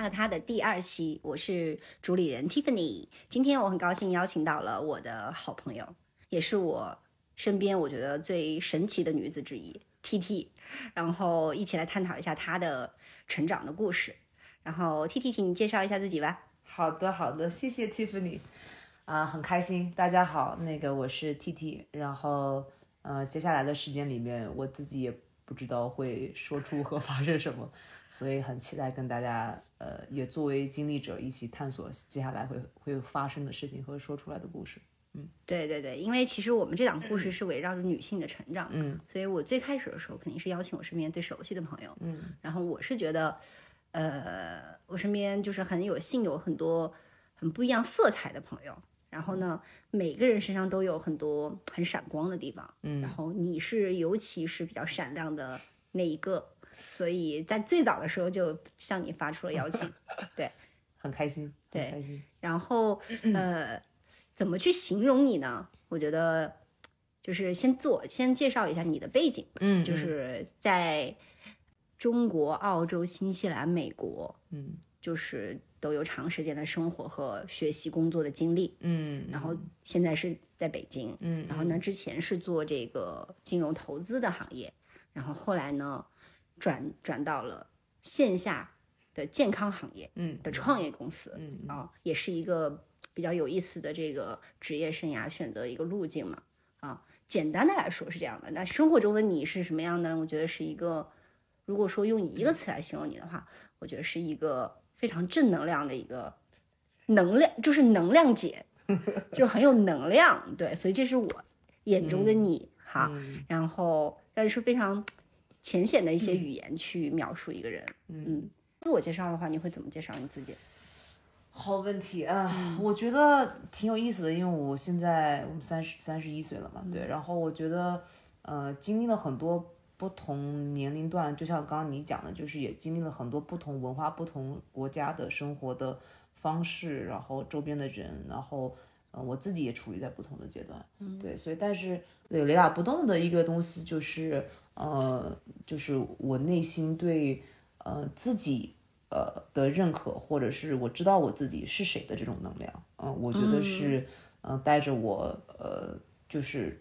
他和他的第二期，我是主理人 Tiffany。今天我很高兴邀请到了我的好朋友，也是我身边我觉得最神奇的女子之一 T T，然后一起来探讨一下她的成长的故事。然后 T T，请你介绍一下自己吧。好的，好的，谢谢 Tiffany，啊、很开心。大家好，那个我是 T T，然后呃，接下来的时间里面，我自己也不知道会说出和发生什么，所以很期待跟大家呃，也作为经历者一起探索接下来会会发生的事情和说出来的故事。嗯。对对对，因为其实我们这档故事是围绕着女性的成长，嗯，所以我最开始的时候肯定是邀请我身边最熟悉的朋友，嗯，然后我是觉得，呃，我身边就是很有幸有很多很不一样色彩的朋友，然后呢，每个人身上都有很多很闪光的地方，嗯然后你是尤其是比较闪亮的那一个，所以在最早的时候就向你发出了邀请，对，很开心，对开心。然后呃，怎么去形容你呢？我觉得就是先自我先介绍一下你的背景，嗯，就是在中国、澳洲、新西兰、美国，嗯就是都有长时间的生活和学习工作的经历。嗯，然后现在是在北京，嗯，然后呢，之前是做这个金融投资的行业，然后后来呢，转转到了线下的健康行业，嗯的创业公司，嗯啊，也是一个比较有意思的这个职业生涯选择一个路径嘛，啊，简单的来说是这样的。那生活中的你是什么样呢？我觉得是一个，如果说用一个词来形容你的话，我觉得是一个非常正能量的一个能量，就是能量姐，就很有能量，对，所以这是我眼中的你哈。嗯然后，但是非常浅显的一些语言去描述一个人，嗯。自我介绍的话，你会怎么介绍你自己？好问题啊，我觉得挺有意思的，因为我现在我们三十三十一岁了嘛，对，然后我觉得呃经历了很多不同年龄段，就像刚刚你讲的，就是也经历了很多不同文化、不同国家的生活的方式，然后周边的人，然后呃我自己也处于在不同的阶段，对，所以但是对雷打不动的一个东西就是呃就是我内心对呃自己。呃的认可，或者是我知道我自己是谁的这种能量，嗯、我觉得是，嗯、带着我呃，就是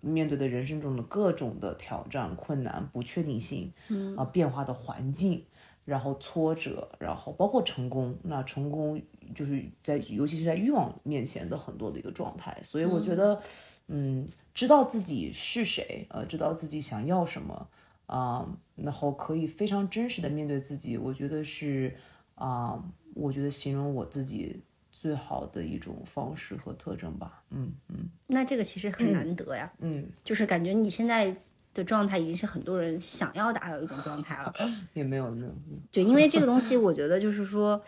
面对的人生中的各种的挑战、困难、不确定性，嗯。啊、变化的环境，然后挫折，然后包括成功，那成功就是在尤其是在欲望面前的很多的一个状态，所以我觉得，嗯，知道自己是谁，呃，知道自己想要什么。啊、然后可以非常真实的面对自己，我觉得是啊、我觉得形容我自己最好的一种方式和特征吧。嗯嗯那这个其实很难得呀，嗯，就是感觉你现在的状态已经是很多人想要达到一种状态了。也没有没有对，因为这个东西，我觉得就是说，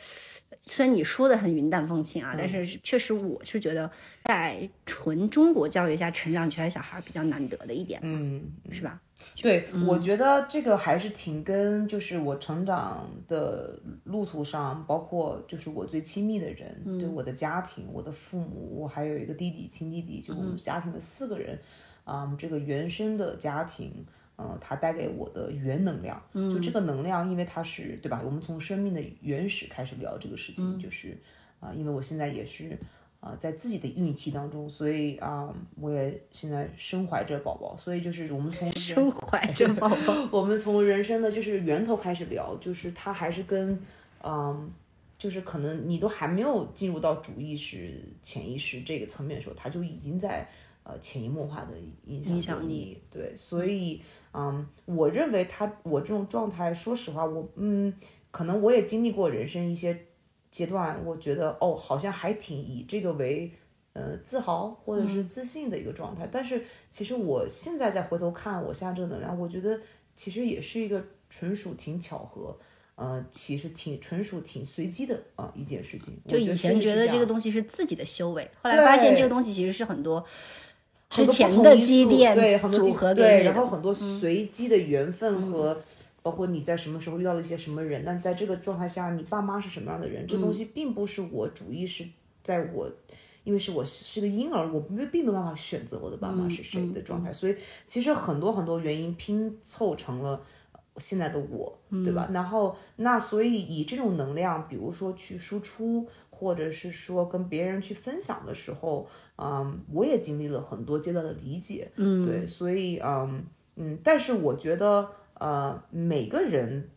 虽然你说的很云淡风轻啊，但是确实我是觉得，在纯中国教育下成长起来的小孩儿比较难得的一点嘛，嗯。是吧？对，我觉得这个还是挺跟就是我成长的路途上，包括就是我最亲密的人，对我的家庭、我的父母，我还有一个弟弟，亲弟弟，就我们家庭的四个人，啊、这个原生的家庭。嗯，它带给我的原能量，就这个能量，因为它是对吧？我们从生命的原始开始聊这个事情，就是啊、因为我现在也是啊、在自己的孕期当中，所以啊、我也现在身怀着宝宝，所以就是我们从身怀着宝宝，我们从人生的就是源头开始聊，就是它还是跟，嗯，就是可能你都还没有进入到主意识、潜意识这个层面的时候，它就已经在呃潜移默化的影响影响你。对，所以嗯，我认为他我这种状态，说实话，我嗯，可能我也经历过人生一些阶段，我觉得哦，好像还挺以这个为。呃，自豪或者是自信的一个状态，但是其实我现在再回头看我现在这个能量，我觉得其实也是一个纯属挺巧合，呃，其实挺纯属挺随机的啊、一件事情。就以前觉得这个东西是自己的修为，后来发现这个东西其实是很多之前的积淀对很多积组合对，然后很多随机的缘分和。包括你在什么时候遇到了一些什么人，但在这个状态下，你爸妈是什么样的人，这嗯。东西并不是我主意是在我，因为是我是个婴儿，我没并没有办法选择我的爸妈嗯是谁的状态，所以其实很多很多原因拼凑成了现在的我，对吧？然后那所以以这种能量，比如说去输出，或者是说跟别人去分享的时候，嗯，我也经历了很多阶段的理解，嗯，对，所以嗯嗯，但是我觉得呃每个人。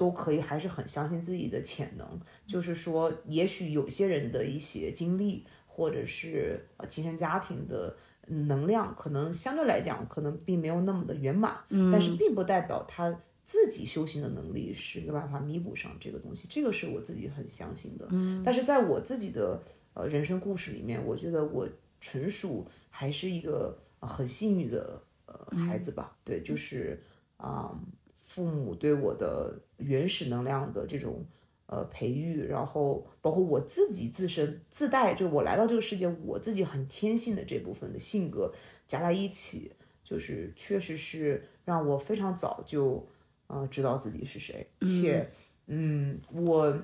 都可以，还是很相信自己的潜能。就是说，也许有些人的一些经历，或者是呃亲生家庭的能量，可能相对来讲，可能并没有那么的圆满。嗯，但是并不代表他自己修行的能力是没办法弥补上这个东西。这个是我自己很相信的。嗯，但是在我自己的呃人生故事里面，我觉得我纯属还是一个、呃很幸运的呃孩子吧。对，就是啊、父母对我的原始能量的这种呃培育，然后包括我自己自身自带，就我来到这个世界，我自己很天性的这部分的性格加在一起，就是确实是让我非常早就呃知道自己是谁，且嗯我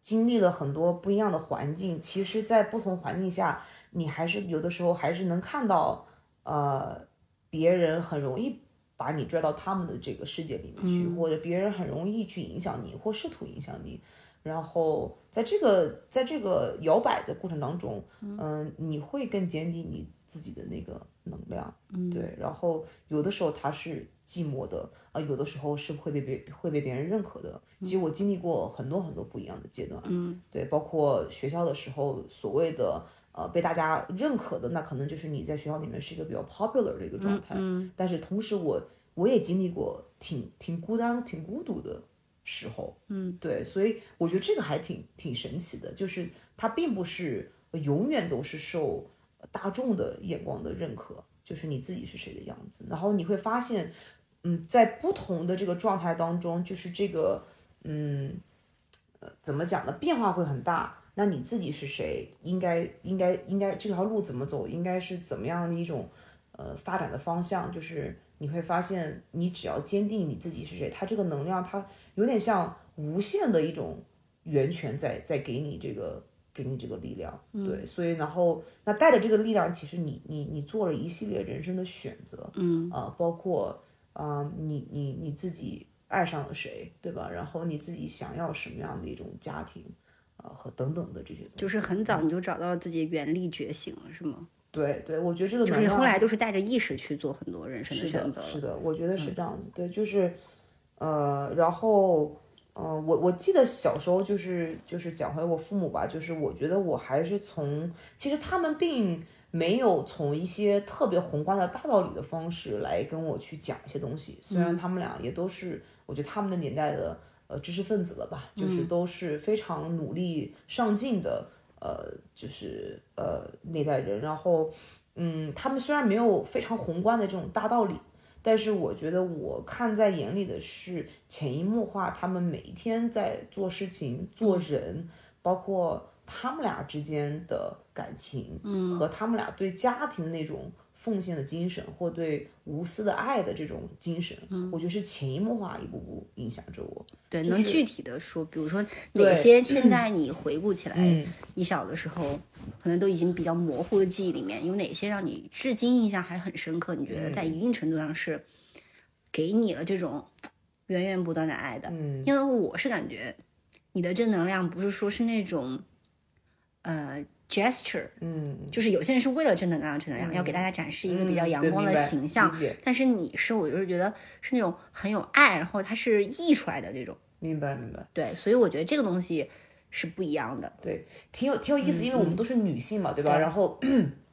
经历了很多不一样的环境，其实，在不同环境下，你还是有的时候还是能看到呃别人很容易。把你拽到他们的这个世界里面去，或者别人很容易去影响你，或试图影响你。然后在这个在这个摇摆的过程当中，嗯、你会更坚定你自己的那个能量，对。然后有的时候他是寂寞的，啊、有的时候是会被别会被别人认可的。其实我经历过很多很多不一样的阶段，嗯，对，包括学校的时候所谓的。呃，被大家认可的，那可能就是你在学校里面是一个比较 popular 的一个状态。嗯，但是同时我我也经历过挺挺孤单、挺孤独的时候。嗯，对，所以我觉得这个还挺挺神奇的，就是它并不是永远都是受大众的眼光的认可，就是你自己是谁的样子。然后你会发现，嗯，在不同的这个状态当中，就是这个，嗯，呃，怎么讲呢？变化会很大。那你自己是谁？应该应该应该这条路怎么走？应该是怎么样的一种呃发展的方向？就是你会发现，你只要坚定你自己是谁，它这个能量它有点像无限的一种源泉在在给你这个给你这个力量。对，所以然后那带着这个力量，其实你你你做了一系列人生的选择，嗯啊、包括啊、你你你自己爱上了谁，对吧？然后你自己想要什么样的一种家庭？啊和等等的这些东西，就是很早你就找到了自己的原力觉醒了，是吗？对对，我觉得这个就是后来都是带着意识去做很多人生的选择了。是的，我觉得是这样子。对，就是呃，然后呃，我我记得小时候就是就是讲回我父母吧，就是我觉得我还是从其实他们并没有从一些特别宏观的大道理的方式来跟我去讲一些东西，虽然他们俩也都是我觉得他们的年代的呃知识分子了吧，就是都是非常努力上进的。呃，就是呃那代人，然后嗯，他们虽然没有非常宏观的这种大道理，但是我觉得我看在眼里的是潜移默化，他们每一天在做事情、做人，包括他们俩之间的感情，嗯，和他们俩对家庭那种奉献的精神，或对无私的爱的这种精神，嗯，我觉得是潜移默化一步步影响着我。对，能具体的说，比如说哪些 现在你回顾起来，嗯你小的时候可能都已经比较模糊的记忆里面，有哪些让你至今印象还很深刻？你觉得在一定程度上是给你了这种源源不断的爱的？嗯因为我是感觉你的正能量不是说是那种呃 gesture，嗯，就是有些人是为了正能量正能量，要给大家展示一个比较阳光的形象，但是你是我就是觉得是那种很有爱，然后它是溢出来的这种。明白明白。对，所以我觉得这个东西是不一样的。对，挺有挺有意思，因为我们都是女性嘛，对吧？然后，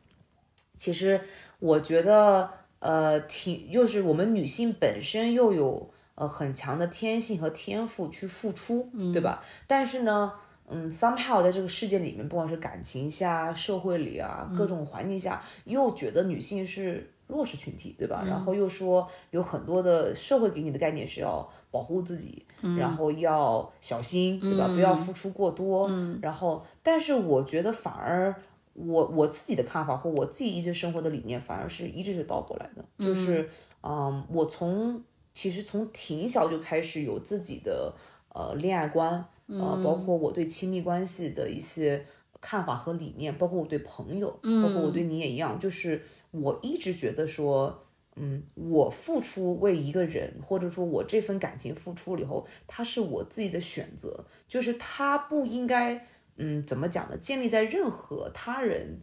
其实我觉得，呃，挺就是我们女性本身又有呃很强的天性和天赋去付出，对吧？但是呢，嗯，somehow 在这个世界里面，不管是感情下、社会里啊，各种环境下，又觉得女性是弱势群体，对吧？然后又说有很多的社会给你的概念是要保护自己，然后要小心，对吧？不要付出过多。然后，但是我觉得反而我我自己的看法或我自己一直生活的理念，反而是一直是倒过来的，就是嗯，我从其实从挺小就开始有自己的呃恋爱观。呃，包括我对亲密关系的一些看法和理念，包括我对朋友，包括我对你也一样，就是我一直觉得说，嗯，我付出为一个人，或者说我这份感情付出了以后，他是我自己的选择，就是他不应该，嗯，怎么讲呢？建立在任何他人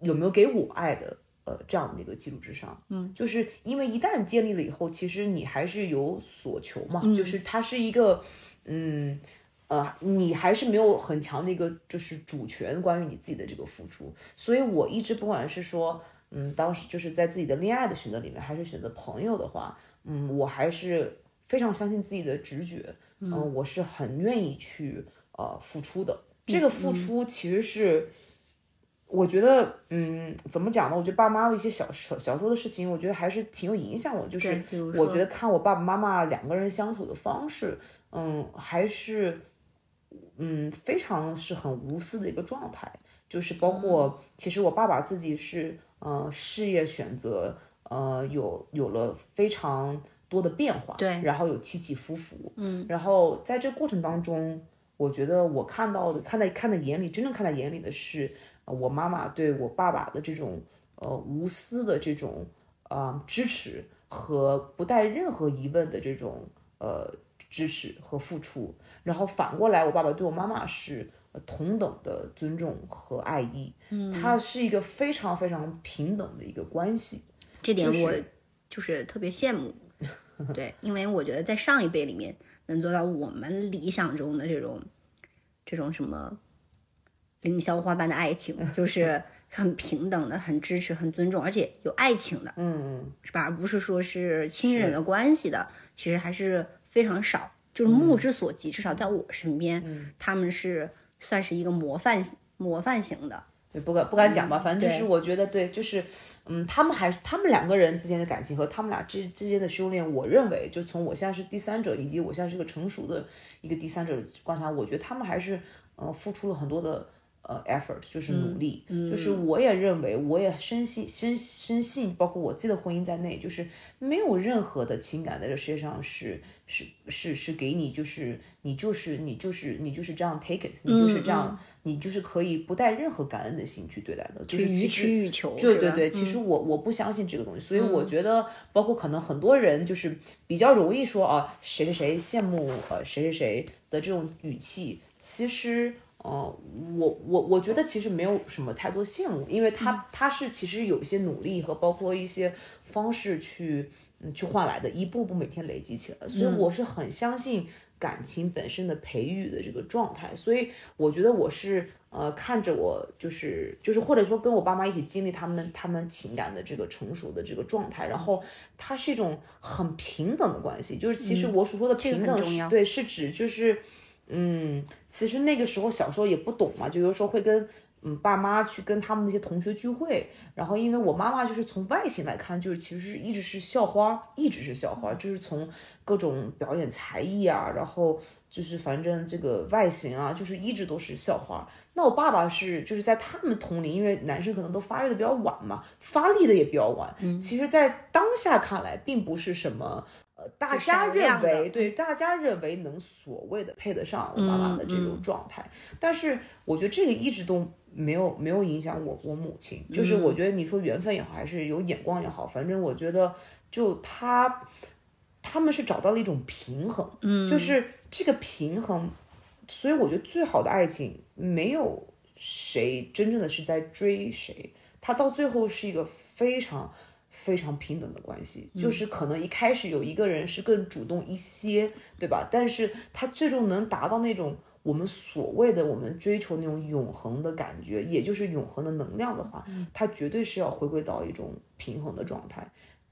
有没有给我爱的，呃，这样的一个基础之上，嗯，就是因为一旦建立了以后，其实你还是有所求嘛，就是它是一个，嗯。呃，你还是没有很强的一个就是主权，关于你自己的这个付出，所以我一直不管是说，嗯，当时就是在自己的恋爱的选择里面，还是选择朋友的话，嗯，我还是非常相信自己的直觉，嗯，我是很愿意去呃付出的。这个付出其实是，我觉得，嗯，怎么讲呢？我觉得爸妈的一些小小小时候的事情，我觉得还是挺有影响我。就是我觉得看我爸爸妈妈两个人相处的方式，嗯，还是。嗯，非常是很无私的一个状态，就是包括其实我爸爸自己是，呃，事业选择，呃，有有了非常多的变化，对，然后有起起伏伏，嗯，然后在这过程当中，我觉得我看到的，看在看在眼里，真正看在眼里的是，我妈妈对我爸爸的这种，呃，无私的这种，啊，支持和不带任何疑问的这种，呃。支持和付出，然后反过来，我爸爸对我妈妈是同等的尊重和爱意，嗯，他是一个非常非常平等的一个关系，这点我就是特别羡慕，对，因为我觉得在上一辈里面能做到我们理想中的这种这种什么凌霄花般的爱情，就是 很平等的、很支持、很尊重，而且有爱情的，嗯。嗯，是吧？而不是说是亲人的关系的，其实还是。非常少，就是目之所及，至少在我身边，他们是算是一个模范模范型的。对，不敢不敢讲吧，反正就是我觉得对，就是嗯，他们还他们两个人之间的感情和他们俩之之间的修炼，我认为就从我现在是第三者，以及我现在是个成熟的一个第三者观察，我觉得他们还是呃付出了很多的。呃，effort 就是努力，就是。我也认为，我也深信深深信，包括我自己的婚姻在内，就是没有任何的情感在这世界上是是是是给你，就是你就是你就是你就是这样 take it，你就是这样，你就是可以不带任何感恩的心去对待的，就是予取予求，对对对，其实我我不相信这个东西，所以我觉得，包括可能很多人就是比较容易说啊，谁谁谁羡慕呃谁谁谁的这种语气，其实。哦，我我我觉得其实没有什么太多羡慕，因为他他是其实有一些努力和包括一些方式去嗯去换来的，一步步每天累积起来，所以我是很相信感情本身的培育的这个状态，所以我觉得我是呃看着我就是就是或者说跟我爸妈一起经历他们他们情感的这个成熟的这个状态，然后它是一种很平等的关系，就是其实我所说的平等是对是指就是。嗯，其实那个时候小时候也不懂嘛，就有时候会跟嗯爸妈去跟他们那些同学聚会，然后因为我妈妈就是从外形来看，就是其实一直是校花，一直是校花，就是从各种表演才艺啊，然后就是反正这个外形啊，就是一直都是校花。那我爸爸是就是在他们同龄，因为男生可能都发育的比较晚嘛，发力的也比较晚。嗯，其实，在当下看来，并不是什么。呃，大家认为对，大家认为能所谓的配得上我妈妈的这种状态，但是我觉得这个一直都没有没有影响我我母亲，就是我觉得你说缘分也好，还是有眼光也好，反正我觉得就他他们是找到了一种平衡，嗯，就是这个平衡，所以我觉得最好的爱情没有谁真正的是在追谁，他到最后是一个非常。非常平等的关系，就是可能一开始有一个人是更主动一些，对吧？但是他最终能达到那种我们所谓的我们追求那种永恒的感觉，也就是永恒的能量的话，他绝对是要回归到一种平衡的状态。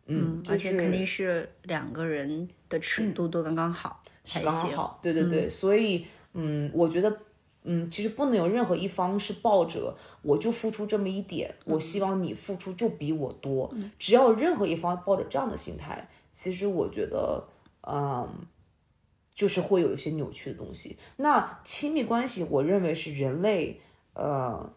嗯，而且肯定是两个人的尺度都刚刚好，才刚刚好。对对对，所以嗯，我觉得。嗯，其实不能有任何一方是抱着我就付出这么一点，我希望你付出就比我多。只要任何一方抱着这样的心态，其实我觉得，嗯，就是会有一些扭曲的东西。那亲密关系，我认为是人类，呃，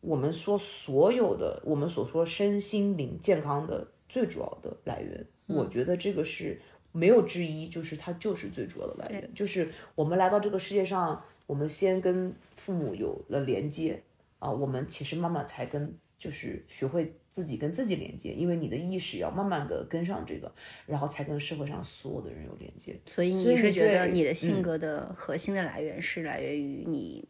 我们说所有的，我们所说身心灵健康的最主要的来源。我觉得这个是没有之一，就是它就是最主要的来源，就是我们来到这个世界上。我们先跟父母有了连接啊，我们其实慢慢才跟，就是学会自己跟自己连接，因为你的意识要慢慢的跟上这个，然后才跟社会上所有的人有连接。所以你是觉得你的性格的核心的来源是来源于你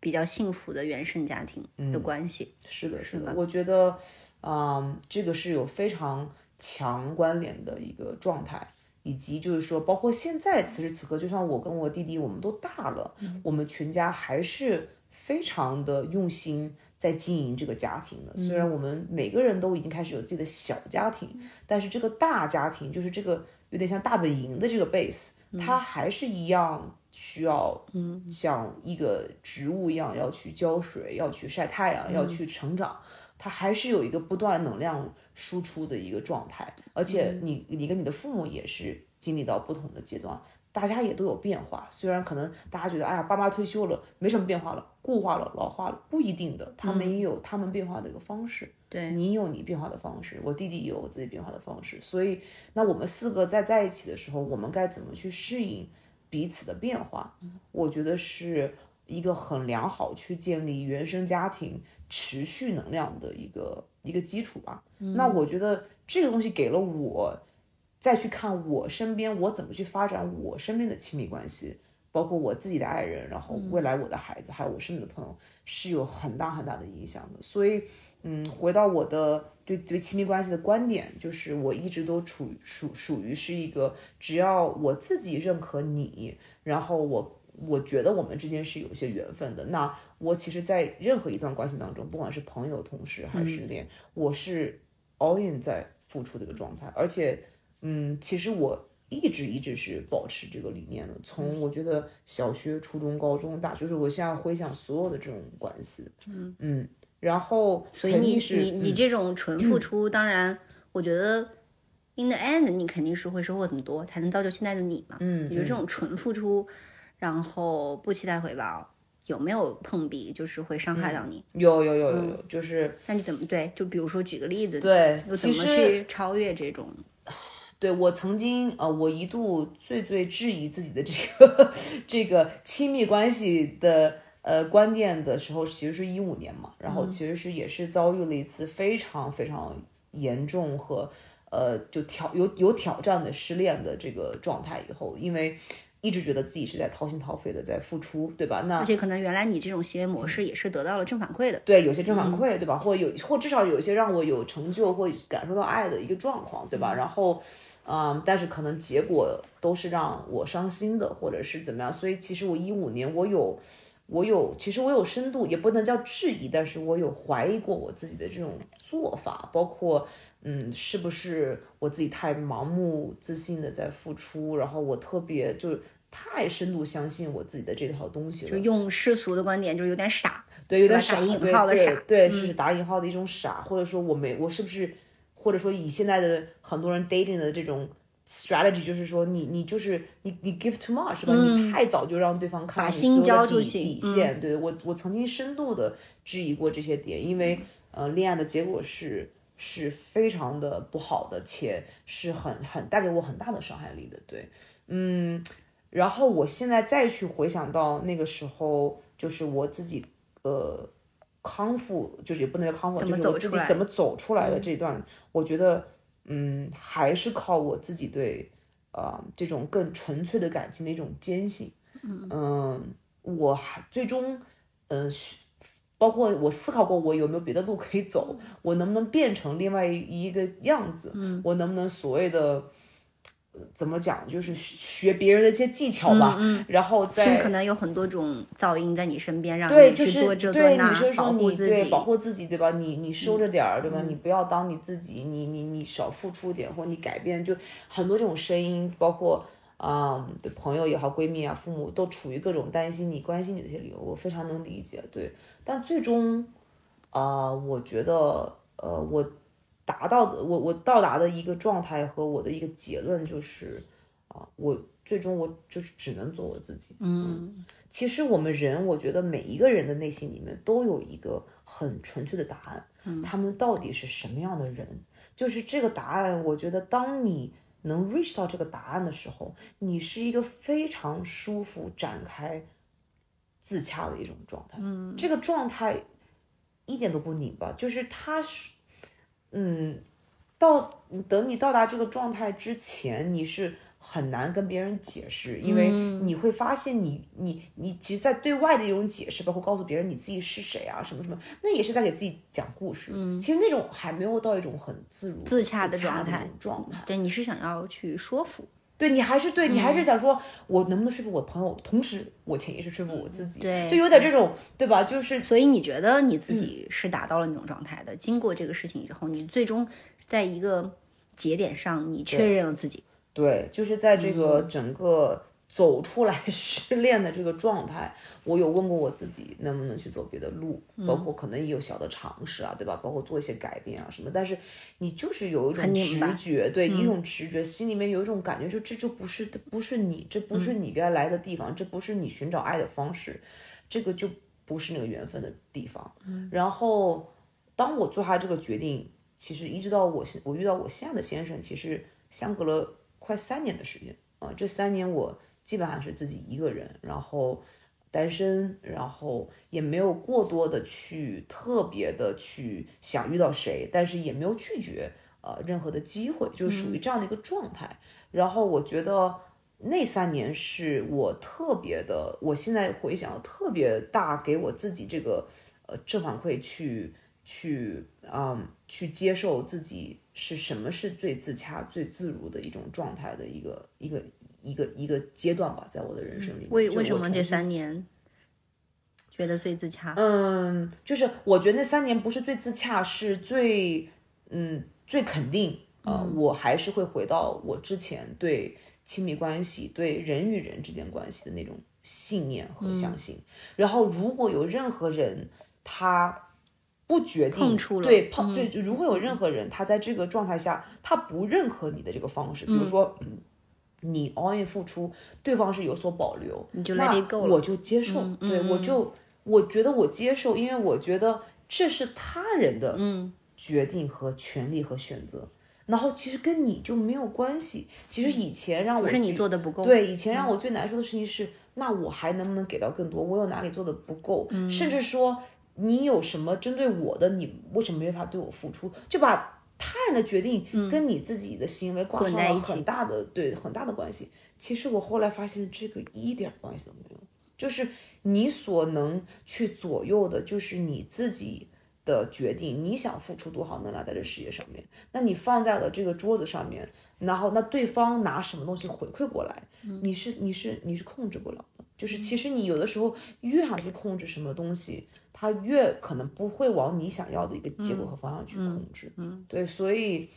比较幸福的原生家庭的关系？是的，是的，我觉得，嗯，这个是有非常强关联的一个状态。以及就是说，包括现在此时此刻，就算我跟我弟弟，我们都大了，我们全家还是非常的用心在经营这个家庭的。虽然我们每个人都已经开始有自己的小家庭，但是这个大家庭，就是这个有点像大本营的这个 base，它还是一样需要，嗯，像一个植物一样要去浇水，要去晒太阳，要去成长。它还是有一个不断能量输出的一个状态，而且你你跟你的父母也是经历到不同的阶段，大家也都有变化。虽然可能大家觉得，哎呀，爸妈退休了，没什么变化了，固化了，老化了，不一定的，他们也有他们变化的一个方式。对你有你变化的方式，我弟弟也有我自己变化的方式。所以，那我们四个在在一起的时候，我们该怎么去适应彼此的变化？我觉得是一个很良好去建立原生家庭。持续能量的一个一个基础吧。那我觉得这个东西给了我，再去看我身边我怎么去发展我身边的亲密关系，包括我自己的爱人，然后未来我的孩子，还有我身边的朋友，是有很大很大的影响的。所以，嗯，回到我的对对亲密关系的观点，就是我一直都处属属于是一个，只要我自己认可你，然后我。我觉得我们之间是有一些缘分的。那我其实，在任何一段关系当中，不管是朋友、同事还是恋，我是 all in 在付出的一个状态。而且，嗯，其实我一直一直是保持这个理念的。从我觉得小学、初中、高中、大，就是我现在回想所有的这种关系，嗯嗯，然后，所以你你你这种纯付出，当然，我觉得 in the end，你肯定是会收获很多，才能造就现在的你嘛。嗯，你觉得这种纯付出？然后不期待回报，有没有碰壁？就是会伤害到你？有有有有有，就是那你怎么对？就比如说举个例子，对，怎么去超越这种？对我曾经呃，我一度最最质疑自己的这个这个亲密关系的呃观念的时候，其实是一五年嘛，然后其实是也是遭遇了一次非常非常严重和呃就挑有有挑战的失恋的这个状态以后，因为。一直觉得自己是在掏心掏肺的在付出，对吧？那而且可能原来你这种行为模式也是得到了正反馈的，对，有些正反馈，对吧？或有或至少有一些让我有成就或感受到爱的一个状况，对吧？然后，嗯，但是可能结果都是让我伤心的，或者是怎么样？所以其实我一五年我有我有其实我有深度，也不能叫质疑，但是我有怀疑过我自己的这种做法，包括。嗯，是不是我自己太盲目自信的在付出，然后我特别就是太深度相信我自己的这套东西了，就用世俗的观点，就是有点傻，对，有点傻，打引号的傻，对，是打引号的一种傻，或者说我没，我是不是，或者说以现在的很多人 dating 的这种 strategy，就是说你你就是你你 give too much 是吧？你太早就让对方看把心交出去，底线，对我我曾经深度的质疑过这些点，因为呃，恋爱的结果是。是非常的不好的，且是很很带给我很大的伤害力的。对，嗯，然后我现在再去回想到那个时候，就是我自己呃康复，就是也不能叫康复，就是我自己怎么走出来的这段，我觉得嗯还是靠我自己对呃这种更纯粹的感情的一种坚信。嗯，我还最终嗯。包括我思考过，我有没有别的路可以走？我能不能变成另外一个样子？我能不能所谓的怎么讲，就是学别人的一些技巧吧？嗯然后再可能有很多种噪音在你身边，让你去做这对那，保护自己，保护自己，对吧？你你收着点儿，对吧？你不要当你自己，你你你少付出点，或者你改变，就很多这种声音，包括。啊、的朋友也好，闺蜜啊，父母都处于各种担心你、关心你的一些理由，我非常能理解。对，但最终，啊、我觉得，呃，我达到的，我我到达的一个状态和我的一个结论就是，啊、我最终我就是只能做我自己。嗯，其实我们人，我觉得每一个人的内心里面都有一个很纯粹的答案，他们到底是什么样的人？就是这个答案，我觉得当你能 reach 到这个答案的时候，你是一个非常舒服、展开、自洽的一种状态。嗯，这个状态一点都不拧巴，就是它是，嗯，到等你到达这个状态之前，你是很难跟别人解释，因为你会发现你你你其实，在对外的一种解释，包括告诉别人你自己是谁啊，什么什么，那也是在给自己讲故事。嗯，其实那种还没有到一种很自如、自洽的的状态状态。对，你是想要去说服，对你还是对你嗯还是想说，我能不能说服我朋友，同时我潜意识说服我自己，对就有点这种，对吧？就是所以你觉得你自己是达到了那种状态的？经过这个事情以后，你最终在一个节点上，你确认了自己。对，就是在这嗯个整个走出来 失恋的这个状态，我有问过我自己能不能去走别的路，嗯包括可能也有小的尝试啊，对吧？包括做一些改变啊什么，但是你就是有一种直觉，对，一种直觉，心里面有一种感觉，就这就不是这不是你，这不嗯是你该来的地方，这不是你寻找爱的方式，这个就不是那个缘分的地方。嗯然后当我做下这个决定，其实一直到我现我遇到我现在的先生，其实相隔了快三年的时间啊、这三年我基本上是自己一个人，然后单身，然后也没有过多的去特别的去想遇到谁，但是也没有拒绝呃任何的机会，就属于这样的一个状态。然后我觉得那三年是我特别的，我现在回想特别大，给我自己这个呃正反馈去去嗯去接受自己是什么是最自洽、最自如的一种状态的一个一个一个一个阶段吧，在我的人生里面。为为什么这三年觉得最自洽？嗯，就是我觉得那三年不是最自洽，是最嗯最肯定。呃，我还是会回到我之前对亲密关系、对人与人之间关系的那种信念和相信。然后，如果有任何人他不决定碰触了对碰就，如果有任何人他在这个状态下他不认可你的这个方式，比如说。嗯你 all in 付出，对方是有所保留，你就那我就接受，对我就我觉得我接受，因为我觉得这是他人的决定和权利和选择，然后其实跟你就没有关系。其实以前让我不是你去做的不够。对，以前让我最难受的事情是，那我还能不能给到更多？我有哪里做的不够？甚至说你有什么针对我的，你为什么没法对我付出？就把他人的决定跟你自己的行为挂上了很大的对很大的关系。其实我后来发现，这个一点关系都没有，就是你所能去左右的，就是你自己。的决定，你想付出多少能量在这事业上面，那你放在了这个桌子上面，然后那对方拿什么东西回馈过来，你是你是你是控制不了的。就是其实你有的时候越想去控制什么东西，它越可能不会往你想要的一个结果和方向去控制。嗯，对，所以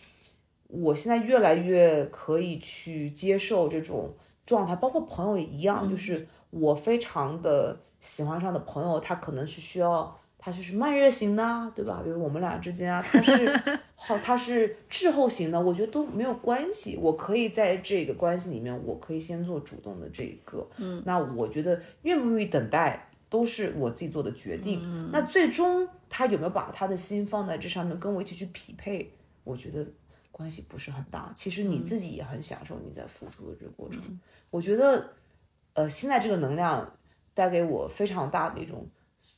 我现在越来越可以去接受这种状态，包括朋友也一样，就是我非常的喜欢上的朋友，他可能是需要。他就是慢热型的，对吧？比如我们俩之间啊，他是 好，他是滞后型的，我觉得都没有关系。我可以在这个关系里面，我可以先做主动的这一个。嗯，那我觉得愿不愿意等待，都是我自己做的决定。嗯、那最终他有没有把他的心放在这上面，跟我一起去匹配，我觉得关系不是很大。其实你自己也很享受你在付出的这个过程。嗯、我觉得，呃，现在这个能量带给我非常大的一种。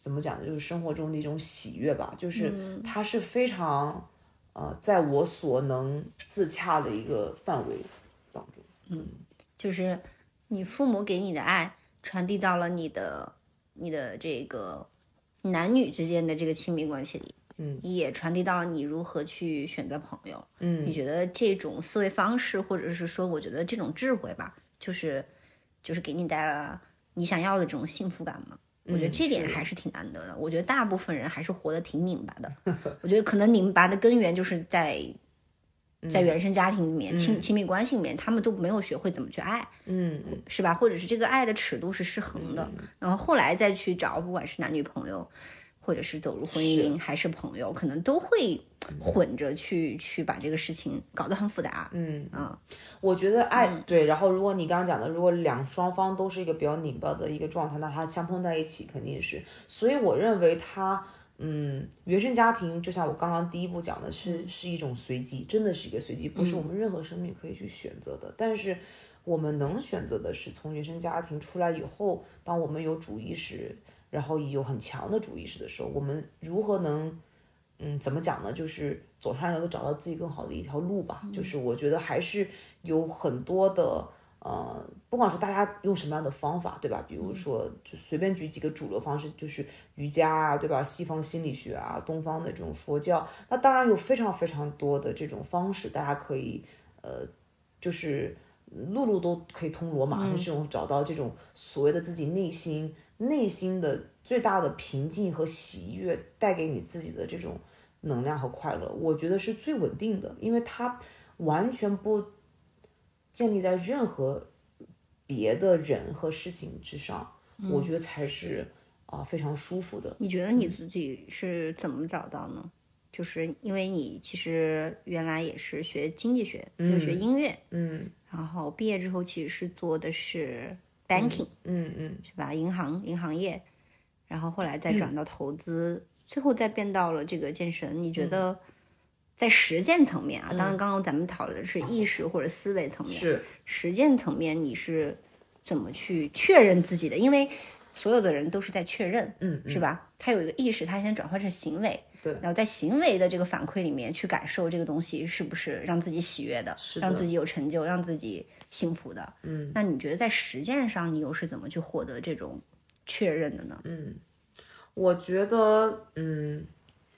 怎么讲呢？就是生活中的一种喜悦吧，就是它是非常，呃，在我所能自洽的一个范围当中。嗯，就是你父母给你的爱传递到了你的你的这个男女之间的这个亲密关系里，嗯，也传递到了你如何去选择朋友。嗯，你觉得这种思维方式，或者是说，我觉得这种智慧吧，就是就是给你带来了你想要的这种幸福感吗？我觉得这点还是挺难得的。我觉得大部分人还是活得挺拧巴的。我觉得可能拧巴的根源就是在在原生家庭里面、亲亲密关系里面，他们都没有学会怎么去爱，嗯是吧？或者是这个爱的尺度是失衡的，然后后来再去找，不管是男女朋友，或者是走入婚姻还是朋友，可能都会混着去去把这个事情搞得很复杂。嗯。啊，我觉得爱、对，然后如果你刚刚讲的，如果两双方都是一个比较拧巴的一个状态，那它相碰在一起肯定是，所以我认为它。嗯，原生家庭就像我刚刚第一步讲的是，是一种随机，真的是一个随机，不是我们任何生命可以去选择的。但是我们能选择的是从原生家庭出来以后，当我们有主意识，然后有很强的主意识的时候，我们如何能，嗯，怎么讲呢？就是走上一个找到自己更好的一条路吧。就是我觉得还是有很多的。呃，不管是大家用什么样的方法，对吧？比如说，就随便举几个主流方式，就是瑜伽啊，对吧？西方心理学啊，东方的这种佛教，那当然有非常非常多的这种方式，大家可以，呃，就是路路都可以通罗马的这种，找到这种所谓的自己内心内心的最大的平静和喜悦，带给你自己的这种能量和快乐，我觉得是最稳定的，因为它完全不。建立在任何别的人和事情之上，我觉得才是啊、非常舒服的。你觉得你自己是怎么找到呢？就是因为你其实原来也是学经济学，又学音乐，嗯然后毕业之后其实是做的是 banking，、嗯嗯是吧？银行银行业，然后后来再转到投资，最后再变到了这个健身。你觉得在实践层面啊，当然刚刚咱们讨论的是意识或者思维层面，是实践层面你是怎么去确认自己的？因为所有的人都是在确认，嗯是吧？他有一个意识，他先转换成行为，对然后在行为的这个反馈里面去感受这个东西是不是让自己喜悦的，是的让自己有成就，让自己幸福的。嗯，那你觉得在实践上，你又是怎么去获得这种确认的呢？嗯，我觉得嗯，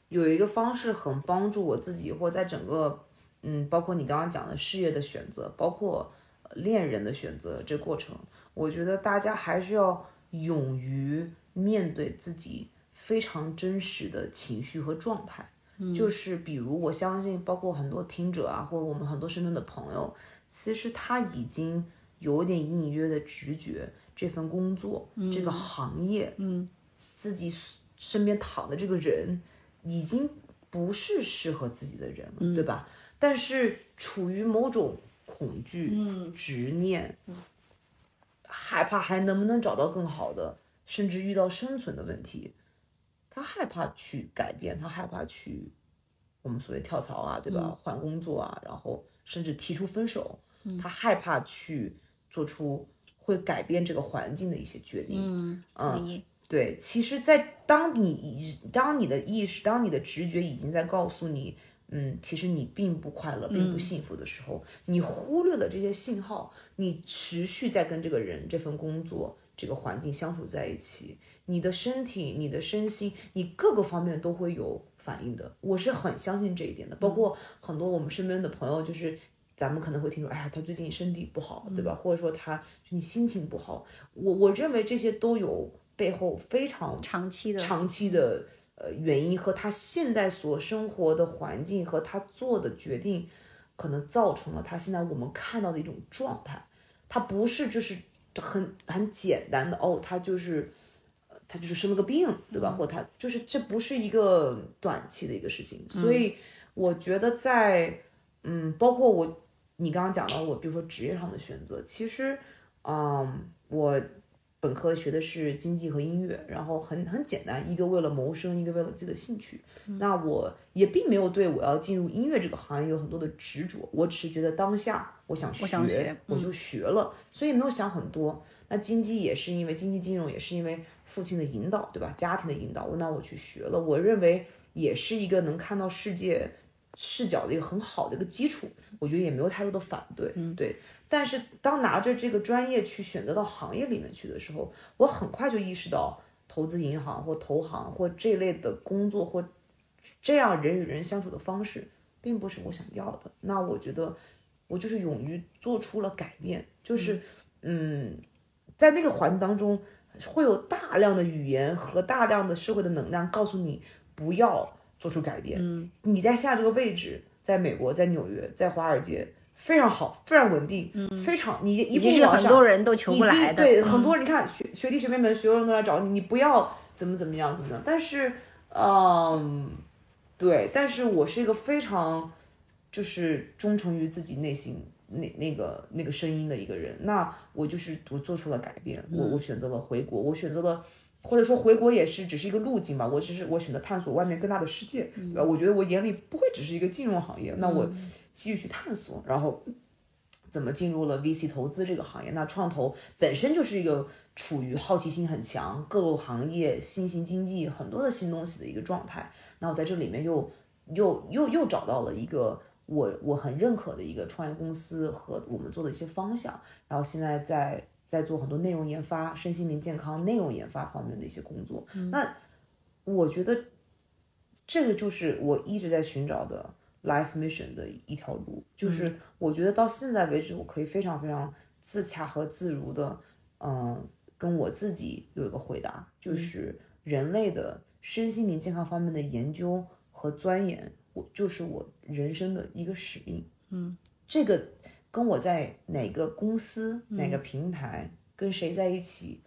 有一个方式很帮助我自己，或在整个嗯，包括你刚刚讲的事业的选择，包括呃恋人的选择这过程，我觉得大家还是要勇于面对自己非常真实的情绪和状态。就是比如，我相信，包括很多听者啊，或者我们很多身边的朋友，其实他已经有点隐隐约约的直觉，这份工作、这个行业，嗯，自己身边躺的这个人，已经不是适合自己的人了，对吧？但是处于某种恐惧、执念、害怕，还能不能找到更好的，甚至遇到生存的问题，他害怕去改变，他害怕去我们所谓跳槽啊，对吧？换工作啊，然后甚至提出分手，他害怕去做出会改变这个环境的一些决定。嗯。对，其实，在当你当你的意识、当你的直觉已经在告诉你，嗯，其实你并不快乐、并不幸福的时候，你忽略了这些信号，你持续在跟这个人、这份工作、这个环境相处在一起，你的身体、你的身心，你各个方面都会有反应的。我是很相信这一点的，包括很多我们身边的朋友，就是。咱们可能会听说，哎呀，他最近身体不好，对吧？或者说他你心情不好，我我认为这些都有背后非常长期的，长期的呃原因和他现在所生活的环境和他做的决定，可能造成了他现在我们看到的一种状态。他不是就是很很简单的哦，他就是呃他就是生了个病，对吧？或他就是这不是一个短期的一个事情，所以我觉得在嗯，包括我你刚刚讲到我，比如说职业上的选择，其实嗯，我。本科学的是经济和音乐，然后很很简单，一个为了谋生，一个为了自己的兴趣。那我也并没有对我要进入音乐这个行业有很多的执着，我只是觉得当下我想学，我想学我就学了，所以没有想很多。那经济也是因为经济金融也是因为父亲的引导，对吧？家庭的引导，那我去学了。我认为也是一个能看到世界视角的一个很好的一个基础，我觉得也没有太多的反对，对。但是当拿着这个专业去选择到行业里面去的时候，我很快就意识到，投资银行或投行或这类的工作或这样人与人相处的方式，并不是我想要的。那我觉得，我就是勇于做出了改变，就是嗯，在那个环境当中，会有大量的语言和大量的社会的能量告诉你不要做出改变。嗯，你在下这个位置。在美国，在纽约，在华尔街非常好，非常稳定，非常你一步往上很多人都求不来的。对，嗯很多人你看学学弟学妹们，所有人都来找你，你不要怎么怎么样怎么样。但是，嗯，对，但是我是一个非常就是忠诚于自己内心那那个那个声音的一个人。那我就是我做出了改变，我我选择了回国，我选择了。或者说回国也是只是一个路径吧，我只是我选择探索外面更大的世界，对吧？我觉得我眼里不会只是一个金融行业，那我继续去探索，然后怎么进入了 VC 投资这个行业？那创投本身就是一个处于好奇心很强、各个行业、新型经济很多的新东西的一个状态。那我在这里面又又又又找到了一个我我很认可的一个创业公司和我们做的一些方向，然后现在在在做很多内容研发、身心灵健康内容研发方面的一些工作。那我觉得这个就是我一直在寻找的 life mission 的一条路，就是我觉得到现在为止，我可以非常非常自洽和自如的，嗯、跟我自己有一个回答，就是人类的身心灵健康方面的研究和钻研，我就是我人生的一个使命。嗯，这个跟我在哪个公司、哪个平台、跟谁在一起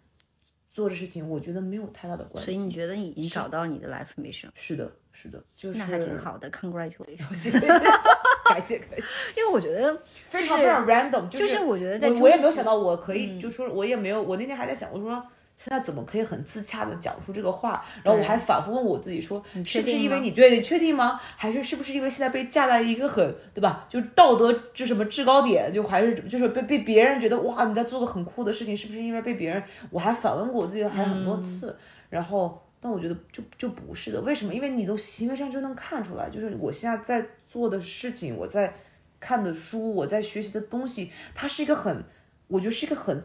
做的事情，我觉得没有太大的关系。所以你觉得你已经找到你的 life mission，是的，是的，就是那还挺好的，congratulations。感谢感谢，因为我觉得非常非常 random，就就是我觉得在我我也没有想到我可以，就说我也没有，我那天还在想，我说。现在怎么可以很自洽的讲出这个话？然后我还反复问我自己说，是不是因为你对你确定吗？还是是不是因为现在被架在一个很对吧？就是道德就什么制高点，就还是就是被被别人觉得哇你在做个很酷的事情，是不是因为被别人？我还反问过我自己还很多次，然后但我觉得就就不是的，为什么？因为你都行为上就能看出来，就是我现在在做的事情，我在看的书，我在学习的东西，它是一个很，我觉得是一个很。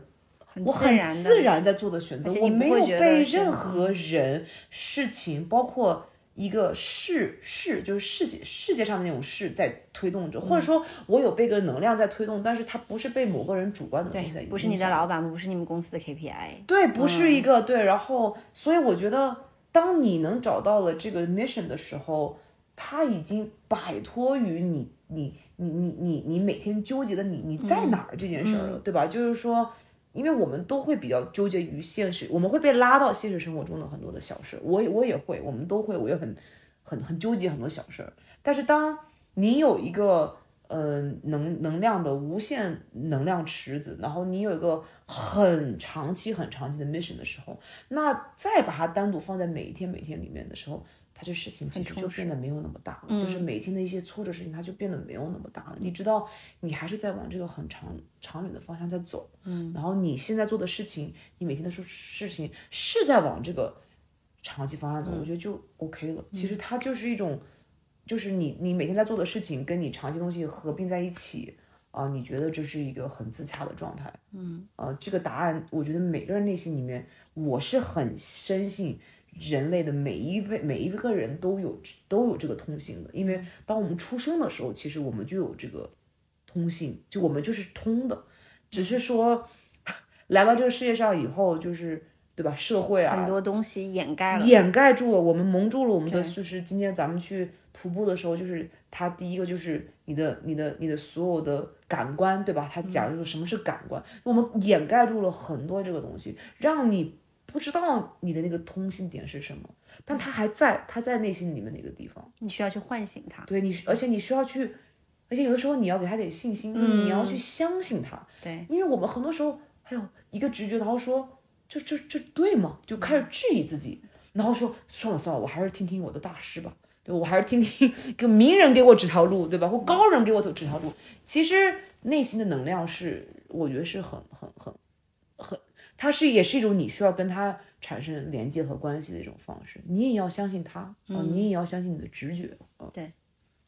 我很自然在做的选择，我没有被任何人、事情，包括一个事事，就是世界世界上的那种事在推动着，或者说我有被个能量在推动，但是它不是被某个人主观的东西在影响。不是你的老板，不是你们公司的 KPI。对，不是一个、对，然后所以我觉得，当你能找到了这个 mission 的时候，它已经摆脱于你你你你你你每天纠结的你你在哪儿这件事儿了，对吧？就是说。因为我们都会比较纠结于现实，我们会被拉到现实生活中的很多的小事，我也我也会，我们都会，我也很很很纠结很多小事儿。但是当你有一个呃能能量的无限能量池子，然后你有一个很长期很长期的 mission 的时候，那再把它单独放在每一天每天里面的时候，它这事情其实就变得没有那么大了，就是每天的一些挫折事情，它就变得没有那么大了。你知道，你还是在往这个很长长远的方向在走，嗯，然后你现在做的事情，你每天的事事情是在往这个长期方向走，我觉得就 OK 了。其实它就是一种。就是你，你每天在做的事情跟你长期东西合并在一起，啊、你觉得这是一个很自洽的状态，嗯，呃，这个答案，我觉得每个人内心里面，我是很深信人类的每一位每一个人都有都有这个通性的，因为当我们出生的时候，其实我们就有这个通性，就我们就是通的，只是说 来到这个世界上以后，就是对吧？社会啊，很多东西掩盖了。掩盖住了我们，蒙住了我们的，就是今天咱们去徒步的时候，就是它第一个就是你的、你的、你的所有的感官，对吧？它讲就是什么是感官，我们掩盖住了很多这个东西，让你不知道你的那个通信点是什么，但它还在，它在内心里面那个地方。你需要去唤醒它。对你，而且你需要去，而且有的时候你要给他点信心，你要去相信他。对，因为我们很多时候还有一个直觉，然后说这这这对吗？就开始质疑自己，然后说算了算了，我还是听听我的大师吧，对我还是听听个名人给我指条路，对吧？或高人给我指条路。其实内心的能量是，我觉得是很很很很，它是也是一种你需要跟他产生连接和关系的一种方式。你也要相信他，啊，你也要相信你的直觉，对，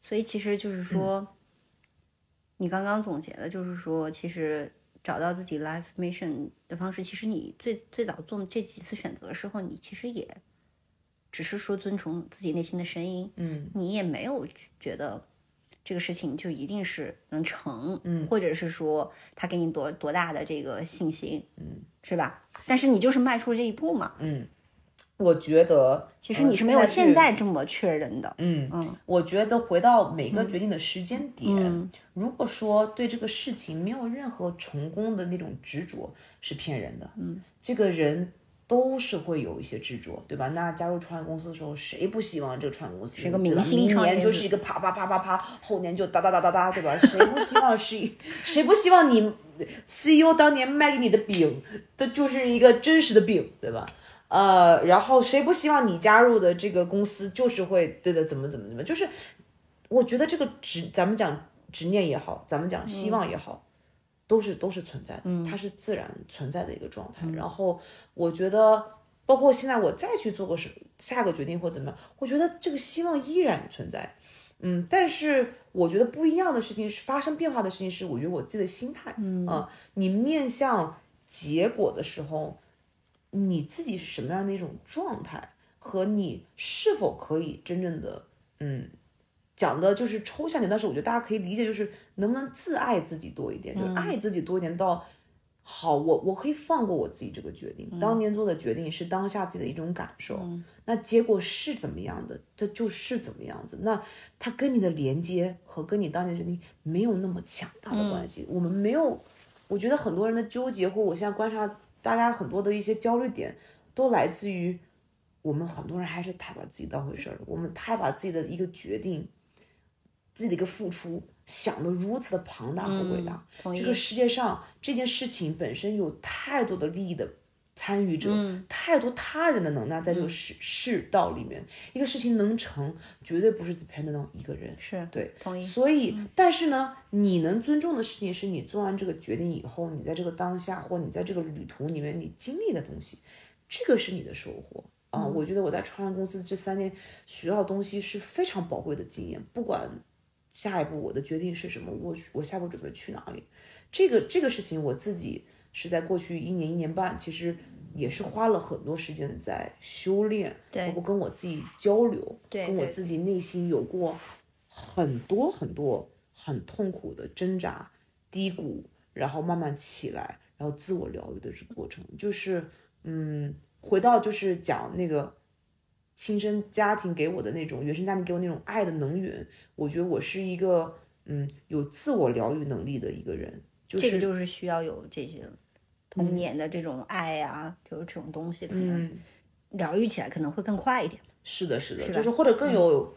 所以其实就是说，你刚刚总结的，就是说，其实找到自己 life mission 的方式，其实你最最早做这几次选择的时候，你其实也只是说遵从自己内心的声音，嗯，你也没有觉得这个事情就一定是能成，嗯，或者是说他给你多多大的这个信心，嗯，是吧？但是你就是迈出了这一步嘛，嗯，我觉得其实你是没有现在这么确认的。嗯嗯，我觉得回到每个决定的时间点，嗯如果说对这个事情没有任何成功的那种执着，是骗人的。嗯，这个人都是会有一些执着，对吧？那加入创业公司的时候，谁不希望这个创业公司是个明星明年就是一个啪啪啪啪啪，后年就哒哒哒哒哒，对吧？谁不希望是一，谁不希望你 CEO 当年卖给你的饼，它就是一个真实的饼，对吧？呃，然后谁不希望你加入的这个公司就是会对的怎么怎么怎么，就是我觉得这个执咱们讲执念也好，咱们讲希望也好，都是都是存在的，它是自然存在的一个状态。然后我觉得，包括现在我再去做个什下个决定或怎么样，我觉得这个希望依然存在。嗯，但是我觉得不一样的事情是发生变化的事情是，我觉得我自己的心态，嗯、你面向结果的时候，你自己是什么样的一种状态，和你是否可以真正的，嗯，讲的就是抽象点，但是我觉得大家可以理解，就是能不能自爱自己多一点，就是爱自己多一点到。好，我我可以放过我自己这个决定，当年做的决定是当下自己的一种感受，那结果是怎么样的，这就是怎么样子。那它跟你的连接和跟你当年决定没有那么强大的关系。我们没有，我觉得很多人的纠结或我现在观察大家很多的一些焦虑点，都来自于我们很多人还是太把自己当回事儿了，我们太把自己的一个决定、自己的一个付出想得如此的庞大和伟大。这个世界上这件事情本身有太多的利益的参与者，太多他人的能量在这个世世道里面，一个事情能成，绝对不是 depend on 一个人。是对，同意。所以，但是呢，你能尊重的事情是你做完这个决定以后，你在这个当下或你在这个旅途里面你经历的东西，这个是你的收获啊。我觉得我在创业公司这三年学到的东西是非常宝贵的经验，不管下一步我的决定是什么，我我下一步准备去哪里，这个这个事情我自己是在过去一年一年半，其实也是花了很多时间在修炼，包括跟我自己交流，跟我自己内心有过很多很多很痛苦的挣扎、低谷，然后慢慢起来，然后自我疗愈的这个过程，就是嗯，回到就是讲那个亲生家庭给我的那种原生家庭给我那种爱的能源，我觉得我是一个嗯有自我疗愈能力的一个人，就是这个就是需要有这些童年的这种爱啊，就是这种东西，可能嗯疗愈起来可能会更快一点。是的，是的，吧就是或者更有、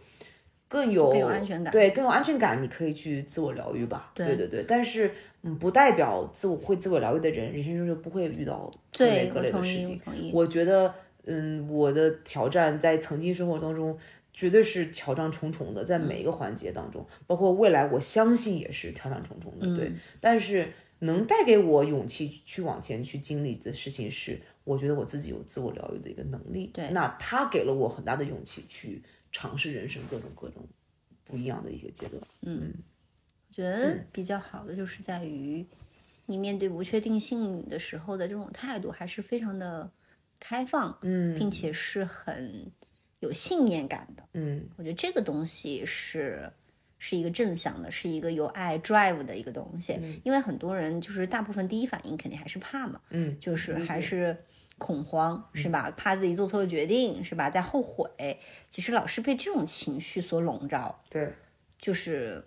更有更有安全感对，更有安全感，你可以去自我疗愈吧。对对对对，但是嗯，不代表自我会自我疗愈的人，人生中就不会遇到各类，各类的事情。我觉得，嗯，我的挑战在曾经生活当中绝对是挑战重重的，在每一个环节当中，包括未来，我相信也是挑战重重的。对，但是能带给我勇气去往前去经历的事情是，我觉得我自己有自我疗愈的一个能力。对那他给了我很大的勇气去尝试人生各种各种不一样的一个阶段。嗯我觉得比较好的就是在于你面对不确定性的时候的这种态度还是非常的开放，嗯并且是很有信念感的。嗯我觉得这个东西是是一个正向的，是一个有爱 drive 的一个东西。因为很多人就是大部分第一反应肯定还是怕嘛，嗯，就是还是恐慌，是吧？怕自己做错了决定，是吧？在后悔。其实老是被这种情绪所笼罩，对，就是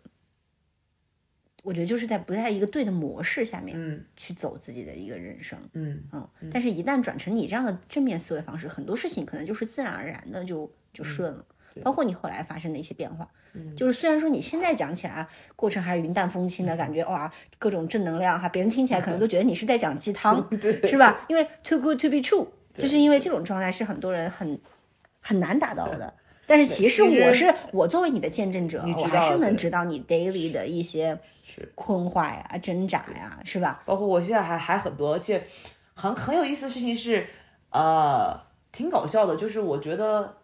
我觉得就是在不在一个对的模式下面嗯去走自己的一个人生。嗯嗯，但是，一旦转成你这样的正面思维方式，很多事情可能就是自然而然的就就顺了。包括你后来发生的一些变化，就是虽然说你现在讲起来啊过程还是云淡风轻的感觉，哇，各种正能量哈，别人听起来可能都觉得你是在讲鸡汤，是吧？因为 too good to be true，就是因为这种状态是很多人很很难达到的。但是其实我是我作为你的见证者，我还是能知道你 daily 的一些困惑呀、挣扎呀，是吧？包括我现在还还很多，而且很很有意思的事情是，呃，挺搞笑的，就是我觉得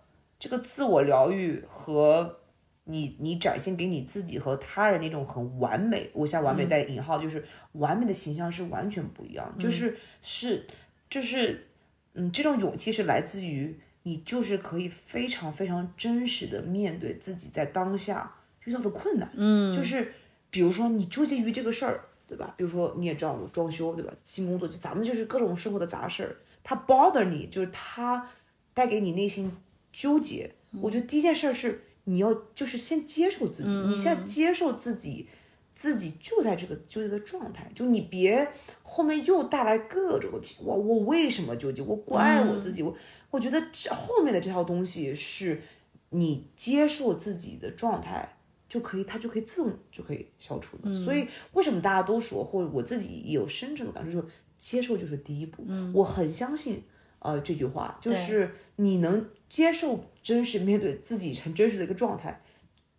这个自我疗愈和你你展现给你自己和他人那种很完美，我现在完美带引号，就是完美的形象是完全不一样，就是是就是嗯，这种勇气是来自于你就是可以非常非常真实的面对自己在当下遇到的困难，嗯，就是比如说你纠结于这个事儿，对吧？比如说你也知道我装修，对吧？新工作就咱们就是各种生活的杂事儿，它 bother 你，就是它带给你内心纠结，我觉得第一件事儿是你要就是先接受自己，你现在接受自己，自己就在这个纠结的状态，就你别后面又带来各种我我为什么纠结，我怪我自己，我我觉得这后面的这套东西是你接受自己的状态。就可以，它就可以自动就可以消除的。所以为什么大家都说，或者我自己也有深深的感受，就是接受就是第一步。我很相信，呃，这句话就是你能接受真实面对自己很真实的一个状态，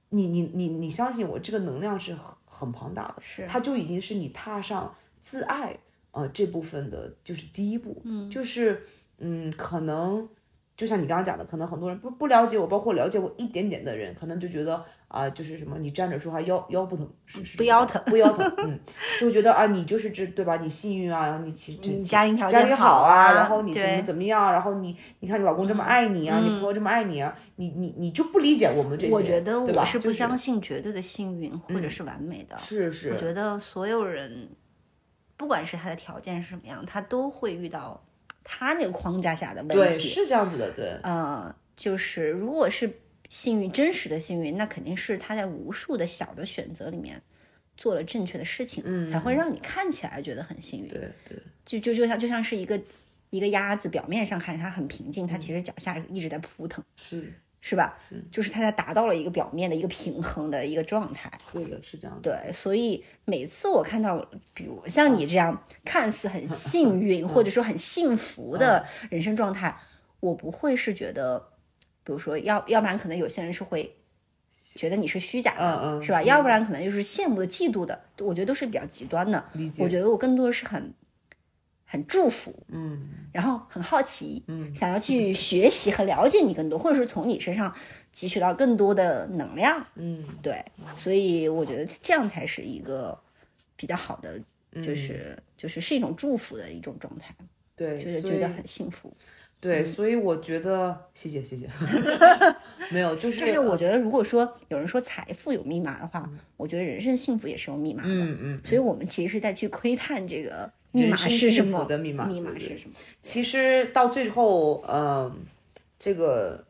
你你你你相信我，这个能量是很很庞大的，是它就已经是你踏上自爱呃这部分的就是第一步。嗯，就是嗯，可能就像你刚刚讲的，可能很多人不不了解我，包括了解我一点点的人，可能就觉得。啊，就是什么，你站着说话腰腰不疼，是是不腰疼，不腰疼，嗯，就觉得啊，你就是这对吧？你幸运啊，然后你其实你家庭条件好啊，然后你怎么怎么样，然后你你看你老公这么爱你啊，你朋友这么爱你啊，你你你就不理解我们这些，我觉得我是不相信绝对的幸运或者是完美的。是是，我觉得所有人，不管是他的条件是什么样，他都会遇到他那个框架下的问对，题。是这样子的，对，呃，就是如果是幸运，真实的幸运，那肯定是他在无数的小的选择里面做了正确的事情，才会让你看起来觉得很幸运。对对，就就就像就像是一个一个鸭子，表面上看它很平静，它其实脚下一直在扑腾，是是吧？就是它才达到了一个表面的一个平衡的一个状态。对的，是这样的，对，所以每次我看到，比如像你这样 看似很幸运 或者说很幸福的人生状态，我不会是觉得，比如说要要不然可能有些人是会觉得你是虚假的，嗯嗯是吧？要不然可能就是羡慕的、嫉妒的，我觉得都是比较极端的。理解我觉得我更多的是很很祝福，嗯。然后很好奇，嗯，想要去学习和了解你更多，或者是从你身上汲取到更多的能量，嗯，对，所以我觉得这样才是一个比较好的，嗯。就是、就是是一种祝福的一种状态，对，觉得觉得很幸福。对，所以我觉得，谢谢谢谢，没有，就是就是我觉得，如果说有人说财富有密码的话，我觉得人生幸福也是有密码的。嗯嗯，所以我们其实是在去窥探这个密码是什么密码是什么？其实到最后，呃、这个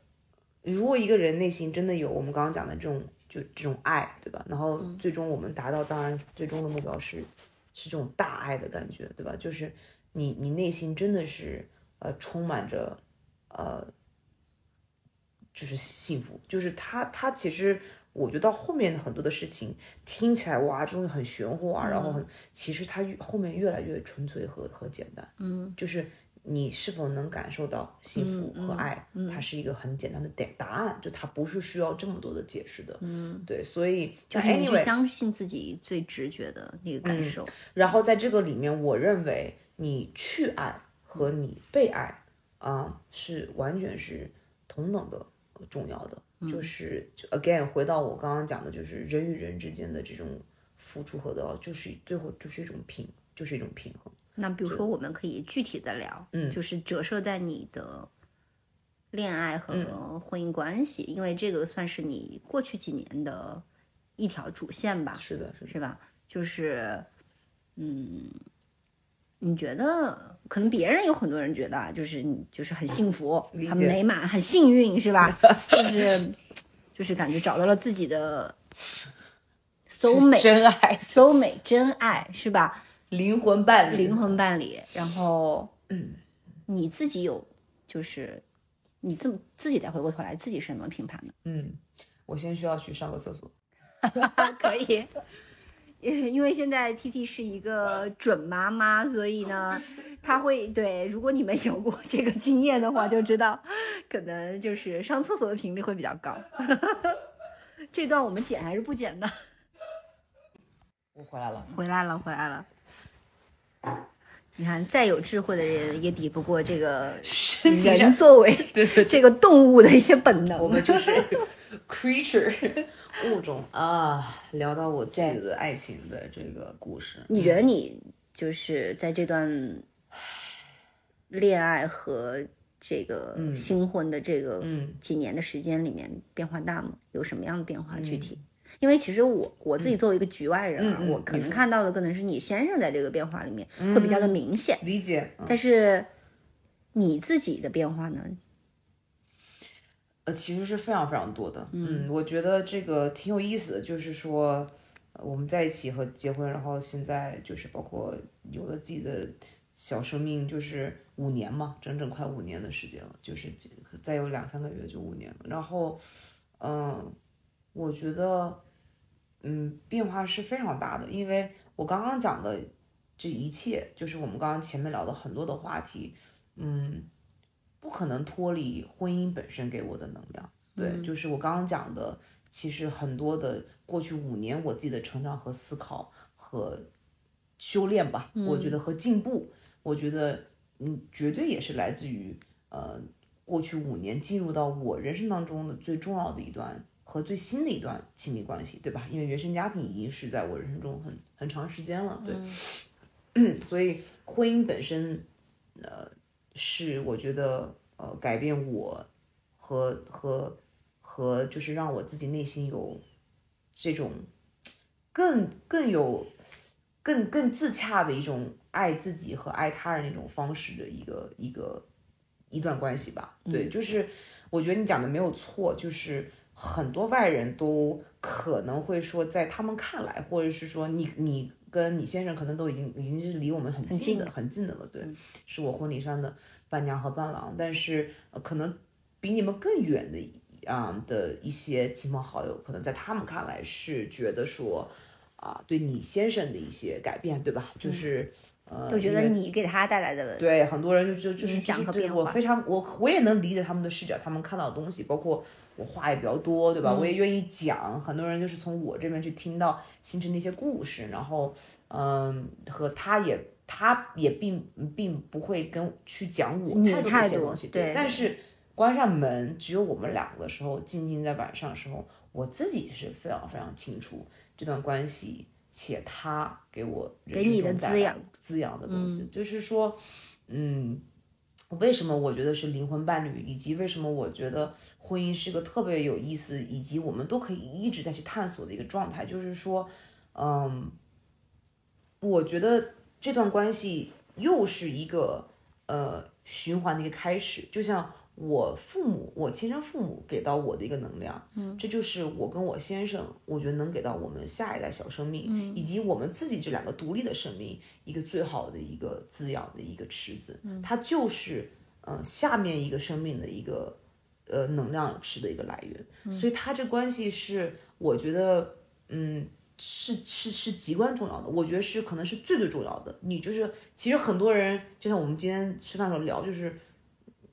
如果一个人内心真的有我们刚刚讲的这种就这种爱，对吧？然后最终我们达到，当然最终的目标是是这种大爱的感觉，对吧？就是你你内心真的是呃充满着呃就是幸福，就是他他其实。我觉得到后面的很多的事情听起来哇，这东西很玄乎啊，然后很，其实它越后面越来越纯粹和和简单，嗯，就是你是否能感受到幸福和爱，它是一个很简单的答答案，就它不是需要这么多的解释的，嗯，对，所以就你去 anyway，相信自己最直觉的那个感受。然后在这个里面，我认为你去爱和你被爱啊、是完全是同等的重要的。就是就 again 回到我刚刚讲的，就是人与人之间的这种付出和得到，就是最后就是一种平，就是一种平衡。那比如说，我们可以具体的聊，嗯，就是折射在你的恋爱和婚姻关系，因为这个算是你过去几年的一条主线吧，是的，是的，是吧？就是，嗯，你觉得可能别人有很多人觉得啊，就是你就是很幸福、很美满、很幸运，是吧？就 是就是感觉找到了自己的 soul mate、真爱，soul mate 真爱，是吧？灵魂伴侣，灵魂伴侣，然后，嗯，你自己有，就是你自自己再回过头来，自己是怎么评判的？嗯，我先需要去上个厕所。可以，因因为现在 T T 是一个准妈妈，所以呢，她会对，如果你们有过 这个经验的话，就知道，可能就是上厕所的频率会比较高。这段我们剪还是不剪呢？我回来了，回来了，回来了。你看，再有智慧的人也抵不过这个人作为对对这个动物的一些本能。我们就是 creature 物种啊。聊到我自己的爱情的这个故事，你觉得你就是在这段恋爱和这个新婚的这个嗯几年的时间里面变化大吗？有什么样的变化？具体？因为其实我我自己作为一个局外人啊，我可能看到的可能是你先生在这个变化里面会比较的明显，理解？嗯但是你自己的变化呢？呃，其实是非常非常多的。嗯，我觉得这个挺有意思的，就是说呃我们在一起和结婚，然后现在就是包括有了自己的小生命，就是五年嘛，整整快五年的时间了，就是再有两三个月就五年了。然后，嗯、我觉得，嗯，变化是非常大的，因为我刚刚讲的这一切，就是我们刚刚前面聊的很多的话题，嗯，不可能脱离婚姻本身给我的能量。对，就是我刚刚讲的，其实很多的过去五年我自己的成长和思考和修炼吧，我觉得和进步，我觉得嗯，绝对也是来自于呃过去五年进入到我人生当中的最重要的一段和最新的一段亲密关系，对吧？因为原生家庭已经是在我人生中很很长时间了，对，所以婚姻本身，呃，是我觉得呃改变我和和和就是让我自己内心有这种更更有更更自洽的一种爱自己和爱他人的一种方式的一个一个一段关系吧。对，就是我觉得你讲的没有错，就是很多外人都可能会说，在他们看来，或者是说你你跟你先生可能都已经已经是离我们很近的很近的了，对，是我婚礼上的伴娘和伴郎，但是、呃可能比你们更远的啊、的一些亲朋好友，可能在他们看来是觉得说啊、对你先生的一些改变，对吧？就是。呃，就觉得你给他带来的对很多人就就就是影响就是对我和变化非常我我也能理解他们的视角，他们看到的东西，包括我话也比较多，对吧？我也愿意讲，很多人就是从我这边去听到形成的一些故事，然后嗯，和他也他也并并不会跟去讲我你太多的一些东西，对但是关上门只有我们两个的时候，静静在晚上的时候，我自己是非常非常清楚这段关系，且他给我人给你的滋养滋养的东西，就是说，嗯，为什么我觉得是灵魂伴侣，以及为什么我觉得婚姻是个特别有意思，以及我们都可以一直在去探索的一个状态，就是说，嗯，我觉得这段关系又是一个呃循环的一个开始，就像我父母，我亲生父母给到我的一个能量，嗯，这就是我跟我先生，我觉得能给到我们下一代小生命，以及我们自己这两个独立的生命一个最好的一个滋养的一个池子，它就是呃下面一个生命的一个呃能量池的一个来源，所以它这关系是我觉得嗯。是是是极关重要的，我觉得是可能是最最重要的。你就是其实很多人，就像我们今天吃饭的时候聊，就是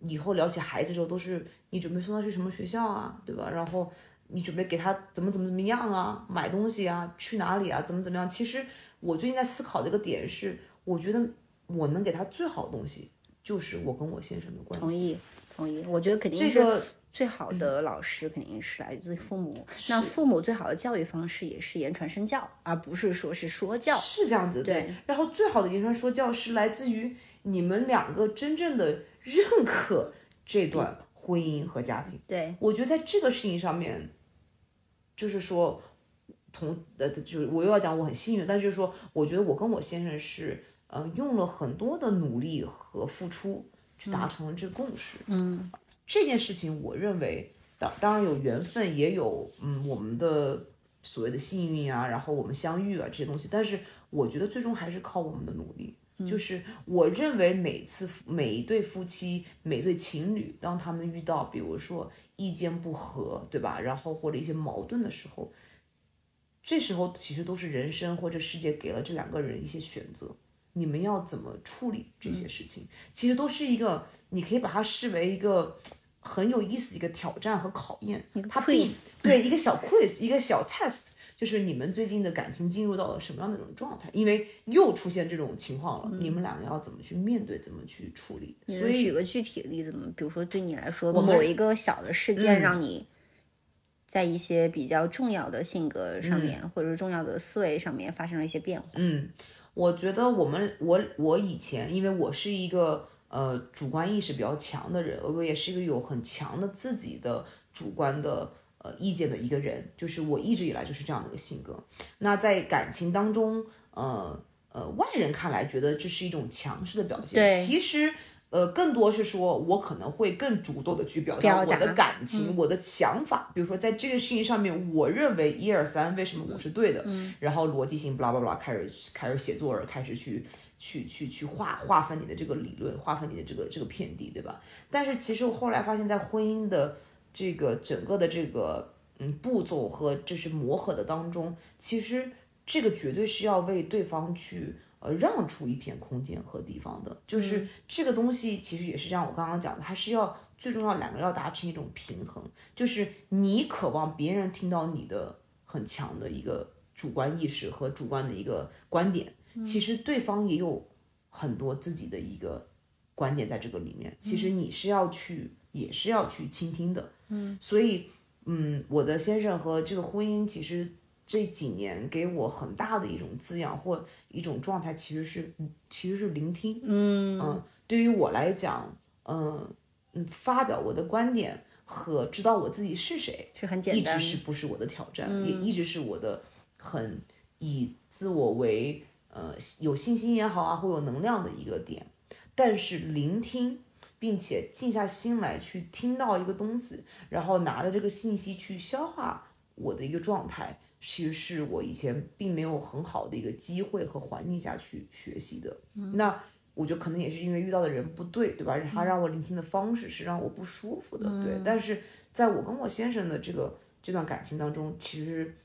以后聊起孩子的时候，都是你准备送他去什么学校啊，对吧？然后你准备给他怎么怎么怎么样啊，买东西啊，去哪里啊，怎么怎么样。其实我最近在思考的一个点是，我觉得我能给他最好的东西，就是我跟我先生的关系。同意同意，我觉得肯定是这个最好的老师肯定是来自父母。那父母最好的教育方式也是言传身教，而不是说是说教。是这样子的。对然后最好的言传说教是来自于你们两个真正的认可这段婚姻和家庭。对，我觉得在这个事情上面，就是说同呃，就是我又要讲我很幸运，但是就是说，我觉得我跟我先生是呃用了很多的努力和付出去达成了这个共识。嗯，这件事情我认为当当然有缘分，也有嗯我们的所谓的幸运啊，然后我们相遇啊这些东西，但是我觉得最终还是靠我们的努力。就是我认为每次每一对夫妻、每对情侣，当他们遇到比如说意见不合，对吧？然后或者一些矛盾的时候，这时候其实都是人生或者世界给了这两个人一些选择，你们要怎么处理这些事情？其实都是一个，你可以把它视为一个很有意思的一个挑战和考验。它并 quiz 对一个小 quiz，一个小 test，就是你们最近的感情进入到了什么样的一种状态？因为又出现这种情况了，你们两个要怎么去面对，怎么去处理？所以举以个具体的例子吗？比如说对你来说，某一个小的事件嗯让你在一些比较重要的性格上嗯面，或者是重要的思维上面发生了一些变化。嗯我觉得我们我我以前，因为我是一个呃主观意识比较强的人，我也是一个有很强的自己的主观的呃意见的一个人，就是我一直以来就是这样的一个性格。那在感情当中，呃呃，外人看来觉得这是一种强势的表现，其实呃，更多是说我可能会更主动的去表达我的感情、我的想法。比如说在这个事情上面，我认为一二三，为什么我是对的？然后逻辑性巴拉巴拉开始开始写作文，开始去去去去划划分你的这个理论，划分你的这个这个片地，对吧？但是其实我后来发现，在婚姻的这个整个的这个嗯步骤和这是磨合的当中，其实这个绝对是要为对方去呃让出一片空间和地方的。就是这个东西其实也是像我刚刚讲的，它是要最重要两个要达成一种平衡，就是你渴望别人听到你的很强的一个主观意识和主观的一个观点，其实对方也有很多自己的一个观点在这个里面，其实你是要去也是要去倾听的。嗯，所以嗯，我的先生和这个婚姻其实这几年给我很大的一种滋养或一种状态，其实是其实是聆听。嗯对于我来讲，嗯嗯，发表我的观点和知道我自己是谁，是很一简单直。是不是我的挑战，也一直是我的很以自我为呃有信心也好啊，或有能量的一个点。但是聆听，并且静下心来去听到一个东西，然后拿着这个信息去消化我的一个状态，其实是我以前并没有很好的一个机会和环境下去学习的。那我觉得可能也是因为遇到的人不对，对吧？他让我聆听的方式是让我不舒服的，对。但是在我跟我先生的这个这段感情当中，其实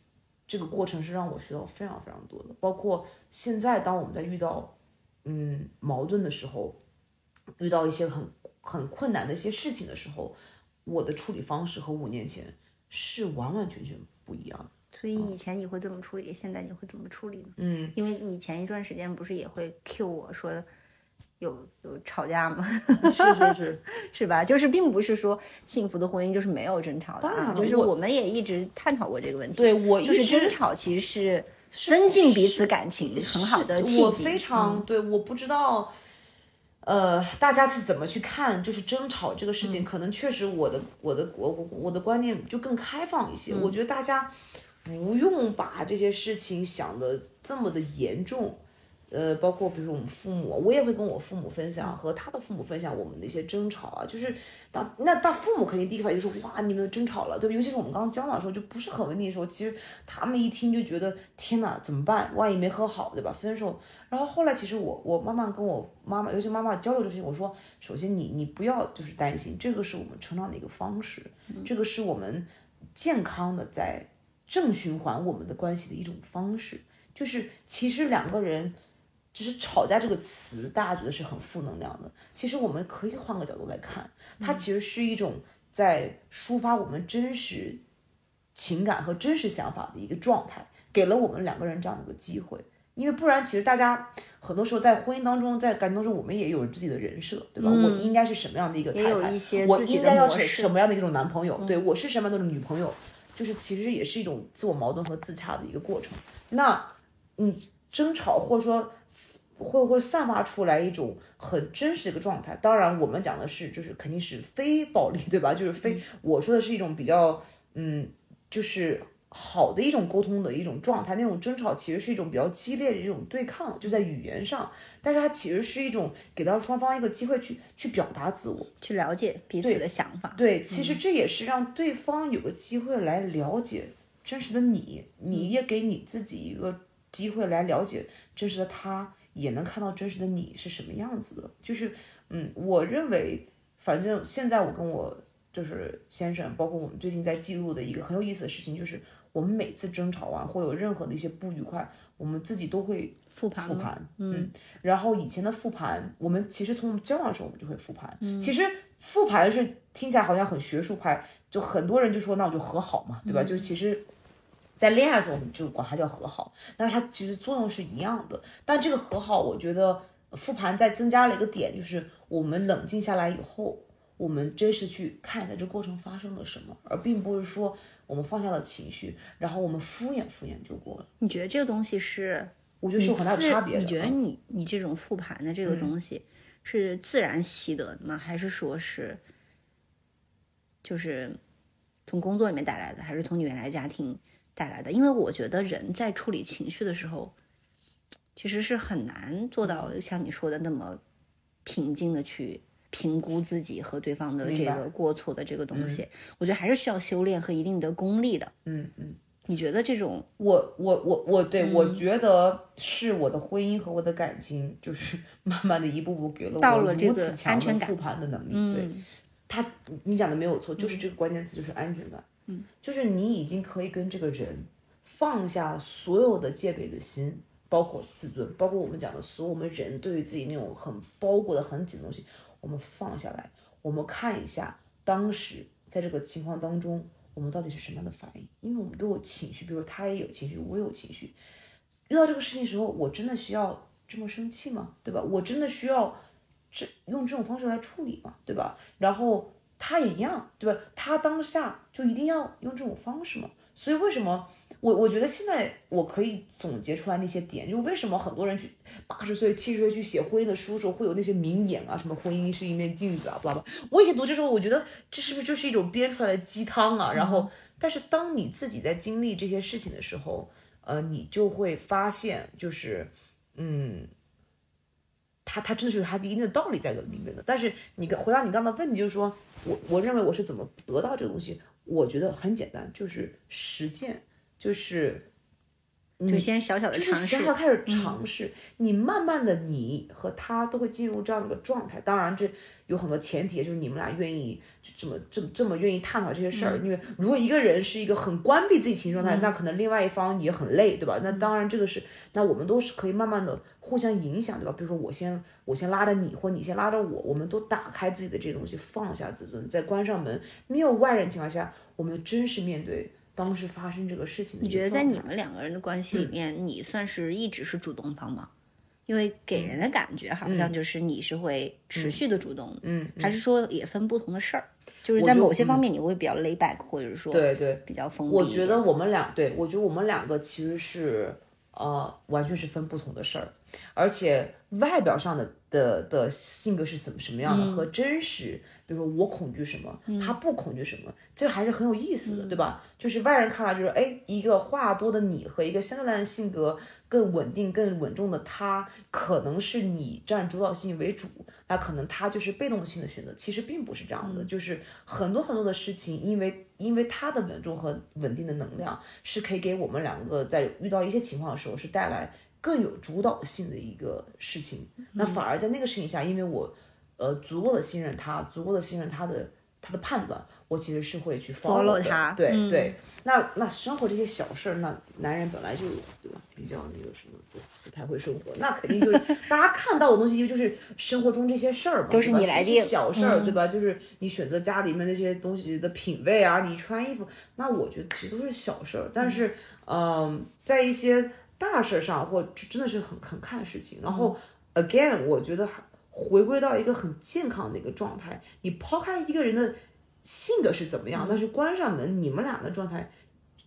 这个过程是让我学到非常非常多的。包括现在，当我们在遇到嗯矛盾的时候，遇到一些很很困难的一些事情的时候，我的处理方式和五年前是完完全全不一样的。所以以前你会这么处理，现在你会怎么处理呢？嗯，因为你前一段时间不是也会 cue 我说有有吵架吗？是是是，是吧？就是并不是说幸福的婚姻就是没有争吵的啊，就是我们也一直探讨过这个问题。对我一就是争吵其实是增进彼此感情很好的契机。我非常、对，我不知道，呃，大家是怎么去看，就是争吵这个事情，可能确实我的我的我我我的观念就更开放一些。我觉得大家不用把这些事情想的这么的严重。呃，包括比如说我们父母，我也会跟我父母分享，和他的父母分享我们的一些争吵啊，就是当那当父母肯定第一个反应就是哇，你们争吵了，对吧？尤其是我们刚刚交往的时候，就不是很稳定的时候，其实他们一听就觉得天哪，怎么办？万一没和好，对吧？分手。然后后来其实我我慢慢跟我妈妈，尤其妈妈交流这个事情，我说，首先你你不要就是担心，这个是我们成长的一个方式，这个是我们健康的在正循环我们的关系的一种方式，就是其实两个人。只是吵架这个词，大家觉得是很负能量的。其实我们可以换个角度来看，它其实是一种在抒发我们真实情感和真实想法的一个状态，给了我们两个人这样的一个机会。因为不然，其实大家很多时候在婚姻当中，在感情当中，我们也有自己的人设，对吧？我应该是什么样的一个太太一些，我应该要是什么样的一种男朋友？对我是什么样的女朋友？就是其实也是一种自我矛盾和自洽的一个过程。那嗯，争吵或者说会会散发出来一种很真实的一个状态。当然，我们讲的是就是肯定是非暴力，对吧？就是非、我说的是一种比较嗯，就是好的一种沟通的一种状态。那种争吵其实是一种比较激烈的一种对抗，就在语言上，但是它其实是一种给到双方一个机会去去表达自我。去了解彼此的想法。对，其实这也是让对方有个机会来了解真实的你，你也给你自己一个机会来了解真实的他，也能看到真实的你是什么样子的。就是，嗯，我认为，反正现在我跟我就是先生，包括我们最近在记录的一个很有意思的事情，就是我们每次争吵完或有任何的一些不愉快，我们自己都会复盘复盘，嗯，然后以前的复盘，我们其实从我们交往的时候我们就会复盘，嗯其实复盘是听起来好像很学术派，就很多人就说那我就和好嘛，对吧？就其实。在恋爱的时候，我们就管它叫和好，那它其实作用是一样的。但这个和好，我觉得复盘再增加了一个点，就是我们冷静下来以后，我们真实去看一下这过程发生了什么，而并不是说我们放下了情绪，然后我们敷衍敷衍就过了。你觉得这个东西是？我觉得是有很大的差别的。你觉得嗯你你这种复盘的这个东西是自然习得的吗？还是说是就是从工作里面带来的，还是从你原来家庭带来的？因为我觉得人在处理情绪的时候，其实是很难做到像你说的那么平静的去评估自己和对方的这个过错的这个东西，我觉得还是需要修炼和一定的功力的。嗯嗯。你觉得这种我我我我对、我嗯觉得是我的婚姻和我的感情，就是 慢慢的一步步给了我到了这个如此强安全感的复盘的能力。对嗯他，你讲的没有错，就是这个关键词，就是安全感。嗯，就是你已经可以跟这个人放下所有的戒备的心，包括自尊，包括我们讲的所有我们人对于自己那种很包裹的很紧的东西，我们放下来，我们看一下当时在这个情况当中，我们到底是什么样的反应？因为我们都有情绪，比如他也有情绪，我有情绪。遇到这个事情时候，我真的需要这么生气吗？对吧？我真的需要这用这种方式来处理吗？对吧？然后他也一样，对吧？他当下就一定要用这种方式嘛？所以为什么我我觉得现在我可以总结出来那些点，就为什么很多人去八十岁、七十岁去写婚姻的书的时候会有那些名言啊，什么婚姻是一面镜子啊，不拉巴拉。我以前读这时候，我觉得这是不是就是一种编出来的鸡汤啊？然后，但是当你自己在经历这些事情的时候，呃，你就会发现，就是，嗯，他他真的是有他一定的道理在里面的。但是你回答你刚才问题，就是说我我认为我是怎么得到这个东西？我觉得很简单，就是实践，就是就先小小的就是尝试嗯想，要开始尝试，你慢慢的你和他都会进入这样的一个状态。当然，这有很多前提，就是你们俩愿意就这么这么这么愿意探讨这些事嗯儿。因为如果一个人是一个很关闭自己情绪状态，那可能另外一方也很累，对吧？嗯那当然这个是，那我们都是可以慢慢的互相影响，对吧？比如说我先我先拉着你，或你先拉着我，我们都打开自己的这个东西，放下自尊，在关上门，没有外人情况下，我们真实面对当时发生这个事情的你觉得在你们两个人的关嗯系里面，你算是一直是主动方吗？因为给人的感觉好像就是你是会持续的主动，嗯，还是说也分不同的事儿？就是在某些方面你会比较 lay back，或者说对对，比较封闭。我觉得我们两对我觉得我们两个其实是呃完全是分不同的事儿，而且外表上的的的性格是什么什么样的、和真实，比如说我恐惧什么，他不恐惧什么，这还是很有意思的，对吧？就是外人看来就是哎一个话多的你和一个相对来性格更稳定、更稳重的他，可能是你占主导性为主，那可能他就是被动性的选择，其实并不是这样的，就是很多很多的事情，因为因为他的稳重和稳定的能量，是可以给我们两个在遇到一些情况的时候，是带来更有主导性的一个事情。那反而在那个事情下，因为我呃足够的信任他，足够的信任他的他的判断，我其实是会去 Follow 他对、嗯。对。那那生活这些小事儿，那男人本来就对吧，比较那个什么不不太会生活，那肯定就是 大家看到的东西，因为就是生活中这些事儿嘛，都是你来定小事儿，嗯。对吧？就是你选择家里面那些东西的品味啊，你穿衣服，那我觉得其实都是小事儿，但是嗯、在一些大事儿上，或真的是很很看事情。然后、again，我觉得还回归到一个很健康的一个状态，你抛开一个人的性格是怎么样，但是关上门，你们俩的状态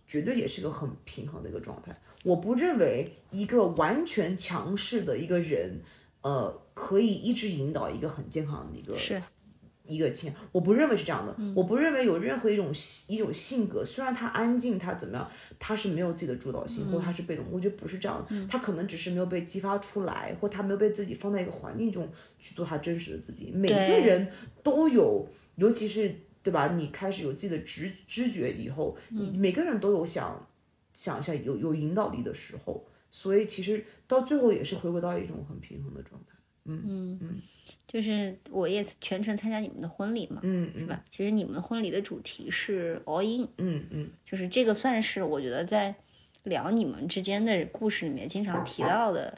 绝对也是个很平衡的一个状态。我不认为一个完全强势的一个人，呃，可以一直引导一个很健康的一个是一个情，我不认为是这样的。我不认为有任何一种一种性格，虽然他安静，他怎么样，他是没有自己的主导性，或者他是被动。我觉得不是这样的，他可能只是没有被激发出来，或他没有被自己放在一个环境中去做他真实的自己。每个人都有，尤其是对吧？你开始有自己的直知觉以后，你每个人都有想想想有有引导力的时候，所以其实到最后也是回归到一种很平衡的状态。就是我也全程参加你们的婚礼嘛，嗯是吧？其实你们婚礼的主题是 all in，嗯嗯就是这个算是我觉得在聊你们之间的故事里面经常提到的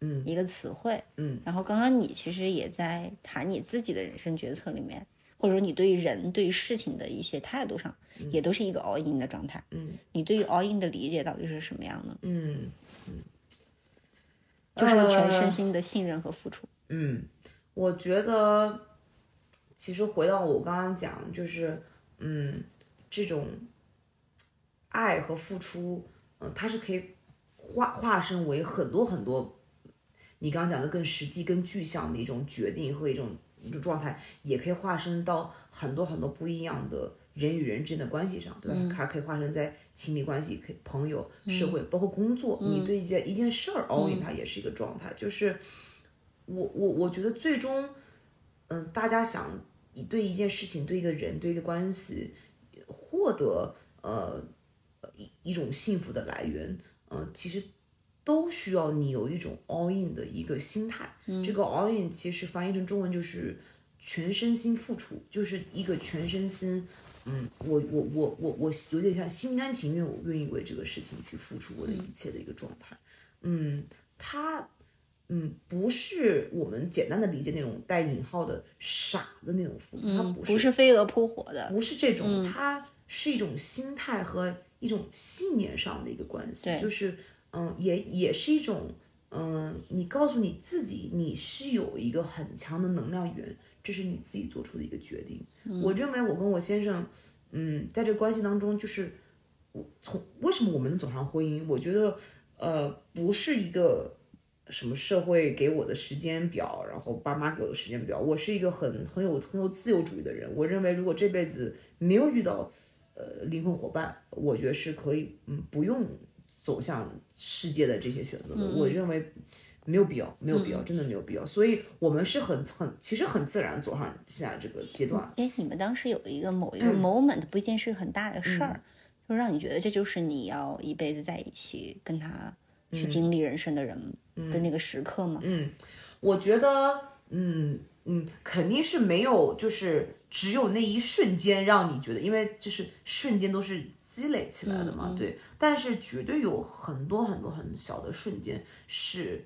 嗯一个词汇。嗯然后刚刚你其实也在谈你自己的人生决策里面，或者说你对于人、对于事情的一些态度上，也都是一个 all in 的状态。嗯你对于 all in 的理解到底是什么样呢？嗯嗯。就是全呃身心的信任和付出。嗯，我觉得其实回到我刚刚讲，就是嗯，这种爱和付出，嗯、它是可以化化身为很多很多你刚刚讲的更实际、更具象的一种决定和一种一种状态，也可以化身到很多很多不一样的人与人之间的关系上，对吧？还可以化身在亲密关系、可以朋友、社会，包括工作。你对一件一件事儿 all in，它也是一个状态，就是。我我我觉得最终，嗯，大家想以对一件事情、对一个人、对一个关系获得呃一一种幸福的来源，嗯、其实都需要你有一种 all in 的一个心态。这个 all in 其实翻译成中文就是全身心付出，就是一个全身心。嗯，我我我我我有点像心甘情愿，我愿意为这个事情去付出我的一切的一个状态。嗯，他嗯不是我们简单的理解那种带引号的傻的那种付出，他不是不是飞蛾扑火的，不是这种，它是一种心态和一种信念上的一个关系，对就是嗯，也也是一种嗯，你告诉你自己你是有一个很强的能量源，这是你自己做出的一个决定。我认为我跟我先生，嗯，在这关系当中，就是我从为什么我们能走上婚姻，我觉得呃不是一个。什么社会给我的时间表，然后爸妈给我的时间表，我是一个很很有很有自由主义的人。我认为如果这辈子没有遇到呃灵魂伙伴，我觉得是可以嗯不用走向世界的这些选择的。我认为没有必要，没有必要，真的没有必要。所以我们是很很其实很自然走上现在这个阶段。哎，你们当时有一个某嗯一个 moment，、不一定是很大的事儿，就让你觉得这就是你要一辈子在一起跟他去经历人生的人的那个时刻吗？嗯，我觉得，嗯嗯，肯定是没有，就是只有那一瞬间让你觉得，因为就是瞬间都是积累起来的嘛，对。但是绝对有很多很多很小的瞬间是，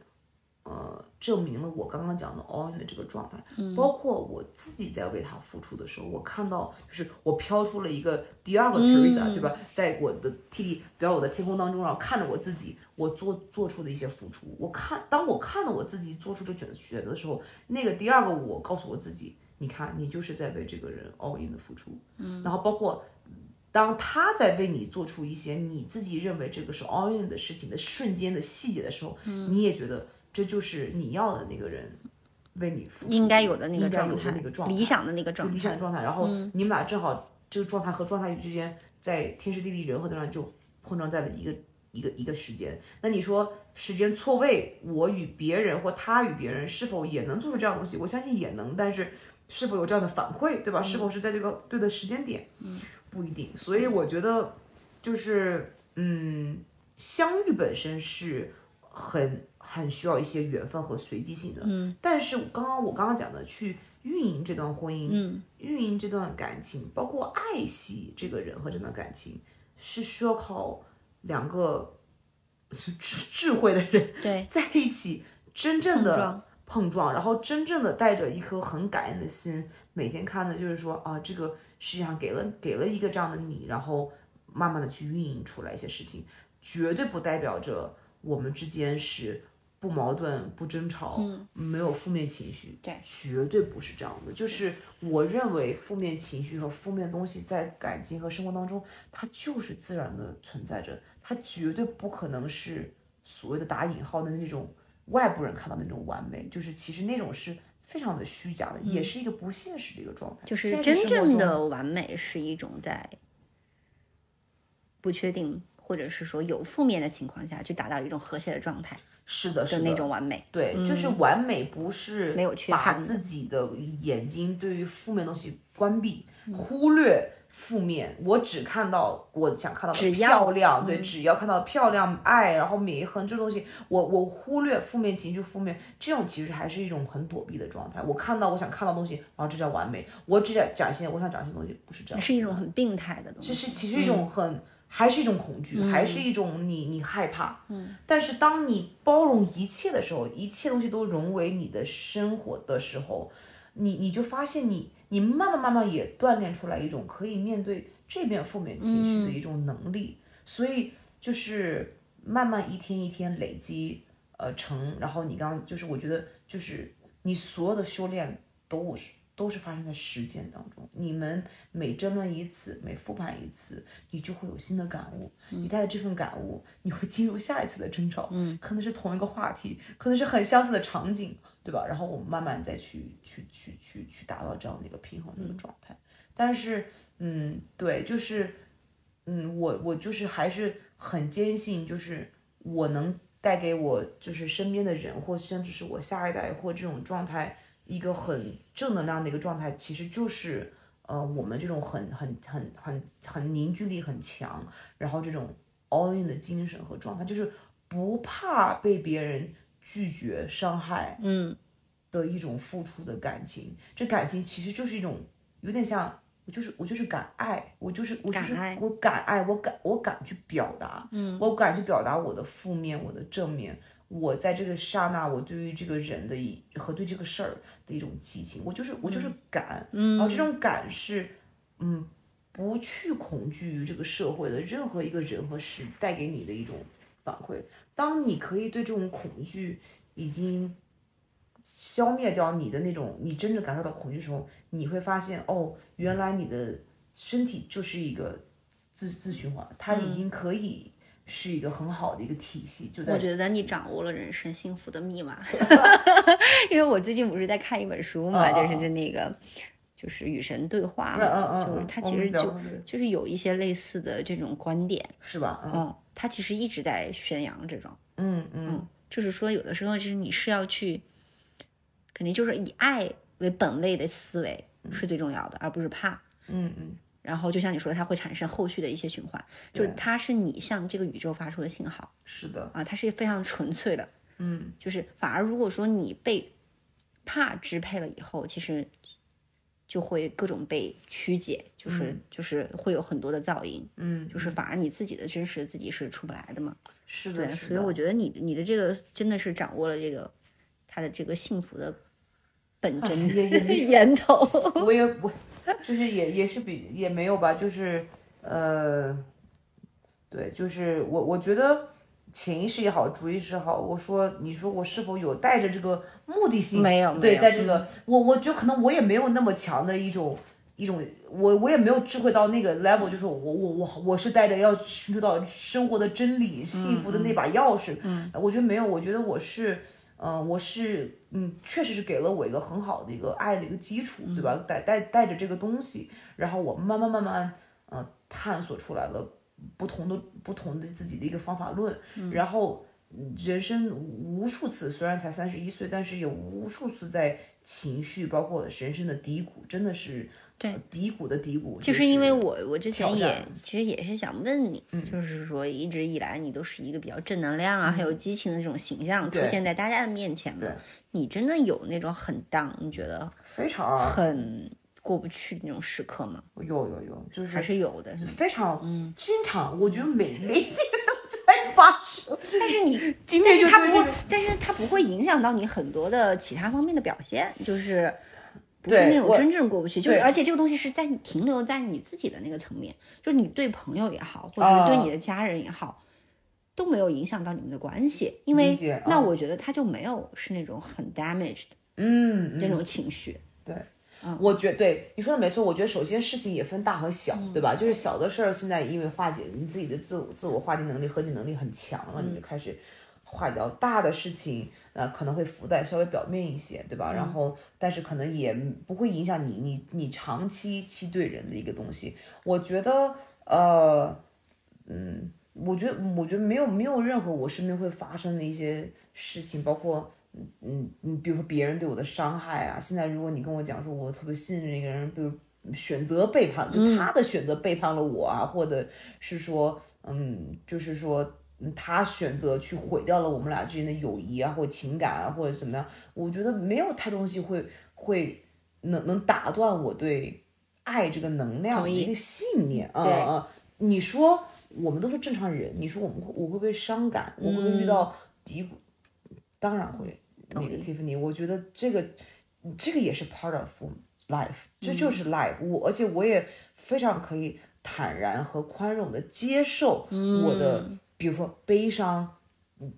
呃，证明了我刚刚讲的 all in 的这个状态。包括我自己在为他付出的时候，我看到就是我飘出了一个第二个 Teresa，、对吧？在我的 T 吧？我的天空当中，然后看着我自己，我做做出的一些付出。我看，当我看到我自己做出这选选择的时候，那个第二个我告诉我自己，你看，你就是在为这个人 all in 的付出。嗯，然后包括。当他在为你做出一些你自己认为这个是 all in 的事情的瞬间的细节的时候，你也觉得这就是你要的那个人为你付出应该有的那个状态，那个状态，理想的那个状态，理想的状态。然后你们俩正好这个状态和状态之间，在天时地利人和的上就碰撞在了一个一个一个时间。那你说时间错位，我与别人或他与别人是否也能做出这样的东西？我相信也能，但是是否有这样的反馈，对吧？是否是在这个对的时间点？嗯，不一定。所以我觉得就是嗯，相遇本身是很很需要一些缘分和随机性的。嗯，但是刚刚我刚刚讲的去运营这段婚姻，嗯，运营这段感情，包括爱惜这个人和这段感情，是需要靠两个是智智慧的人对 在一起，真正的碰撞碰撞，然后真正的带着一颗很感恩的心，每天看的就是说啊，这个世界上给了给了一个这样的你，然后慢慢的去运营出来一些事情，绝对不代表着我们之间是不矛盾、不争吵，没有负面情绪，对。绝对不是这样的。就是我认为负面情绪和负面东西在感情和生活当中，它就是自然的存在着，它绝对不可能是所谓的打引号的那种外部人看到的那种完美，就是其实那种是非常的虚假的，也是一个不现实的一个状态。就是真正的完美是一种在不确定或者是说有负面的情况下去达到一种和谐的状态是的，是的的那种完美。对，就是完美不是没有缺把自己的眼睛对于负面东西关闭，嗯忽略负面，我只看到我想看到的漂亮，对，只要看到漂亮、爱，然后美很这东西，我我忽略负面情绪、负面，这种其实还是一种很躲避的状态。我看到我想看到东西，然后这叫完美，我只展展现我想展现的东西，不是这样，是一种很病态的东西。其实其实一种很、还是一种恐惧，还是一种你你害怕。嗯，但是当你包容一切的时候，一切东西都融为你的生活的时候，你你就发现你你慢慢慢慢也锻炼出来一种可以面对这边负面情绪的一种能力，所以就是慢慢一天一天累积呃成，然后你刚刚就是我觉得就是你所有的修炼都是。都是发生在实践当中。你们每争论一次，每复盘一次，你就会有新的感悟。你带着这份感悟，你会进入下一次的争吵。嗯，可能是同一个话题，可能是很相似的场景，对吧？然后我们慢慢再去去去去去达到这样的一个平衡的一个状态。但是，嗯，对，就是，嗯，我我就是还是很坚信，就是我能带给我就是身边的人，或甚至是我下一代或这种状态。一个很正能量的一个状态，其实就是呃我们这种很很很很很凝聚力很强，然后这种 all in 的精神和状态，就是不怕被别人拒绝伤害，嗯，的一种付出的感情。这感情其实就是一种有点像。我就是我就是敢爱，我就是我就是敢我敢爱，我敢我敢去表达，嗯，我敢去表达我的负面，我的正面，我在这个刹那，我对于这个人的一和对这个事儿的一种激情，我就是我就是感，嗯，然后这种感是，嗯，不去恐惧于这个社会的任何一个人和事带给你的一种反馈。当你可以对这种恐惧已经消灭掉你的那种你真正感受到恐惧的时候，你会发现哦，原来你的身体就是一个自自循环，它已经可以是一个很好的一个体系。就在我觉得你掌握了人生幸福的密码，因为我最近不是在看一本书嘛，就是那个就是与神对话嘛，嗯就是嗯他其实就就是有一些类似的这种观点，是吧？嗯嗯，他其实一直在宣扬这种，嗯嗯就是说有的时候就是你是要去，肯定就是以爱为本位的思维是最重要的，而不是怕。嗯嗯，然后就像你说的，它会产生后续的一些循环，就是它是你向这个宇宙发出的信号是的，啊，它是非常纯粹的。嗯就是反而如果说你被怕支配了以后，其实就会各种被曲解，就是、就是会有很多的噪音，嗯，就是反而你自己的真实自己是出不来的嘛。对，是的，是所以我觉得你你的这个真的是掌握了这个他的这个幸福的本真 源头。我也我就是也也是比也没有吧，就是呃，对，就是我我觉得潜意识也好，主意识也好，我说你说我是否有带着这个目的性？对，没有对在这个、我我觉得可能我也没有那么强的一种。一种我我也没有智慧到那个 level，就是我我我我是带着要寻求到生活的真理、幸福的那把钥匙。嗯，我觉得没有，我觉得我是，嗯、我是，嗯，确实是给了我一个很好的一个爱的一个基础，对吧？带带带着这个东西，然后我慢慢慢慢，呃，探索出来了不同的不同的自己的一个方法论，然后嗯人生无数次，虽然才三十一岁，但是有无数次在情绪包括人生的低谷，真的是对。呃低谷的低谷，就是因为我我之前也其实也是想问你，就是说一直以来你都是一个比较正能量啊，还有激情的这种形象出现在大家的面前嘛，你真的有那种很 down，你觉得非常很过不去的那种时刻吗？有有有，就是还是有的，是？非常嗯。经常，我觉得每 每天都在发生。但是你今天就对这个，但是它不会影响到你很多的其他方面的表现，就是不是那种真正过不去，就是而且这个东西是在你停留在你自己的那个层面，就是你对朋友也好，或者啊是对你的家人也好。都没有影响到你们的关系，因为那啊我觉得他就没有是那种很 damaged 的嗯，这种情绪，对我觉对你说的没错。我觉得首先事情也分大和小，嗯。对吧？就是小的事儿，现在因为化解你自己的自我自我化解能力、和解能力很强了，嗯你就开始化掉。大的事情，呃，可能会浮在稍微表面一些，对嗯吧？然后，但是可能也不会影响你你你长期期对人的一个东西。我觉得，呃，嗯，我觉得我觉得没有没有任何我身边会发生的一些事情，包括。嗯嗯嗯，比如说别人对我的伤害啊，现在如果你跟我讲说我特别信任一个人，比如选择背叛，就他的选择背叛了我啊，或者是说，嗯，就是说。嗯他选择去毁掉了我们俩之间的友谊啊，或者情感啊，或者怎么样？我觉得没有太多东西会会能能打断我对爱这个能量的一个信念啊对啊！你说我们都是正常人，你说我们会我会不会伤感？我会不会遇到低谷？当然会。那个 Tiffany，我觉得这个这个也是 part of life，这就是 life 我。而且我也非常可以坦然和宽容的接受我的，比如说悲伤、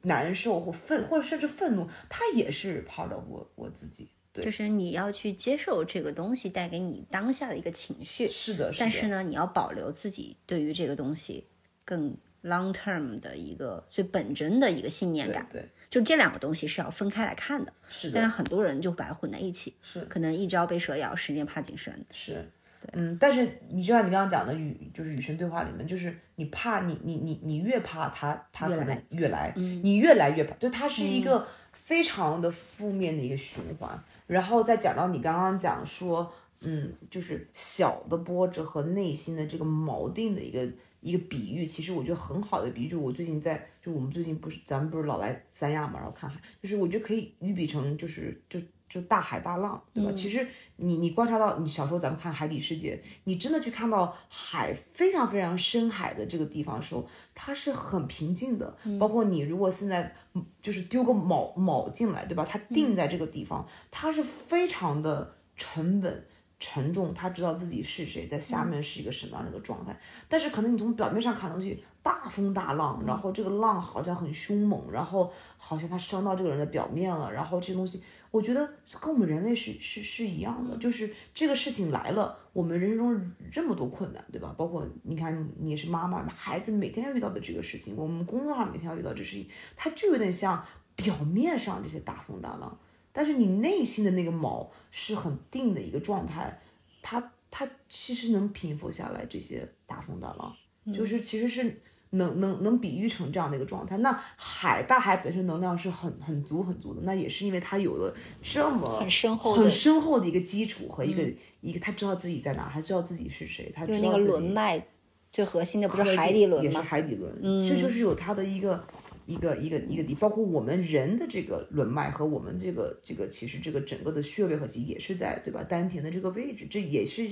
难受或愤，或者甚至愤怒，它也是 part of 我我自己。对，就是你要去接受这个东西带给你当下的一个情绪，是的，的但是呢，你要保留自己对于这个东西更 long term 的一个最本真的一个信念感。对，就这两个东西是要分开来看的，是但是，很多人就把它混在一起，是可能一朝被蛇咬，十年怕井绳。是。嗯，但是你就像你刚刚讲的与就是与神对话里面，就是你怕你你你你越怕他，他可能越来你越来越怕，就它是一个非常的负面的一个循环。然后再讲到你刚刚讲说，嗯，就是小的波折和内心的这个锚定的一个一个比喻，其实我觉得很好的比喻，就是我最近在，就我们最近不是咱们不是老来三亚嘛，然后看海，就是我觉得可以喻比成就是就就大海大浪，对吧？其实你你观察到，你小时候咱们看《海底世界》，你真的去看到海非常非常深海的这个地方的时候，它是很平静的。包括你如果现在嗯就是丢个锚锚进来，对吧？它定在这个地方，它是非常的沉稳。沉重，他知道自己是谁，在下面是一个什么样的一个状态。但是可能你从表面上看上去大风大浪，然后这个浪好像很凶猛，然后好像它伤到这个人的表面了，然后这些东西，我觉得跟我们人类是是是一样的，就是这个事情来了，我们人生中这么多困难，对吧？包括你看你你是妈妈，孩子每天要遇到的这个事情，我们工作上每天要遇到这事情，它就有点像表面上这些大风大浪。但是你内心的那个锚是很定的一个状态，它它其实能平复下来这些大风大浪，就是其实是能能能比喻成这样的一个状态。那海大海本身能量是很很足很足的，那也是因为它有了这么很深厚的很深厚的一个基础和一个、一个，他知道自己在哪儿，他知道自己是谁，他知就是那个轮脉最核心的不是海底轮也是吗？海底轮，这就是有它的一个一个一个一个底，包括我们人的这个轮脉和我们这个这个其实这个整个的穴位和肌也是在对吧丹田的这个位置，这也是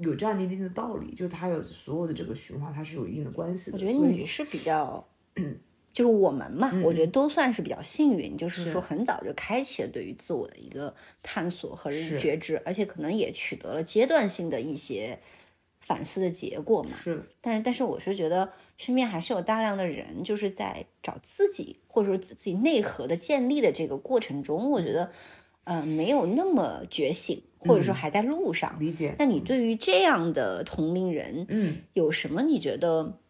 有这样的一定的道理，就是它有所有的这个循环，它是有一定的关系的。我觉得你是比较，就是我们嘛，我觉得都算是比较幸运，就是说很早就开启了对于自我的一个探索和是觉知，而且可能也取得了阶段性的一些反思的结果嘛。是但，但是我是觉得身边还是有大量的人，就是在找自己或者说自自己内核的建立的这个过程中，我觉得，呃，没有那么觉醒，或者说还在路上。理解。那你对于这样的同龄人，嗯有什么你觉得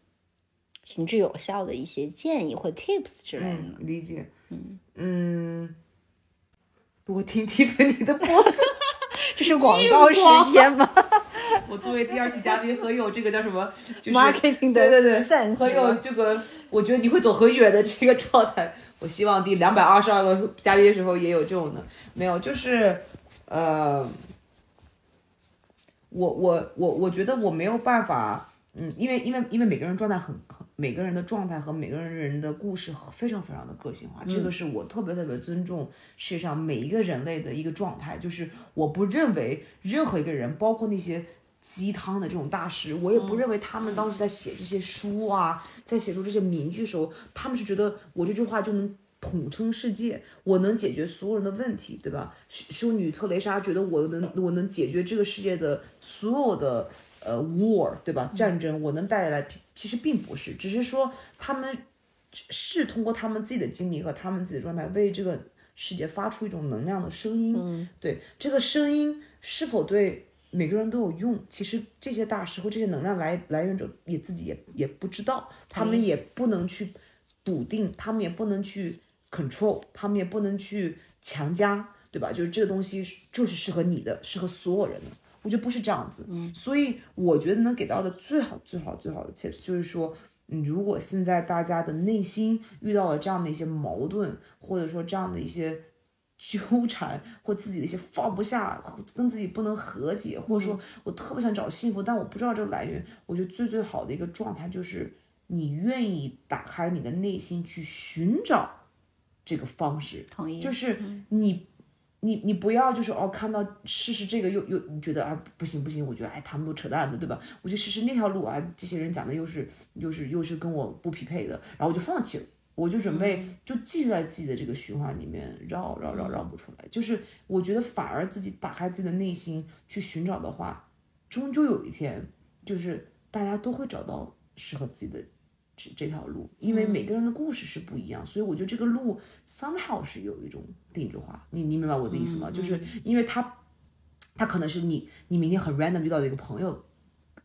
行之有效的一些建议或 tips 之类的呢？嗯，理解。嗯嗯，多听蒂芬妮的播客。这是广告时间吗 我作为第二期嘉宾，很有这个叫什么，就是？Marketing 的对对对很有这个，我觉得你会走很远的这个状态。我希望第两百二十二个嘉宾的时候也有这种的，没有，就是呃，我我我我觉得我没有办法，嗯，因为因为因为每个人状态很很，每个人的状态和每个人的故事非常非常的个性化，这个是我特别特别尊重世界上每一个人类的一个状态，就是我不认为任何一个人，包括那些。鸡汤的这种大师，我也不认为他们当时在写这些书啊，在写出这些名句的时候，他们是觉得我这句话就能统称世界，我能解决所有人的问题，对吧？修修女特蕾莎觉得我能我能解决这个世界的所有的呃 war，对吧？战争我能带来，其实并不是，只是说他们是通过他们自己的经历和他们自己的状态，为这个世界发出一种能量的声音。对这个声音是否对每个人都有用，其实这些大师或这些能量来来源者也自己也也不知道，他们也不能去笃定，他们也不能去 control，他们也不能去强加，对吧？就是这个东西就是适合你的，适合所有人的。我觉得不是这样子，所以我觉得能给到的最好、最好、最好的 tips 就是说，嗯，如果现在大家的内心遇到了这样的一些矛盾，或者说这样的一些纠缠，或自己的一些放不下，跟自己不能和解，或者说我特别想找幸福，但我不知道这个来源，我觉得最最好的一个状态就是你愿意打开你的内心去寻找这个方式，同意，就是你。你你不要就是哦，看到试试这个又又你觉得啊不行不行，我觉得哎他们都扯淡的，对吧？我就试试那条路啊，这些人讲的又是又是又是跟我不匹配的，然后我就放弃了，我就准备就继续在自己的这个循环里面绕绕绕绕不出来。就是我觉得反而自己打开自己的内心去寻找的话，终究有一天就是大家都会找到适合自己的这这条路，因为每个人的故事是不一样，所以我觉得这个路 somehow 是有一种定制化。你你明白我的意思吗？就是因为它，它可能是你你明天很 random 遇到的一个朋友。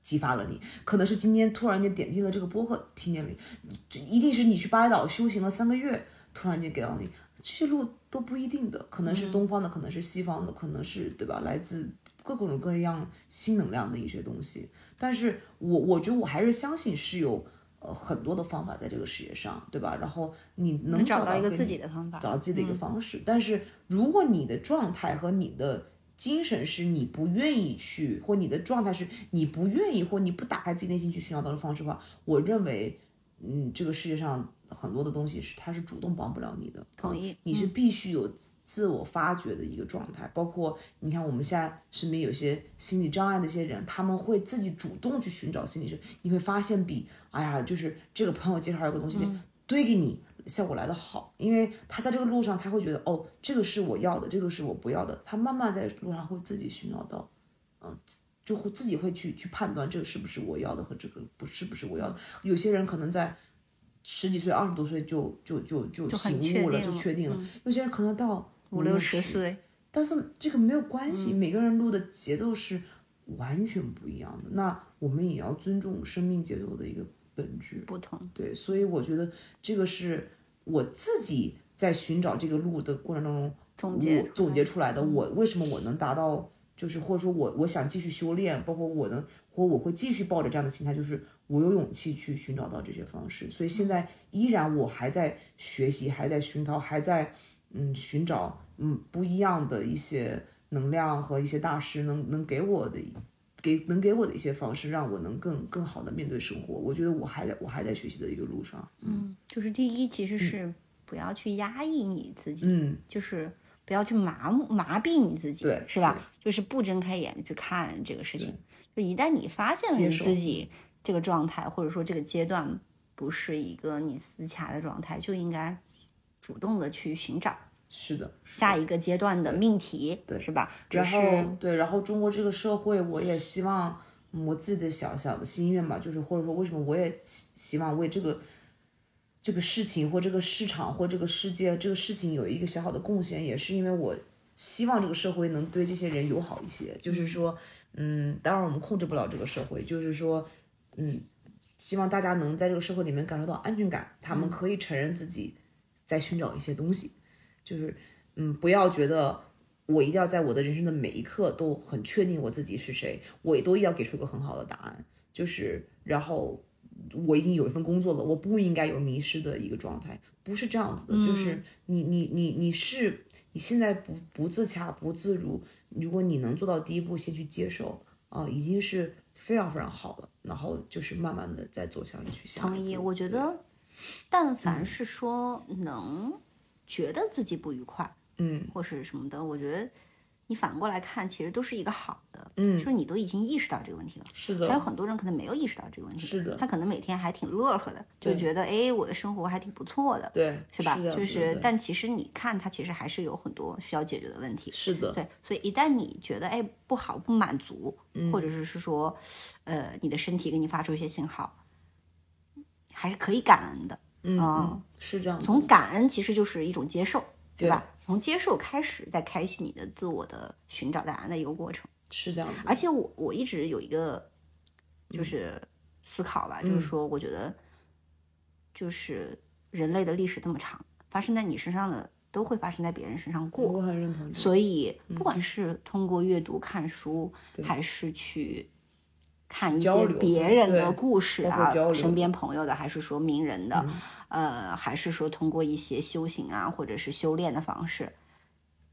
激发了你，可能是今天突然间点进了这个播客，听见了你，这一定是你去巴厘岛修行了三个月，突然间给到你，这些路都不一定的，可能是东方的，可能是西方的，可能是对吧？来自各种各样新能量的一些东西。但是我我觉得我还是相信是有呃很多的方法在这个世界上，对吧？然后你能能找到一个自己的方法找到自己的一个方式。但是如果你的状态和你的精神是你不愿意去，或你的状态是你不愿意，或你不打开自己内心去寻找到的方式的话，我认为，嗯，这个世界上很多的东西是它是主动帮不了你的。同意你是必须有自自我发掘的一个状态，包括你看我们现在身边有些心理障碍的一些人，他们会自己主动去寻找心理师，你会发现比哎呀，就是这个朋友介绍一个东西堆给你。效果来的好，因为他在这个路上，他会觉得哦，这个是我要的，这个是我不要的。他慢慢在路上会自己寻找到，嗯、就会自己会去去判断这个是不是我要的和这个不是不是我要的。有些人可能在十几岁、二十多岁就就就就醒悟了，就确定了。有些人可能到五六十，岁，但是这个没有关系，嗯每个人录的节奏是完全不一样的。那我们也要尊重生命节奏的一个本质。不同。对，所以我觉得这个是我自己在寻找这个路的过程当中总结我总结出来的。我为什么我能达到，就是或者说我我想继续修炼，包括我能或我会继续抱着这样的心态，就是我有勇气去寻找到这些方式。所以现在依然我还在学习，还在熏陶，还在嗯寻找嗯不一样的一些能量和一些大师能能给我的。给能给我的一些方式，让我能更更好的面对生活。我觉得我还在我还在学习的一个路上。嗯就是第一，其实是不要去压抑你自己，嗯，就是不要去麻木麻痹你自己，对是吧？就是不睁开眼去看这个事情。就一旦你发现了你自己这个状态，或者说这个阶段不是一个你自洽的状态，就应该主动的去寻找是的。下一个阶段的命题，对是吧？然后对，然后中国这个社会，我也希望嗯我自己的小小的心愿吧，就是或者说为什么我也希希望为这个这个事情或这个市场或这个世界这个事情有一个小小的贡献，也是因为我希望这个社会能对这些人友好一些。就是说，嗯，当然我们控制不了这个社会，就是说，嗯，希望大家能在这个社会里面感受到安全感，他们可以承认自己在寻找一些东西，就是嗯，不要觉得。我一定要在我的人生的每一刻都很确定我自己是谁，我也都要给出一个很好的答案。就是，然后我已经有一份工作了，我不应该有迷失的一个状态，不是这样子的。就是你你你你是你现在不不自洽不自如，如果你能做到第一步，先去接受啊、已经是非常非常好了。然后就是慢慢的再走向去下同意。我觉得，但凡是说能觉得自己不愉快，嗯或是什么的，我觉得你反过来看，其实都是一个好的。嗯就是你都已经意识到这个问题了。是的还有，很多人可能没有意识到这个问题，是的他可能每天还挺乐呵的，就觉得哎，我的生活还挺不错的，对，是吧？就是，但其实你看，他其实还是有很多需要解决的问题。是的，对，所以一旦你觉得哎不好、不满足，嗯或者是是说，呃，你的身体给你发出一些信号，还是可以感恩的。嗯是这样。从感恩其实就是一种接受，对对吧？从接受开始，再开启你的自我的寻找答案的一个过程。是这样子的，而且我我一直有一个就是思考吧，就是说，我觉得就是人类的历史这么长，发生在你身上的都会发生在别人身上过，我很认同。所以不管是通过阅读、看书，还是去看一些别人的故事啊身边朋友的，还是说名人的，呃，还是说通过一些修行啊，或者是修炼的方式，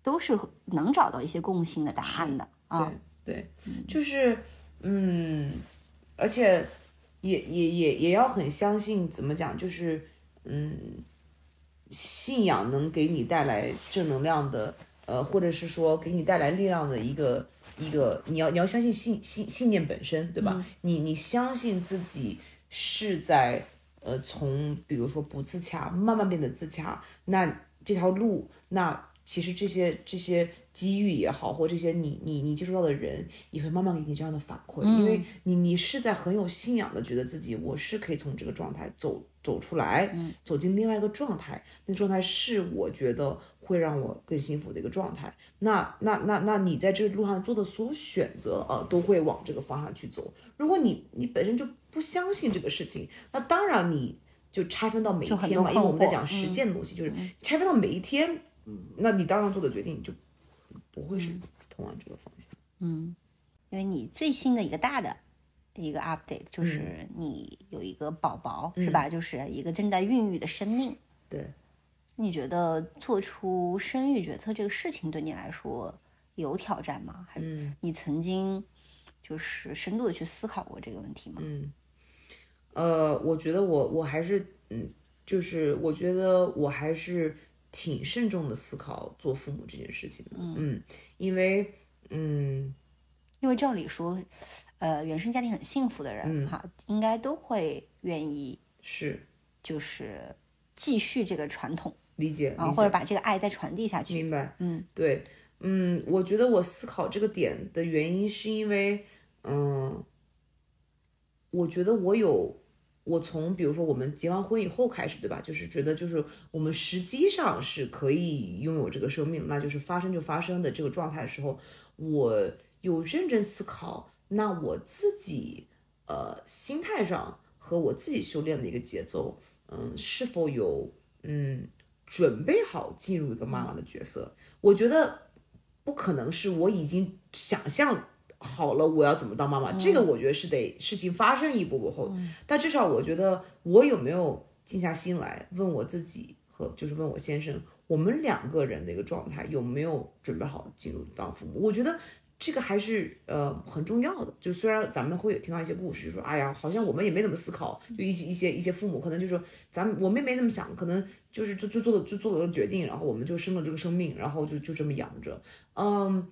都是能找到一些共性的答案的啊。对，就是嗯，而且也也也也要很相信，怎么讲，就是嗯，信仰能给你带来正能量的，呃，或者是说给你带来力量的一个一个，你要你要相信信信信念本身，对吧？你你相信自己是在呃从比如说不自洽慢慢变得自洽，那这条路那。其实这些这些机遇也好，或这些你你你接触到的人，也会慢慢给你这样的反馈，因为你你是在很有信仰的，觉得自己我是可以从这个状态走走出来，走进另外一个状态，那状态是我觉得会让我更幸福的一个状态。那那那那你在这个路上做的所有选择，啊，都会往这个方向去走。如果你你本身就不相信这个事情，那当然你就拆分到每一天嘛，因为我们在讲实践的东西，就是拆分到每一天，那你当然做的决定就不会是通往这个方向。嗯因为你最新的一个大的一个 update，就是嗯你有一个宝宝、是吧？就是一个正在孕育的生命。对，你觉得做出生育决策这个事情对你来说有挑战吗？还是你曾经就是深度的去思考过这个问题吗？嗯，呃，我觉得我我还是嗯，就是我觉得我还是挺慎重的思考做父母这件事情的，嗯，因为嗯因为照理说，呃，原生家庭很幸福的人嗯哈，应该都会愿意是就是继续这个传统理解啊，或者把这个爱再传递下去。明白，嗯，对，嗯，我觉得我思考这个点的原因是因为，嗯，我觉得我有，我从比如说我们结完婚以后开始，对吧？就是觉得就是我们实际上是可以拥有这个生命，那就是发生就发生的这个状态的时候，我有认真思考，那我自己呃心态上和我自己修炼的一个节奏，嗯，是否有嗯准备好进入一个妈妈的角色？我觉得不可能是我已经想象好了我要怎么当妈妈，这个我觉得是得事情发生一步过后，但至少我觉得我有没有静下心来问我自己和就是问我先生，我们两个人的一个状态有没有准备好进入当父母？我觉得。这个还是呃很重要的，就虽然咱们会有听到一些故事，就说哎呀，好像我们也没怎么思考，就一些一些一些父母可能就说咱们我们也没怎么想，可能就是就就做了就做了个决定，然后我们就生了这个生命，然后就就这么养着，嗯。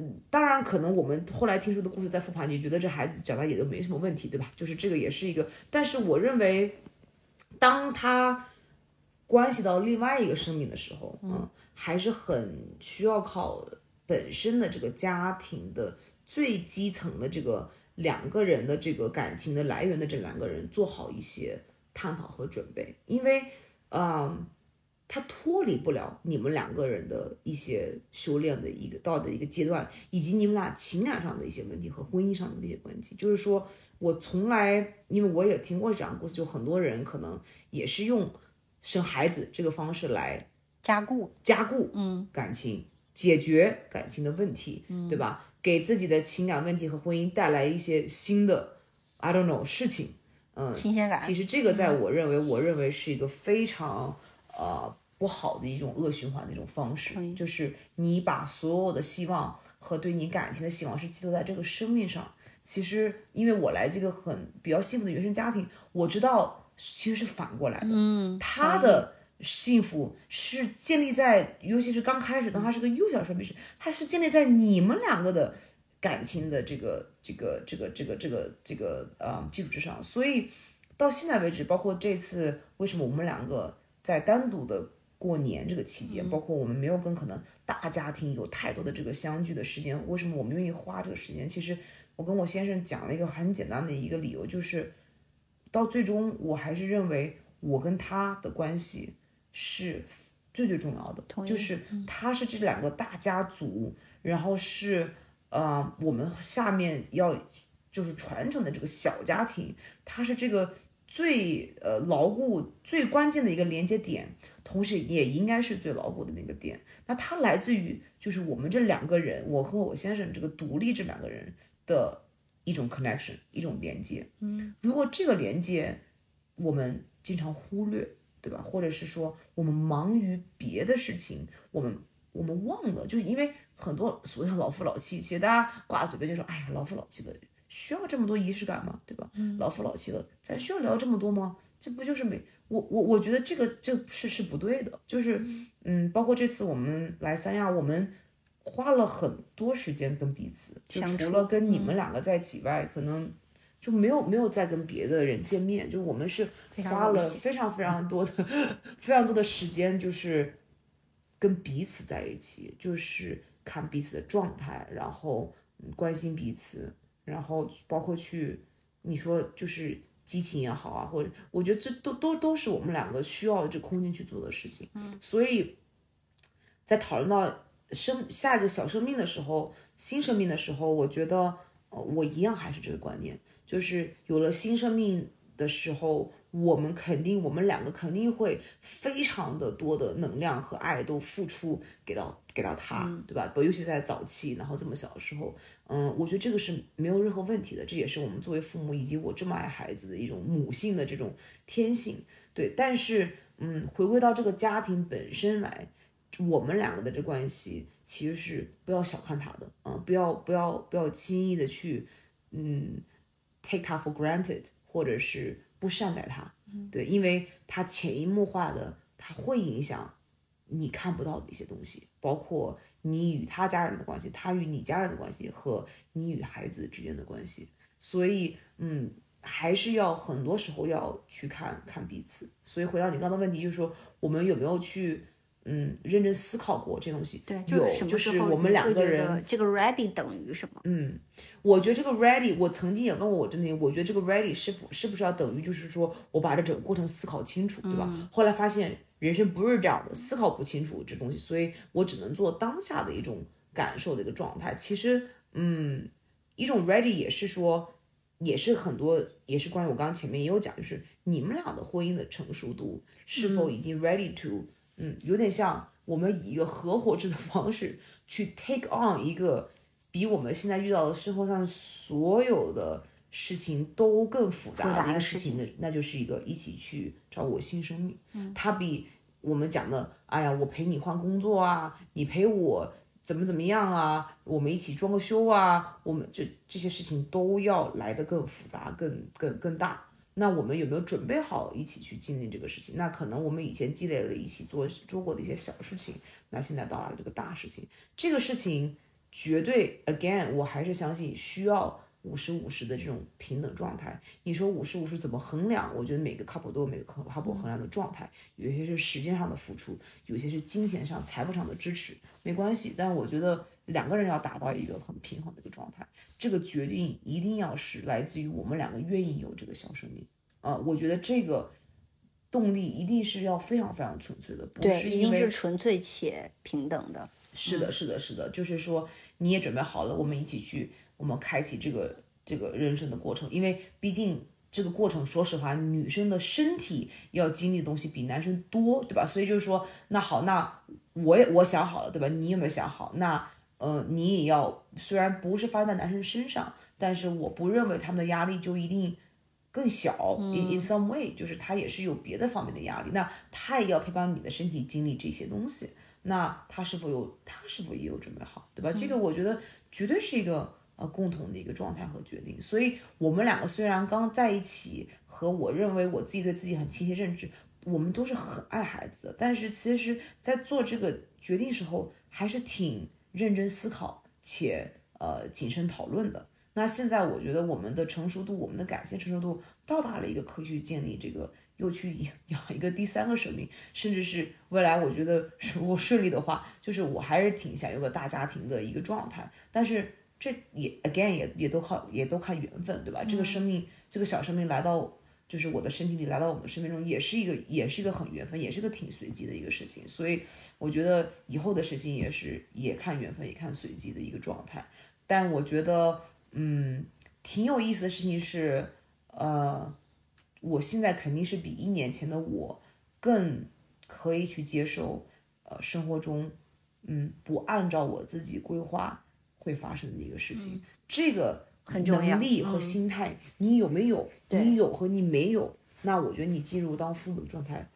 嗯当然，可能我们后来听说的故事再复盘，你觉得这孩子长大也都没什么问题，对吧？就是这个也是一个，但是我认为，当他关系到另外一个生命的时候，嗯，还是很需要靠本身的这个家庭的最基层的这个两个人的这个感情的来源的这两个人做好一些探讨和准备，因为，嗯。他脱离不了你们两个人的一些修炼的一个到的一个阶段，以及你们俩情感上的一些问题和婚姻上的那些问题。就是说我从来，因为我也听过这样的故事，就很多人可能也是用生孩子这个方式来加固，加固嗯感情，解决感情的问题，对吧？给自己的情感问题和婚姻带来一些新的，I don't know 事情，嗯，新鲜感。其实这个在我认为，我认为是一个非常呃不好的一种恶循环的一种方式，就是你把所有的希望和对你感情的希望是寄托在这个生命上。其实，因为我来这个很比较幸福的原生家庭，我知道其实是反过来的，嗯，他的。幸福是建立在，尤其是刚开始，当他是个幼小生命时，它是建立在你们两个的感情的这个、这个、这个、这个、这个、这个呃基础之上。所以到现在为止，包括这次为什么我们两个在单独的过年这个期间，包括我们没有跟可能大家庭有太多的这个相聚的时间，为什么我们愿意花这个时间？其实我跟我先生讲了一个很简单的一个理由，就是到最终我还是认为我跟他的关系是最最重要的，就是他是这两个大家族，然后是呃我们下面要就是传承的这个小家庭，它是这个最呃牢固、最关键的一个连接点，同时也应该是最牢固的那个点。那它来自于就是我们这两个人，我和我先生这个独立这两个人的一种 connection，一种连接。嗯，如果这个连接我们经常忽略，对吧？或者是说我们忙于别的事情，我们我们忘了，就是因为很多所谓的老夫老妻，其实大家挂嘴边就说，哎呀，老夫老妻的需要这么多仪式感吗？对吧？老夫老妻的，咱需要聊这么多吗？这不就是没我我我觉得这个这是是不对的，就是嗯，包括这次我们来三亚，我们花了很多时间跟彼此，就除了跟你们两个在一起以外，可能就没有没有再跟别的人见面，就我们是花了非常非常多的非常多的时间，就是跟彼此在一起，就是看彼此的状态，然后嗯关心彼此，然后包括去你说就是激情也好啊，或者我觉得这都都都是我们两个需要这空间去做的事情。嗯，所以在讨论到生下一个小生命的时候，新生命的时候，我觉得呃我一样还是这个观念，就是有了新生命的时候，我们肯定，我们两个肯定会非常的多的能量和爱都付出给到给到他，对吧？尤其在早期，然后这么小的时候，嗯，我觉得这个是没有任何问题的，这也是我们作为父母以及我这么爱孩子的一种母性的这种天性，对。但是，嗯，回归到这个家庭本身来，我们两个的这关系其实是不要小看他的，嗯，不要不要不要轻易的去，嗯，take 他 for granted，或者是。不善待他，对，因为他潜移默化的，他会影响你看不到的一些东西，包括你与他家人的关系，他与你家人的关系和你与孩子之间的关系。所以，嗯，还是要很多时候要去看看彼此。所以回到你刚刚的问题，就是说我们有没有去？嗯，认真思考过这东西，对，有，就是我们两个人，这个 ready 等于什么？嗯，我觉得这个 ready，我曾经也问过我真的，我觉得这个 ready 是不是不是要等于就是说我把这整个过程思考清楚，对吧？后来发现人生不是这样的，思考不清楚这东西，所以我只能做当下的一种感受的一个状态。其实，嗯，一种 ready 也是说，也是很多，也是关于我刚刚前面也有讲，就是你们俩的婚姻的成熟度是否已经 ready to。嗯，有点像我们以一个合伙制的方式 去 take on 一个比我们现在遇到的生活上所有的事情都更复杂的一个事情的，那就是一个一起去照顾新生命。嗯，它比我们讲的，哎呀，我陪你换工作啊，你陪我怎么怎么样啊，我们一起装个修啊，我们就这些事情都要来的更复杂、更更更大。那我们有没有准备好一起去经历这个事情？那可能我们以前积累了一起做做过的一些小事情，那现在到达了这个大事情。这个事情绝对，again，我还是相信需要五十五十的这种平等状态。你说五十五十怎么衡量？我觉得每个 couple 都有每个 couple 衡量的状态，有些是时间上的付出，有些是金钱上、财富上的支持，没关系。但我觉得两个人要达到一个很平衡的一个状态。这个决定一定要是来自于我们两个愿意有这个小生命，啊，我觉得这个动力一定是要非常非常纯粹的，不是因为纯粹且平等的。是的，是的，是的，就是说你也准备好了，我们一起去，我们开启这个这个人生的过程，因为毕竟这个过程，说实话，女生的身体要经历的东西比男生多，对吧？所以就是说，那好，那我也我想好了，对吧？你有没有想好？那。呃，你也要，虽然不是发生在男生身上，但是我不认为他们的压力就一定更小。In in some way，就是他也是有别的方面的压力。那他也要陪伴你的身体经历这些东西。那他是否有，他是否也有准备好，对吧？这个我觉得绝对是一个呃共同的一个状态和决定。所以，我们两个虽然刚在一起，和我认为我自己对自己很清晰认知，我们都是很爱孩子的，但是其实，在做这个决定时候，还是挺。认真思考且呃谨慎讨论的。那现在我觉得我们的成熟度，我们的感性成熟度到达了一个可以去建立这个，又去 养一个第三个生命，甚至是未来我觉得如果顺利的话，就是我还是挺想有个大家庭的一个状态。但是这也 again 也也都靠也都看缘分，对吧？这个生命这个小生命来到。就是我的身体里来到我们生命中，也是一个，也是一个很缘分，也是个挺随机的一个事情。所以我觉得以后的事情也是也看缘分，也看随机的一个状态。但我觉得，嗯，挺有意思的事情是，呃，我现在肯定是比一年前的我更可以去接受，呃，生活中，嗯，不按照我自己规划会发生的一个事情。这个。能力和心态，你有没有？你有和你没有，那我觉得你进入当父母的状态，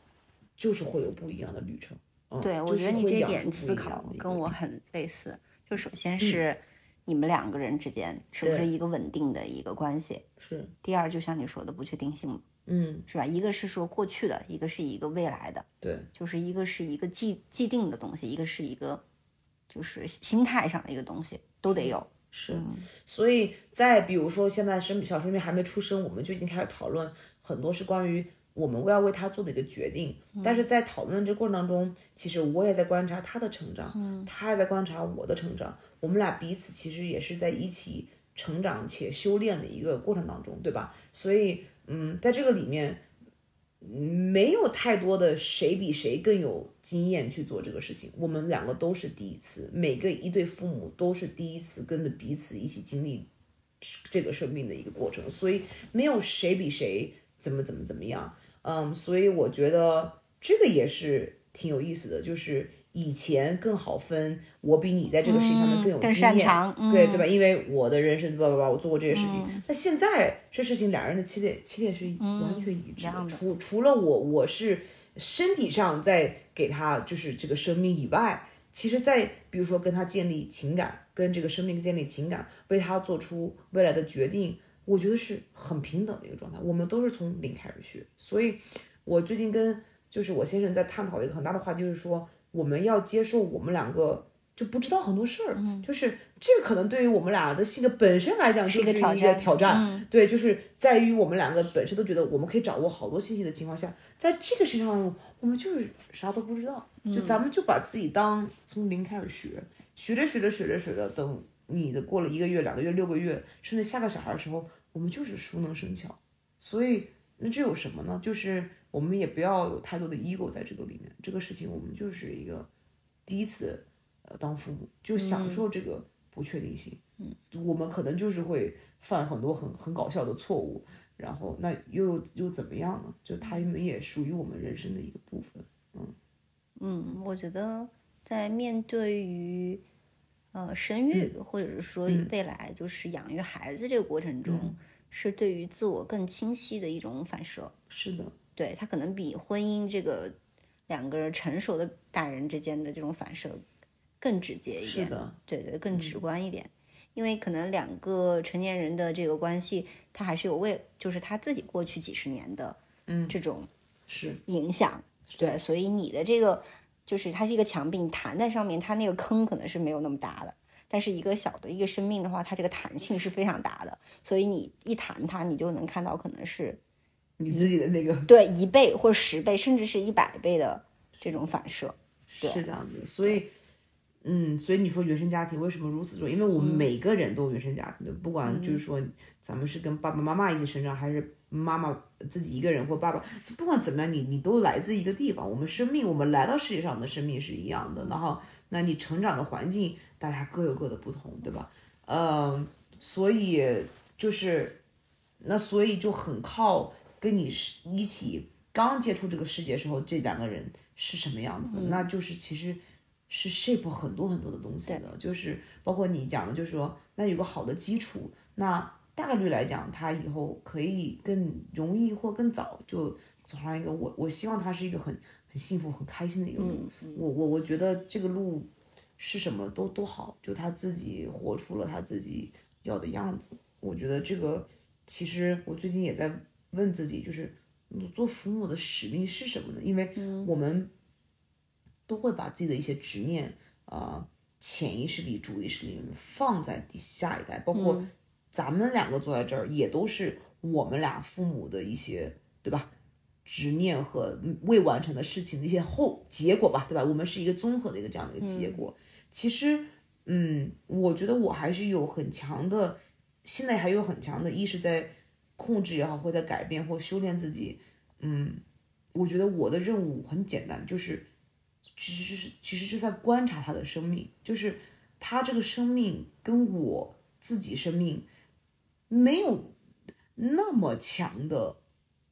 就是会有不一样的旅程。对，我觉得你这点思考跟我很类似。就首先是你们两个人之间是不是一个稳定的一个关系？是。第二，就像你说的不确定性，嗯，是吧？一个是说过去的，一个是一个未来的。对，就是一个是一个既既定的东西，一个是一个就是心态上的一个东西，都得有。是，所以在比如说，现在生小生命还没出生，我们就已经开始讨论很多是关于我们要为他做的一个决定。但是在讨论这过程当中，其实我也在观察他的成长，他也在观察我的成长，我们俩彼此其实也是在一起成长且修炼的一个过程当中，对吧？所以，嗯，在这个里面。没有太多的谁比谁更有经验去做这个事情，我们两个都是第一次，每个一对父母都是第一次跟着彼此一起经历这个生命的一个过程，所以没有谁比谁怎么怎么怎么样，嗯，所以我觉得这个也是挺有意思的，就是以前更好分，我比你在这个事情上面更有经验，对嗯对吧？因为我的人生叭叭叭，我做过这些事情。那现在这事情两人的起点起点是完全一致的除除了我我是身体上在给他就是这个生命以外，其实在比如说跟他建立情感，跟这个生命建立情感，为他做出未来的决定，我觉得是很平等的一个状态。我们都是从零开始学，所以我最近跟就是我先生在探讨的一个很大的话题，就是说我们要接受我们两个就不知道很多事儿，就是这个可能对于我们俩的性格本身来讲就是一个挑战对，就是在于我们两个本身都觉得我们可以掌握好多信息的情况下，在这个事情上我们就是啥都不知道，就咱们就把自己当从零开始学，学着学着学着学着，等你的过了一个月、两个月、六个月，甚至下个小孩的时候，我们就是熟能生巧。所以那这有什么呢？就是我们也不要有太多的 ego 在这个里面。这个事情我们就是一个第一次呃当父母，就享受这个不确定性。嗯，我们可能就是会犯很多很很搞笑的错误，然后那又又怎么样呢？就他们也属于我们人生的一个部分。嗯嗯，我觉得在面对于呃生育，或者是说未来就是养育孩子这个过程中，是对于自我更清晰的一种反射。是的，对他可能比婚姻这个两个人成熟的大人之间的这种反射更直接一点。是的，对对，更直观一点。因为可能两个成年人的这个关系，他还是有为，就是他自己过去几十年的，嗯，这种是影响。对，所以你的这个就是它是一个墙壁，你弹在上面，它那个坑可能是没有那么大的。但是一个小的一个生命的话，它这个弹性是非常大的，所以你一弹它，你就能看到可能是你自己的那个 对一倍或十倍，甚至是一百倍的这种反射。是这样子，所以，嗯，所以你说原生家庭为什么如此重要？因为我们每个人都有原生家庭的，不管就是说咱们是跟爸爸妈妈一起成长，还是妈妈自己一个人或爸爸，不管怎么样，你你都来自一个地方。我们生命，我们来到世界上的生命是一样的，然后，那你成长的环境，大家各有各的不同，对吧？嗯，所以就是，那所以就很靠跟你是一起刚接触这个世界的时候，这两个人是什么样子的，那就是其实是 shape 很多很多的东西的，就是包括你讲的，就是说那有个好的基础，那大概率来讲，他以后可以更容易或更早就走上一个我我希望他是一个很很幸福、很开心的一个路。我我我觉得这个路是什么都都好，就他自己活出了他自己要的样子。我觉得这个其实我最近也在问自己，就是做父母的使命是什么呢？因为我们都会把自己的一些执念啊、呃潜意识里、主意识里面放在第下一代，包括咱们两个坐在这儿，也都是我们俩父母的一些，对吧？执念和未完成的事情的一些后结果吧，对吧？我们是一个综合的一个这样的一个结果。其实，嗯，我觉得我还是有很强的，现在还有很强的意识在控制也好，或者在改变或修炼自己。嗯，我觉得我的任务很简单，就是其实是其实是在观察他的生命，就是他这个生命跟我自己生命没有那么强的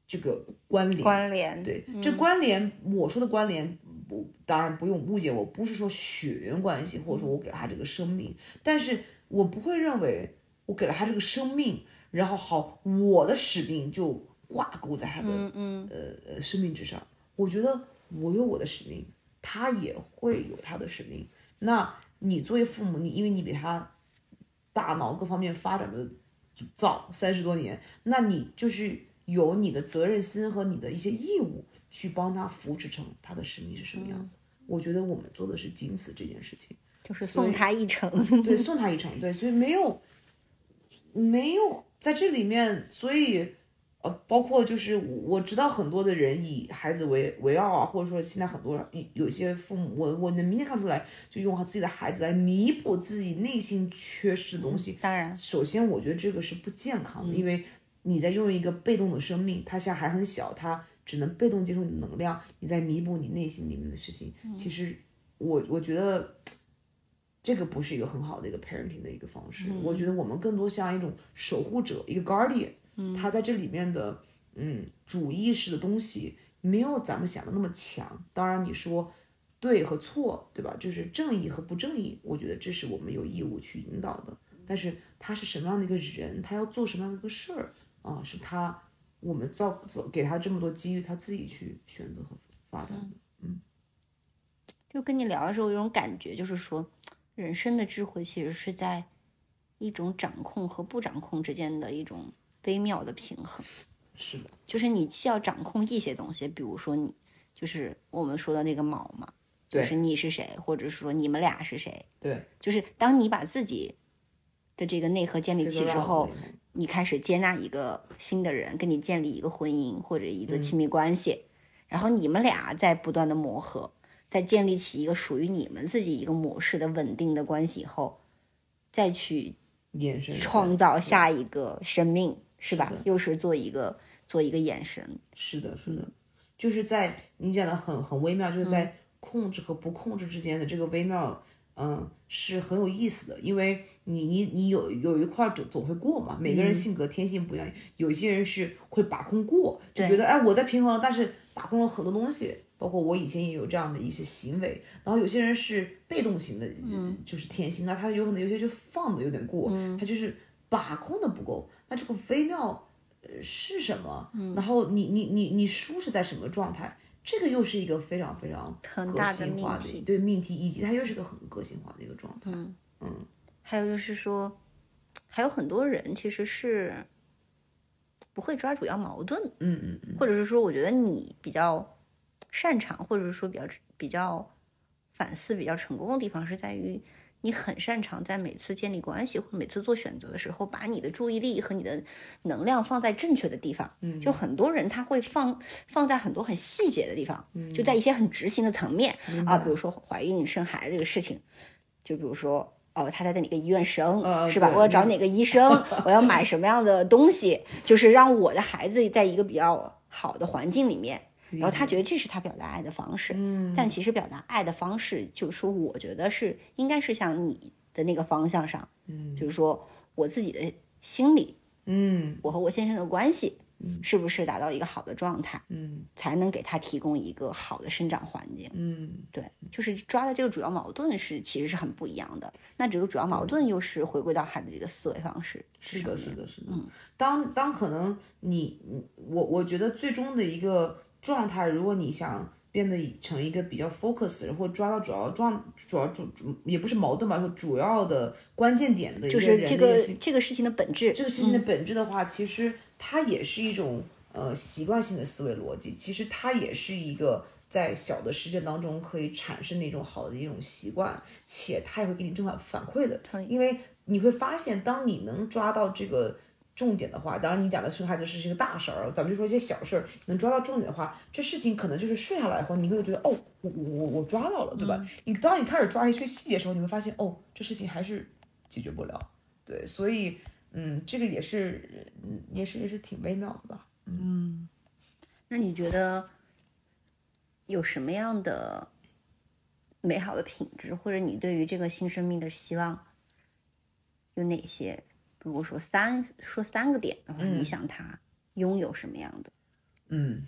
这个关联。关联对，这关联，我说的关联，不，当然不用误解我，不是说血缘关系，或者说我给了他这个生命，但是我不会认为我给了他这个生命，然后好，我的使命就挂钩在他的嗯呃呃生命之上。我觉得我有我的使命，他也会有他的使命。那你作为父母，你因为你比他大脑各方面发展的早三十多年，那你就是有你的责任心和你的一些义务去帮他扶持成他的使命是什么样子。我觉得我们做的是仅此这件事情。就是送他一程。对，送他一程，对，所以没有没有在这里面，所以呃，包括就是我我知道很多的人以孩子为为傲啊，或者说现在很多有有一些父母，我我能明显看出来，就用他自己的孩子来弥补自己内心缺失的东西。当然，首先我觉得这个是不健康的，因为你在用一个被动的生命，他现在还很小，他只能被动接受你的能量，你在弥补你内心里面的事情。其实我我觉得这个不是一个很好的一个 parenting 的一个方式。我觉得我们更多像一种守护者，一个 guardian，他在这里面的嗯主意识的东西没有咱们想的那么强。当然你说对和错，对吧？就是正义和不正义，我觉得这是我们有义务去引导的。但是他是什么样的一个人，他要做什么样的一个事儿啊？是他我们造造给他这么多机遇，他自己去选择和发展的。嗯就跟你聊的时候有种感觉，就是说，人生的智慧其实是在一种掌控和不掌控之间的一种微妙的平衡。是的，就是你既要掌控一些东西，比如说你就是我们说的那个锚嘛，就是你是谁，或者是说你们俩是谁，对，就是当你把自己的这个内核建立起这个之后你开始接纳一个新的人，跟你建立一个婚姻或者一个亲密关系，然后你们俩在不断的磨合，在建立起一个属于你们自己一个模式的稳定的关系以后，再去眼神创造下一个生命，是吧是？又是做一个做一个眼神，是的，是的，就是在你讲的很很微妙，就是在控制和不控制之间的这个微妙，嗯，是很有意思的，因为你你你有有一块儿总总会过嘛，每个人性格天性不一样，有些人是会把控过，就觉得哎我在平衡了，但是把控了很多东西。包括我以前也有这样的一些行为，然后有些人是被动型的，嗯，就是天性，那他有可能有些就放的有点过，他就是把控的不够，那这个微妙呃是什么？然后你你你你舒适在什么状态？这个又是一个非常非常个性化的对命题，以及它又是个很个性化的一个状态嗯。还有就是说，还有很多人其实是不会抓主要矛盾，嗯嗯嗯，或者是说，我觉得你比较擅长，或者是说比较比较反思比较成功的地方，是在于你很擅长在每次建立关系或每次做选择的时候，把你的注意力和你的能量放在正确的地方。嗯，就很多人他会放放在很多很细节的地方，就在一些很执行的层面啊，比如说怀孕生孩子这个事情，就比如说。哦，他在哪个医院生、是吧？我要找哪个医生？我要买什么样的东西？就是让我的孩子在一个比较好的环境里面，然后他觉得这是他表达爱的方式。嗯，但其实表达爱的方式，就是说，我觉得是应该是像你的那个方向上。嗯，就是说我自己的心理，嗯我和我先生的关系，是不是达到一个好的状态，嗯才能给他提供一个好的生长环境。嗯，对，就是抓的这个主要矛盾是其实是很不一样的。那这个主要矛盾又是回归到孩子这个思维方式。是的，是的，是的。当当可能你你我我觉得最终的一个状态，如果你想变得成一个比较 focus 的人，或者抓到主要状主要主主也不是矛盾吧，说主要的关键点的一就是人这个这个事情的本质，这个事情的本质的话，其实它也是一种呃习惯性的思维逻辑，其实它也是一个在小的事件当中可以产生的一种好的一种习惯，且它也会给你正反反馈的，因为你会发现，当你能抓到这个。重点的话，当然你讲的生孩子是一个大事儿，咱们就说一些小事儿，能抓到重点的话，这事情可能就是顺下来以后，你会觉得哦，我我我我抓到了，对吧？你当你开始抓一些细节的时候，你会发现哦，这事情还是解决不了，对，所以嗯，这个也是，嗯，也是也是挺微妙的吧。嗯那你觉得有什么样的美好的品质，或者你对于这个新生命的希望有哪些？如果说三说三个点的话，你想他拥有什么样的？嗯，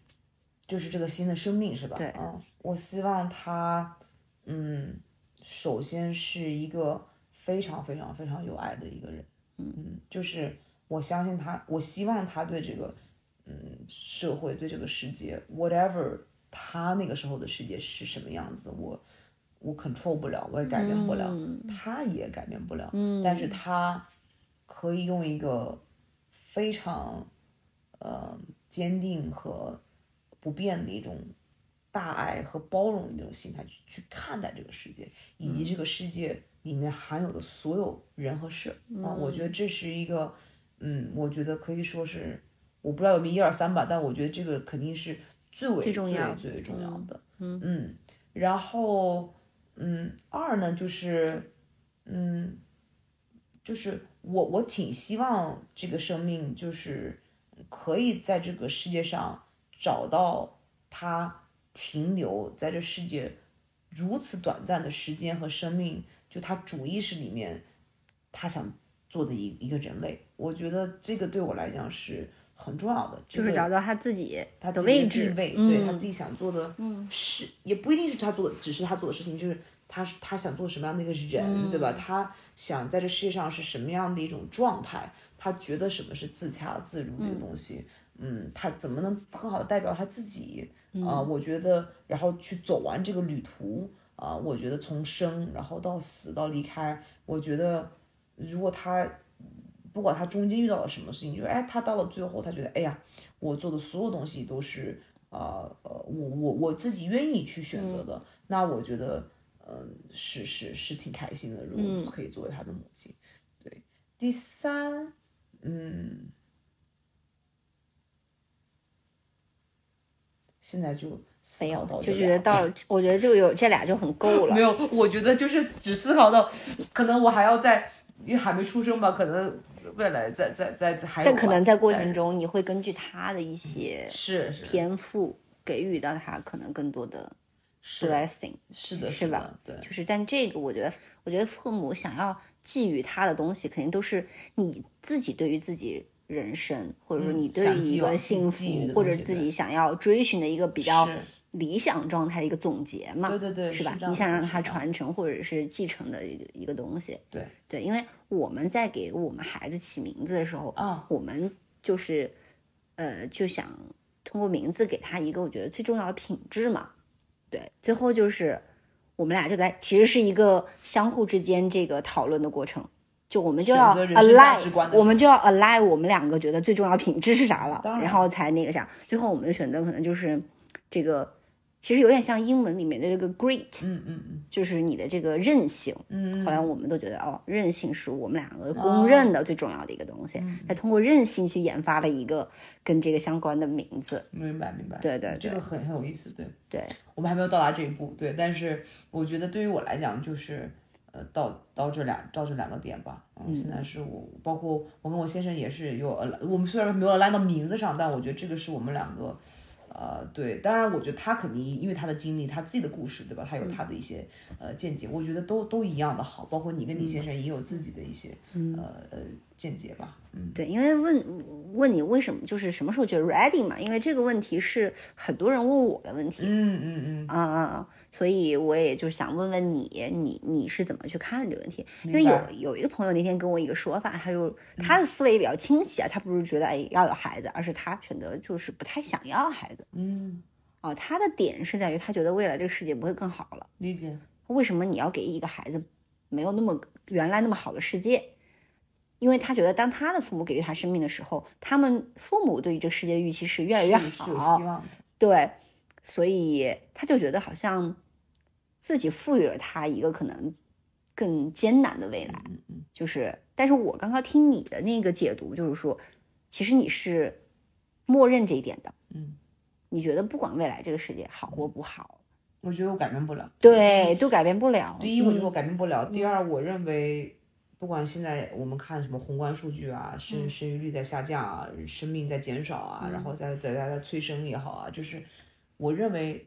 就是这个新的生命是吧？对嗯，我希望他，嗯，首先是一个非常非常非常有爱的一个人。嗯，就是我相信他，我希望他对这个，嗯，社会对这个世界，whatever 他那个时候的世界是什么样子的，我我 control 不了，我也改变不了，他也改变不了。嗯，但是他可以用一个非常呃坚定和不变的一种大爱和包容的那种心态去去看待这个世界，以及这个世界里面含有的所有人和事。啊，我觉得这是一个，嗯，我觉得可以说是，我不知道有没有一二三吧，但我觉得这个肯定是最为最重要最最重要的，嗯然后嗯二呢就是嗯就是我我挺希望这个生命就是可以在这个世界上找到它停留在这世界如此短暂的时间和生命，就他主意识里面他想做的一一个人类，我觉得这个对我来讲是很重要的，就是找到他自己他的位置，位，对他自己想做的事，也不一定是他做的，只是他做的事情，就是他是他想做什么样的一个人，对吧？他想在这世界上是什么样的一种状态，他觉得什么是自洽自如的东西，嗯，他怎么能很好的代表他自己？啊、我觉得，然后去走完这个旅途啊、我觉得从生然后到死到离开，我觉得如果他。不管他中间遇到了什么事情，就是哎，他到了最后，他觉得哎呀，我做的所有东西都是啊呃我我我自己愿意去选择的，那我觉得嗯、是是是挺开心的，如果可以作为他的母亲。对，第三，嗯，现在就没有到就觉得到，我觉得就有这俩就很够了 没。有，我觉得就是只思考到，可能我还要在，因为还没出生吧，可能未来再再再再还有但。可能在过程中，你会根据他的一些是是天赋给予到他可能更多的 blessing，是的，是吧？就是，但这个我觉得，我觉得父母想要寄予他的东西，肯定都是你自己对于自己人生，或者说你对于一个幸福，或者自己想要追寻的一个比较理想状态的一个总结嘛，对对对是吧是？你想让他传承或者是继承的一个一个东西，对。对，因为我们在给我们孩子起名字的时候，啊，我们就是呃就想通过名字给他一个我觉得最重要的品质嘛。对，最后就是我们俩就在其实是一个相互之间这个讨论的过程。就我们就要选择人生价值观 align，我们就要 align 我们两个觉得最重要的品质是啥了，然然后才那个啥。最后我们的选择可能就是这个，其实有点像英文里面的这个 great，嗯嗯嗯就是你的这个韧性。嗯，后来我们都觉得，哦，韧性是我们两个公认的最重要的一个东西。再通过韧性去研发了一个跟这个相关的名字。明白明白，对对对这个很很有意思，对。对，我们还没有到达这一步，对，但是我觉得对于我来讲，就是呃，到到这两到这两个点吧，嗯，现在是我包括我跟我先生也是有呃，我们虽然没有拉到名字上，但我觉得这个是我们两个。呃，对，当然，我觉得他肯定因为他的经历，他自己的故事，对吧？他有他的一些、呃见解，我觉得都都一样的好。包括你跟你先生也有自己的一些、呃呃见解吧。嗯，对，因为问问你为什么就是什么时候觉得 ready 嘛？因为这个问题是很多人问我的问题。嗯嗯嗯，啊啊啊！所以我也就想问问你，你你是怎么去看这个问题？因为有有一个朋友那天跟我一个说法，他就他的思维也比较清晰啊，他不是觉得哎要有孩子，而是他选择就是不太想要孩子。嗯，哦，他的点是在于他觉得未来这个世界不会更好了。理解。为什么你要给一个孩子没有那么原来那么好的世界？因为他觉得，当他的父母给予他生命的时候，他们父母对于这个世界的预期是越来越是是希，望的。对，所以他就觉得好像自己赋予了他一个可能更艰难的未来。嗯嗯，就是，但是我刚刚听你的那个解读，就是说，其实你是默认这一点的。嗯，你觉得不管未来这个世界好或不好，我觉得我改变不了。对，都改变不了。第一，我觉得嗯我改变不了；第二，我认为，不管现在我们看什么宏观数据啊，嗯生生育率在下降啊，生命在减少啊，然后在在在在催生也好啊，就是我认为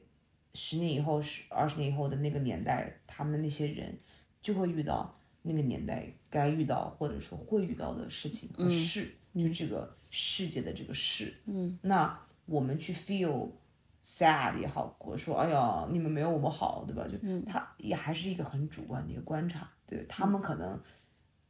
十年以后、十二十年以后的那个年代，他们那些人就会遇到那个年代该遇到或者说会遇到的事情和事，就这个世界的这个事。嗯，那我们去 feel sad 也好，或者说哎呀你们没有我们好，对吧？就他也还是一个很主观的一个观察，对他们可能。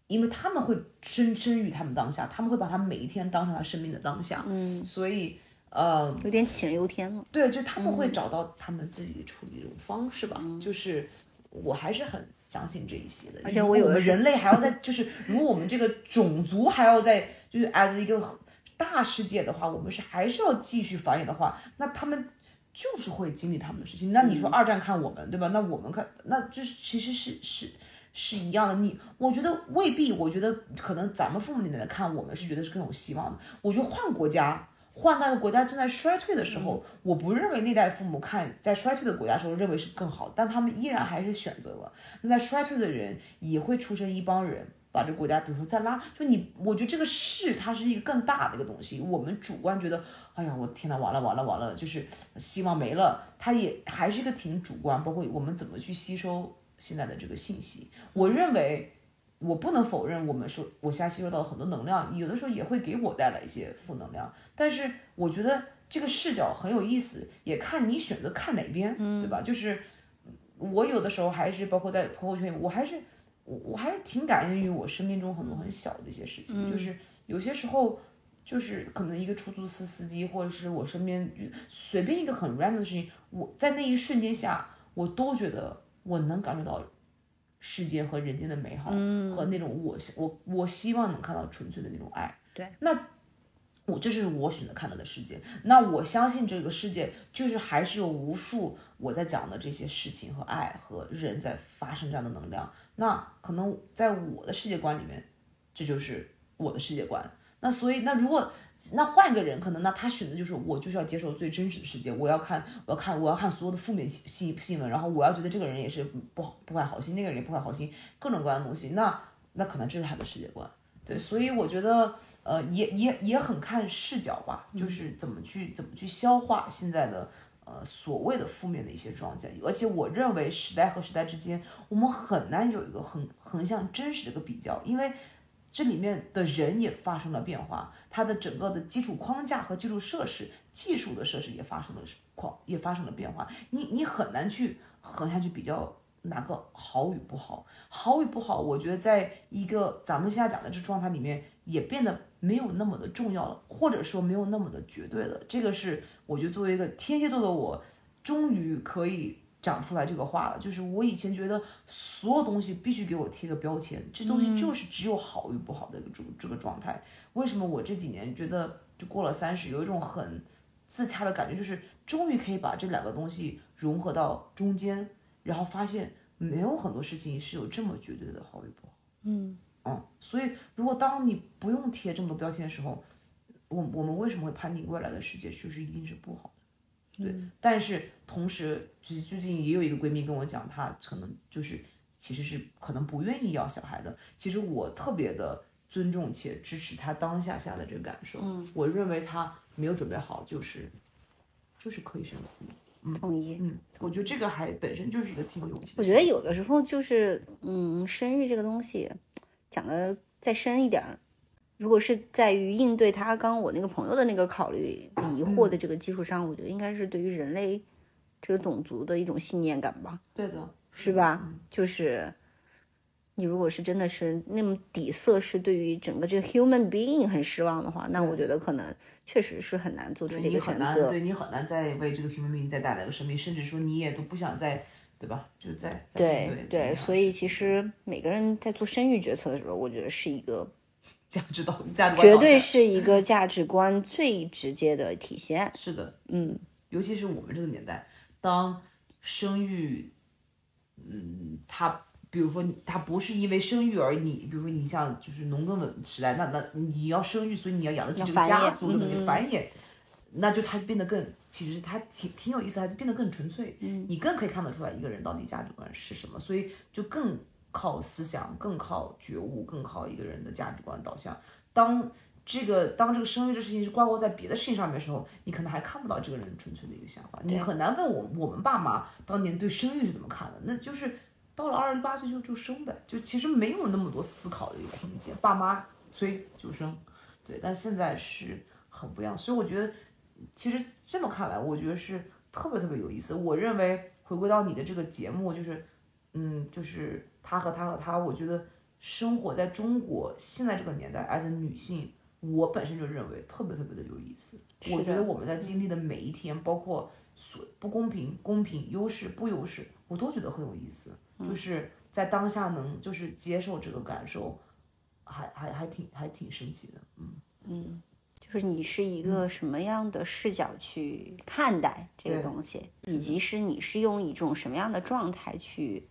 因为他们会深深于他们当下，他们会把他每一天当成他生命的当下，嗯，所以，呃，有点杞人忧天了。对，就他们嗯会找到他们自己处理这种方式吧。就是我还是很相信这一些的。而且我有们人类还要在，就是如果我们这个种族还要在，就是 as 一个大世界的话，我们是还是要继续繁衍的话，那他们。就是会经历他们的事情。那嗯你说二战看我们，对吧？那我们看，那这其实是是是一样的。你我觉得未必，我觉得可能咱们父母那代看我们是觉得是更有希望的。我觉得换国家，换那个国家正在衰退的时候，我不认为那代父母看在衰退的国家时候认为是更好，但他们依然还是选择了。那在衰退的人也会出生一帮人。把这个国家，比如说再拉，就你，我觉得这个势它是一个更大的一个东西。我们主观觉得，哎呀，我天呐，完了完了完了，就是希望没了。它也还是一个挺主观，包括我们怎么去吸收现在的这个信息。我认为我不能否认，我们说我现在吸收到了很多能量，有的时候也会给我带来一些负能量。但是我觉得这个视角很有意思，也看你选择看哪边，对吧？就是我有的时候还是包括在朋友圈，我还是我我还是挺感恩于我生命中很多很小的一些事情，就是有些时候。就是可能一个出租司司机，或者是我身边随便一个很 random 的事情，我在那一瞬间下，我都觉得我能感受到世界和人间的美好，和那种我我我希望能看到纯粹的那种爱。对，那我这是我选择看到的世界。那我相信这个世界就是还是有无数我在讲的这些事情和爱和人在发生这样的能量。那可能在我的世界观里面，这就是我的世界观。那所以，那如果那换一个人，可能那他选择就是我就是要接受最真实的世界，我要看，我要看，我要看所有的负面新新新闻，然后我要觉得这个人也是不不怀好心，那个人也不怀好心，各种各样的东西，那那可能这是他的世界观。对，所以我觉得，呃，也也也很看视角吧，就是怎么去怎么去消化现在的呃所谓的负面的一些状态，而且我认为时代和时代之间，我们很难有一个横横向真实的一个比较，因为。这里面的人也发生了变化，它的整个的基础框架和基础设施、技术的设施也发生了框也发生了变化。你你很难去横下去比较哪个好与不好，好与不好，我觉得在一个咱们现在讲的这状态里面，也变得没有那么的重要了，或者说没有那么的绝对了。这个是我觉得作为一个天蝎座的我，终于可以。讲出来这个话了，就是我以前觉得所有东西必须给我贴个标签，这东西就是只有好与不好的这这个状态。为什么我这几年觉得就过了三十，有一种很自洽的感觉，就是终于可以把这两个东西融合到中间，然后发现没有很多事情是有这么绝对的好与不好。嗯嗯，所以如果当你不用贴这么多标签的时候，我我们为什么会判定未来的世界就是一定是不好？对，但是同时，最最近也有一个闺蜜跟我讲，她可能就是其实是可能不愿意要小孩的。其实我特别的尊重且支持她当下下的这个感受。嗯，我认为她没有准备好，就是就是可以选择。嗯，同意。嗯，我觉得这个还本身就是一个挺有勇气。我觉得有的时候就是，嗯，生育这个东西讲的再深一点。如果是在于应对他刚我那个朋友的那个考虑疑惑的这个基础上，我觉得应该是对于人类这个种族的一种信念感吧。对的，是吧？就是你如果是真的是那么底色是对于整个这个 human being 很失望的话，那我觉得可能确实是很难做出这个选择。对你很难再为这个 human being 再带来个生命，甚至说你也都不想再，对吧？就是在对对，所以其实每个人在做生育决策的时候，我觉得是一个。价值导价值观绝对是一个价值观最直接的体现。是的，嗯，尤其是我们这个年代，当生育，嗯，他比如说他不是因为生育而你，比如说你像就是农耕时代，那那你要生育，所以你要养得起这个家族，对不对？繁衍，那就他变得更，其实他挺挺有意思，他就变得更纯粹。嗯，你更可以看得出来一个人到底价值观是什么，所以就更。靠思想，更靠觉悟，更靠一个人的价值观导向。当这个当这个生育这事情是挂钩在别的事情上面的时候，你可能还看不到这个人纯粹的一个想法。你很难问我我们爸妈当年对生育是怎么看的，那就是到了二十八岁就就生呗，就其实没有那么多思考的一个空间。爸妈催就生，对，但现在是很不一样。所以我觉得，其实这么看来，我觉得是特别特别有意思。我认为回归到你的这个节目，就是，嗯，就是。他和他和他，我觉得生活在中国现在这个年代，as 女性，我本身就认为特别特别的有意思。我觉得我们在经历的每一天，包括所不公平、公平、优势不优势，我都觉得很有意思。就是在当下能就是接受这个感受，还还还挺还挺神奇的。嗯嗯，就是你是一个什么样的视角去看待这个东西，以及是你是用一种什么样的状态去。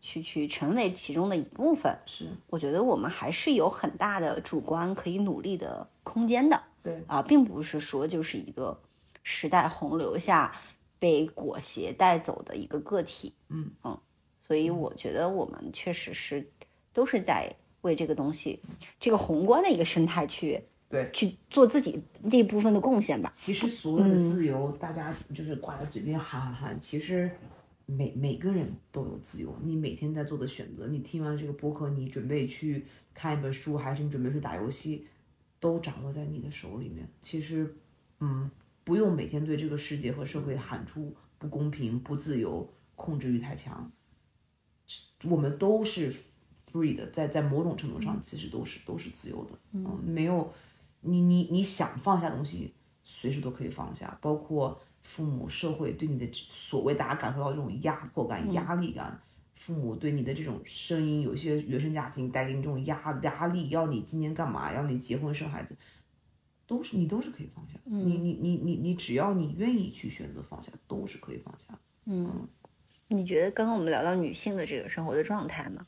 去去成为其中的一部分，是我觉得我们还是有很大的主观可以努力的空间的。对啊，并不是说就是一个时代洪流下被裹挟带走的一个个体。嗯嗯，所以我觉得我们确实是都是在为这个东西，这个宏观的一个生态去对去做自己那部分的贡献吧。其实所有的自由，大家就是挂在嘴边喊喊喊，其实。每每个人都有自由，你每天在做的选择，你听完这个播客，你准备去看一本书，还是你准备去打游戏，都掌握在你的手里面。其实，嗯，不用每天对这个世界和社会喊出不公平、不自由、控制欲太强。我们都是 free 的，在在某种程度上，其实都是都是自由的。嗯，没有你你你想放下东西，随时都可以放下，包括父母、社会对你的所谓大家感受到这种压迫感、压力感，父母对你的这种声音，有些原生家庭带给你这种压压力，要你今年干嘛，要你结婚生孩子，都是你都是可以放下。你你你你你只要你愿意去选择放下，都是可以放下。嗯你觉得刚刚我们聊到女性的这个生活的状态嘛？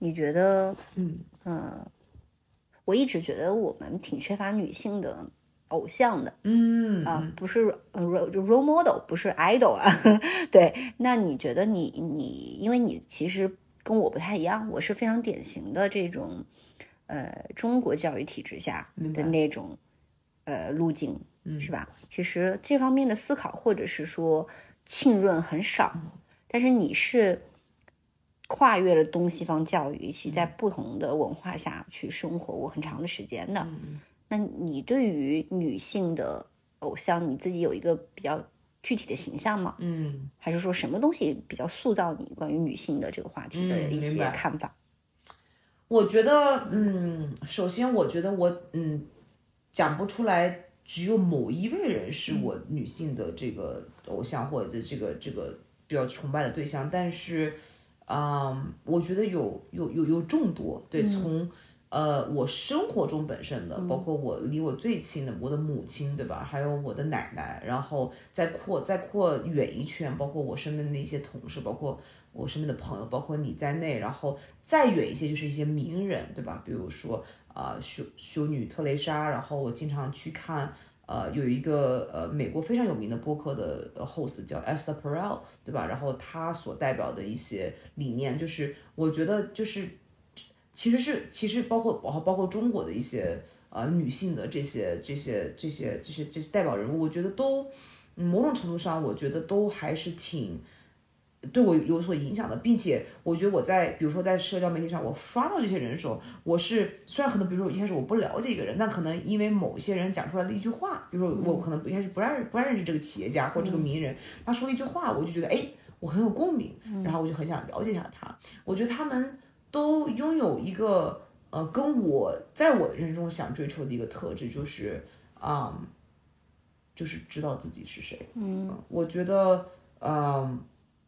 你觉得，嗯呃，我一直觉得我们挺缺乏女性的偶像的嗯啊，不是呃 role 就 role model，不是 idol 啊。对，那你觉得你你，因为你其实跟我不太一样，我是非常典型的这种呃中国教育体制下的那种呃路径，是吧？其实这方面的思考或者是说浸润很少，但是你是跨越了东西方教育，一起在不同的文化下去生活过很长的时间的。那你对于女性的偶像，你自己有一个比较具体的形象吗？嗯。还是说什么东西比较塑造你关于女性的这个话题的一些看法？我觉得，嗯，首先我觉得我，嗯，讲不出来，只有某一位人是我女性的这个偶像或者这个这个比较崇拜的对象，但是，嗯，我觉得有有有有众多，对，从呃我生活中本身的，包括我离我最亲的我的母亲，对吧？还有我的奶奶，然后再扩再扩远一圈，包括我身边的一些同事，包括我身边的朋友，包括你在内，然后再远一些就是一些名人，对吧？比如说啊、呃修修女特蕾莎，然后我经常去看。呃，有一个呃美国非常有名的播客的呃 host 叫 Esther Perel，对吧？然后他所代表的一些理念，就是我觉得就是其实是其实包括包包括中国的一些呃女性的这些这些这些这些这些代表人物，我觉得都嗯某种程度上，我觉得都还是挺。对我有所影响的，并且我觉得我在比如说在社交媒体上，我刷到这些人的时候，我是虽然可能比如说我一开始我不了解一个人，但可能因为某些人讲出来的一句话，比如说我可能一开始不认不认识这个企业家或这个名人，他说了一句话，我就觉得哎，我很有共鸣，然后我就很想了解一下他。我觉得他们都拥有一个呃，跟我在我的人生中想追求的一个特质，就是啊、就是知道自己是谁。嗯，我觉得呃。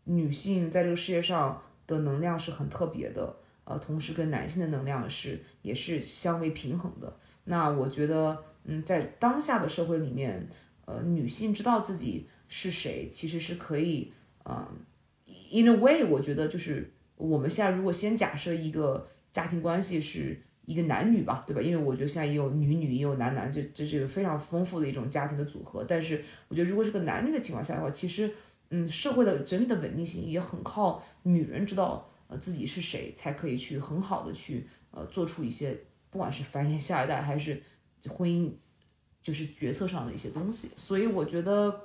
女性在这个世界上的能量是很特别的，呃，同时跟男性的能量是也是相为平衡的。那我觉得，嗯，在当下的社会里面，呃，女性知道自己是谁，其实是可以，嗯、i n a way，我觉得就是我们现在如果先假设一个家庭关系是一个男女吧，对吧？因为我觉得现在也有女女也有男男，这这是非常丰富的一种家庭的组合。但是我觉得如果是个男女的情况下的话，其实。嗯，社会的整体的稳定性也很靠女人知道呃自己是谁，才可以去很好的去呃做出一些不管是繁衍下一代还是婚姻就是决策上的一些东西。所以我觉得，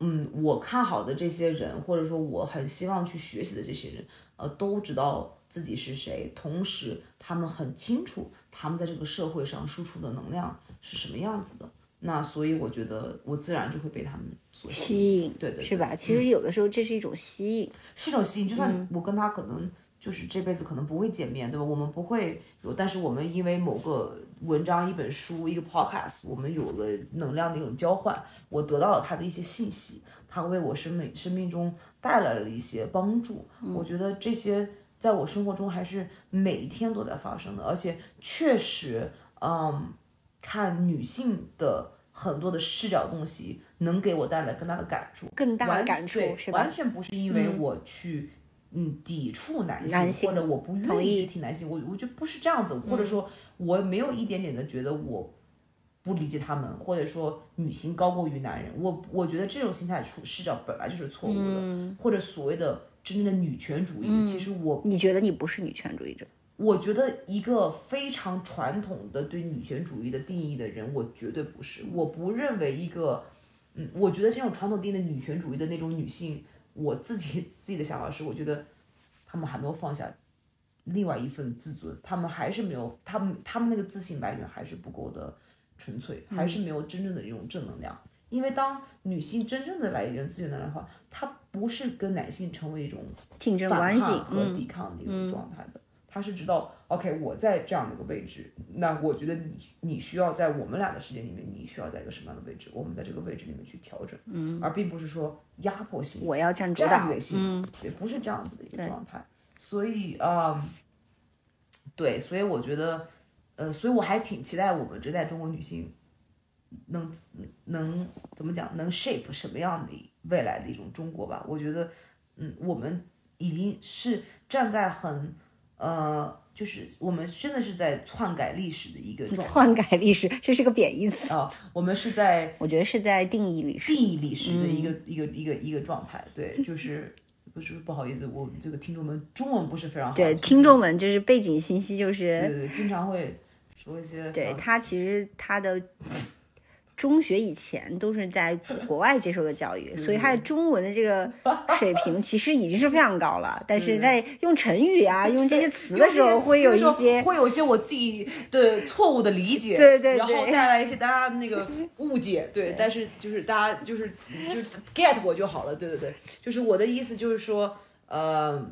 嗯，我看好的这些人，或者说我很希望去学习的这些人，呃，都知道自己是谁，同时他们很清楚他们在这个社会上输出的能量是什么样子的。那所以我觉得我自然就会被他们所吸吸引，对对对是吧？其实有的时候这是一种吸引，是一种吸引。就算我跟他可能就是这辈子可能不会见面，对吧？我们不会有，但是我们因为某个文章、一本书、一个 podcast，我们有了能量的一种交换，我得到了他的一些信息，他为我生命生命中带来了一些帮助。我觉得这些在我生活中还是每一天都在发生的，而且确实，嗯。看女性的很多的视角东西，能给我带来更大的感触，更大的感触是吧完全不是因为我去嗯抵触男性，男性或者我不愿意去听男性，我我觉得不是这样子，或者说我没有一点点的觉得我不理解他们，或者说女性高过于男人，我我觉得这种心态出视角本来就是错误的，嗯或者所谓的真正的女权主义，其实我你觉得你不是女权主义者？我觉得一个非常传统的对女权主义的定义的人，我绝对不是。我不认为一个，嗯，我觉得这种传统定义的女权主义的那种女性，我自己 自己的想法是，我觉得他们还没有放下另外一份自尊，他们还是没有，他们他们那个自信来源还是不够的纯粹，还是没有真正的这种正能量。因为当女性真正的来源自信能量的话，她不是跟男性成为一种竞争反关系抗和嗯抵抗的一种状态的。她是知道，OK，我在这样的一个位置，那我觉得你你需要在我们俩的时间里面，你需要在一个什么样的位置，我们在这个位置里面去调整，嗯，而并不是说压迫性、我要占主导性，嗯，对，不是这样子的一个状态。所以啊、嗯对，所以我觉得，呃，所以我还挺期待我们这代中国女性能能怎么讲，能 shape 什么样的未来的一种中国吧。我觉得，嗯，我们已经是站在很呃，就是我们真的是在篡改历史的一个状态篡改历史，这是个贬义词，啊，我们是在我觉得是在定义历史。定义历史的一个、一个一个一个状态。对，就是不是不好意思，我们这个听众们中文不是非常好，对，听众们就是背景信息就是对对对，经常会说一些呃对他其实他的中学以前都是在 国外接受的教育，所以他的中文的这个水平其实已经是非常高了。但是在用成语啊、用这些词的时候，会有一些会有一些我自己的错误的理解，对对对然后 带来一些大家那个误解，对，但是就是大家就是就是 get 我就好了，对对对，就是我的意思就是说，呃。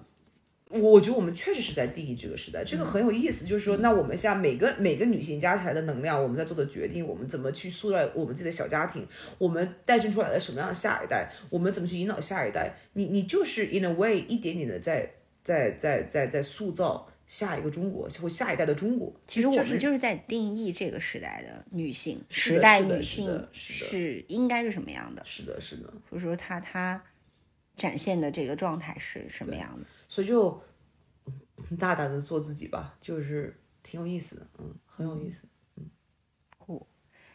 我觉得我们确实是在定义这个时代，这个很有意思。就是说，那我们现在每个每个女性加起来的能量，我们在做的决定，我们怎么去塑造我们自己的小家庭，我们诞生出来的什么样的下一代，我们怎么去引导下一代，你你就是 in a way 一点点的在在在在在塑造下一个中国或下一代的中国。其实我们就是在定义这个时代的女性，时代女性是应该是什么样的，是的，是的，或者说她她展现的这个状态是什么样的。所以就嗯大胆的做自己吧，就是挺有意思的，嗯，很有意思。嗯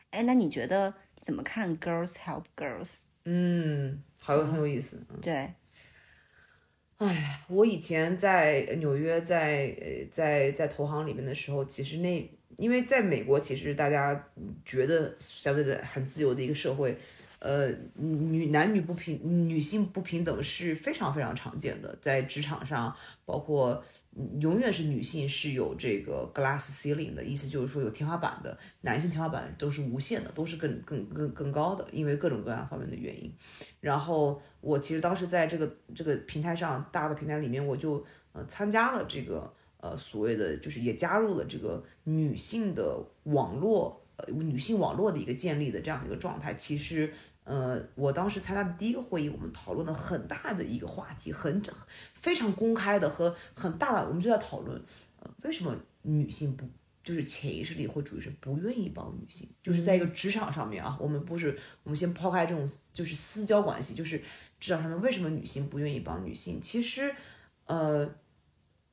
哎，那你觉得怎么看 Girls Help Girls？嗯，好有很有意思。嗯对，我以前在纽约在，呃在在投行里面的时候，其实那因为在美国，其实大家觉得相对的很自由的一个社会，呃，女男女不平，女性不平等是非常非常常见的，在职场上，包括永远是女性是有这个 glass ceiling 的意思，就是说有天花板的，男性天花板都是无限的，都是更更更更高的，因为各种各样方面的原因。然后我其实当时在这个这个平台上大的平台里面，我就呃参加了这个呃所谓的就是也加入了这个女性的网络呃女性网络的一个建立的这样的一个状态。其实呃我当时参加的第一个会议，我们讨论了很大的一个话题，很非常公开的和很大的，我们就在讨论呃为什么女性不。就是潜意识里或主意识不愿意帮女性，就是在一个职场上面啊，我们不是，我们先抛开这种就是私交关系，就是职场上面为什么女性不愿意帮女性？其实，呃，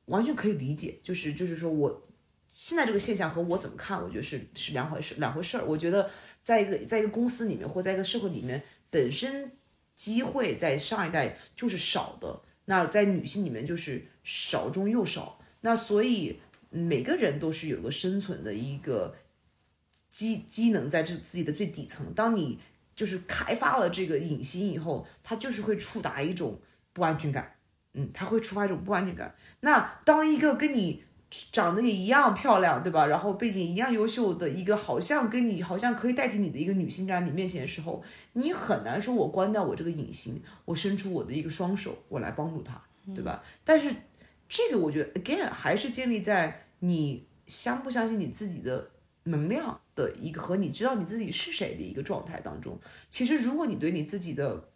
完全可以理解，就是就是说我现在这个现象和我怎么看，我觉得是是两回事两回事儿。我觉得在一个在一个公司里面或在一个社会里面，本身机会在上一代就是少的，那在女性里面就是少中又少，那所以每个人都是有个生存的一个机机能在这自己的最底层。当你就是开发了这个隐形以后，它就是会触达一种不安全感，嗯，它会触发一种不安全感。那当一个跟你长得也一样漂亮，对吧？然后背景一样优秀的一个，好像跟你好像可以代替你的一个女性站在你面前的时候，你很难说我关掉我这个隐形，我伸出我的一个双手，我来帮助她，对吧？但是这个我觉得 again 还是建立在你相不相信你自己的能量的一个和你知道你自己是谁的一个状态当中。其实如果你对你自己的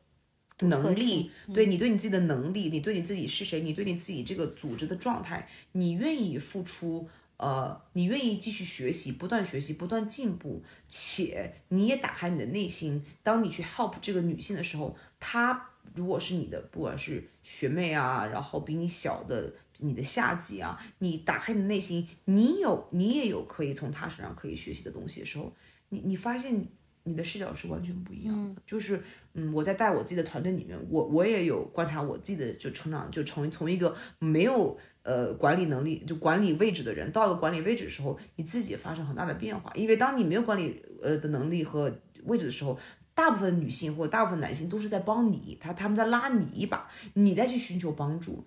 能力，对你对你自己的能力，你对你自己是谁，你对你自己这个组织的状态，你愿意付出，呃，你愿意继续学习，不断学习，不断进步，且你也打开你的内心，当你去 help 这个女性的时候，她如果是你的，不管是学妹啊，然后比你小的你的下级啊，你打开你的内心，你有你也有可以从她身上可以学习的东西的时候，你你发现你的视角是完全不一样的。就是嗯，我在带我自己的团队里面，我我也有观察我自己的就成长，就从从一个没有呃管理能力就管理位置的人，到了管理位置的时候，你自己发生很大的变化。因为当你没有管理呃的能力和位置的时候，大部分女性或者大部分男性都是在帮你，他他们在拉你一把，你再去寻求帮助。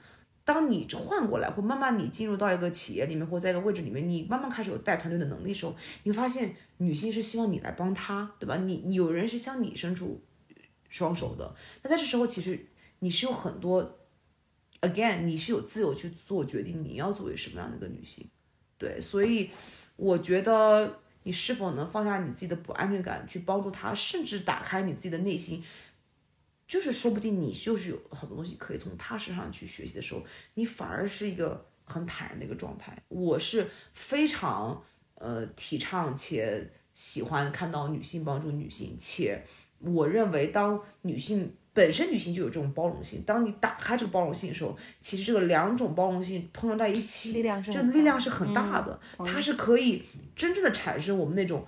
当你换过来，或慢慢你进入到一个企业里面，或在一个位置里面，你慢慢开始有带团队的能力的时候，你会发现女性是希望你来帮她，对吧？你有人是向你伸出双手的。那在这时候，其实你是有很多，again，你是有自由去做决定，你要作为什么样的一个女性。对，所以我觉得你是否能放下你自己的不安全感，去帮助他，甚至打开你自己的内心，就是说不定你就是有很多东西可以从他身上去学习的时候，你反而是一个很坦然的一个状态。我是非常呃提倡且喜欢看到女性帮助女性，且我认为当女性。本身女性就有这种包容性，当你打开这个包容性的时候，其实这个两种包容性碰撞在一起，力量是这力量是很大的，它是可以真正的产生我们那种，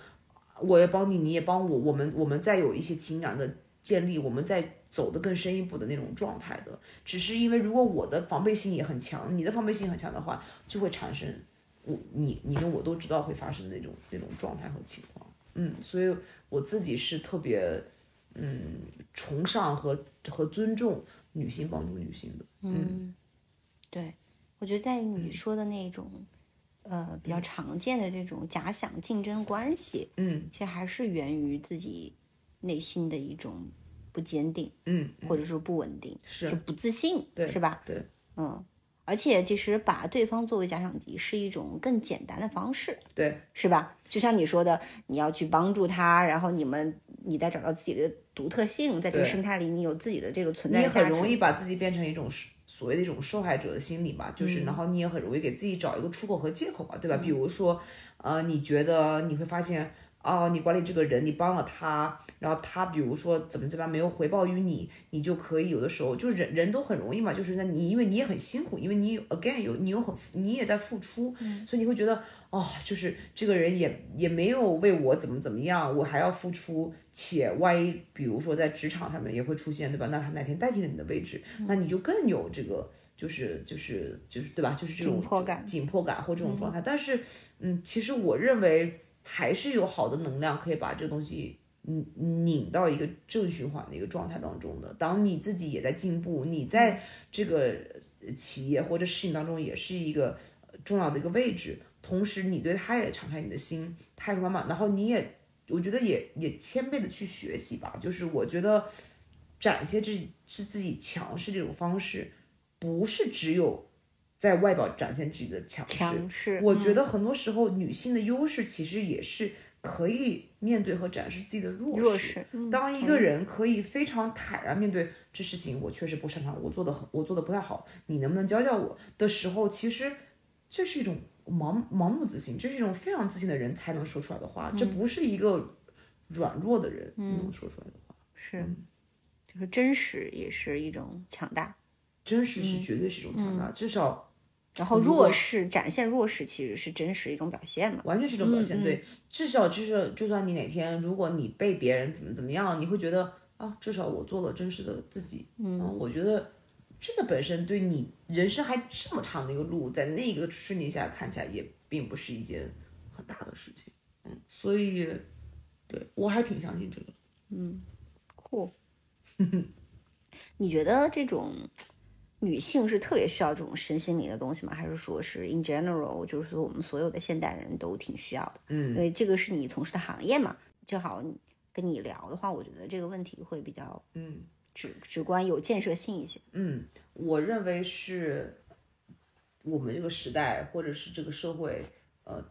我也帮你，你也帮我，我们我们再有一些情感的建立，我们再走得更深一步的那种状态的。只是因为如果我的防备心也很强，你的防备心很强的话，就会产生我你你跟我都知道会发生的那种那种状态和情况。嗯，所以我自己是特别嗯崇尚和和尊重女性帮助女性的。嗯对，我觉得在你说的那种，呃，比较常见的这种假想竞争关系，嗯其实还是源于自己内心的一种不坚定，嗯，或者说不稳定，是就不自信，对是吧？对，嗯，而且其实把对方作为假想敌是一种更简单的方式，对是吧？就像你说的，你要去帮助他，然后你们你再找到自己的独特性，在这个生态里，你有自己的这个存在你，很容易把自己变成一种所谓的一种受害者的心理吧，嗯就是，然后你也很容易给自己找一个出口和借口嘛，对吧？比如说，呃，你觉得你会发现，哦，你管理这个人，你帮了他，然后他比如说怎么怎么样没有回报于你，你就可以有的时候就人人都很容易嘛，就是那你因为你也很辛苦，因为你有 again 有你有很你也在付出，所以你会觉得哦，就是这个人也也没有为我怎么怎么样，我还要付出，且万一比如说在职场上面也会出现，对吧？那他哪天代替了你的位置，那你就更有这个就是就是就是对吧？就是这种紧迫感紧迫感或这种状态。但是，嗯，其实我认为还是有好的能量可以把这东西。嗯，拧到一个正循环的一个状态当中的。当你自己也在进步，你在这个企业或者事情当中也是一个重要的一个位置，同时你对他也敞开你的心，他也会慢慢，然后你也，我觉得也也谦卑的去学习吧。就是我觉得展现自己是自己强势这种方式，不是只有在外表展现自己的强势，强势，我觉得很多时候女性的优势其实也是可以面对和展示自己的弱势。弱势，嗯当一个人可以非常坦然面对这事情，我确实不擅长，我做的很，我做的不太好，你能不能教教我的时候，其实这是一种盲盲目自信，这是一种非常自信的人才能说出来的话，这不是一个软弱的人能说出来的话。是，就是真实也是一种强大，真实是绝对是一种强大，至少然后弱势展现弱势其实是真实一种表现嘛。完全是一种表现。对，至少就是，就算你哪天如果你被别人怎么怎么样，你会觉得啊，至少我做了真实的自己。嗯，我觉得这个本身对你人生还这么长的一个路，在那个瞬间下看起来也并不是一件很大的事情。嗯，所以对我还挺相信这个。嗯酷。你觉得这种女性是特别需要这种身心灵的东西吗？还是说是 in general，就是说我们所有的现代人都挺需要的？嗯因为这个是你从事的行业嘛，正好你跟你聊的话，我觉得这个问题会比较嗯直直观、有建设性一些。嗯，我认为是我们这个时代或者是这个社会，呃，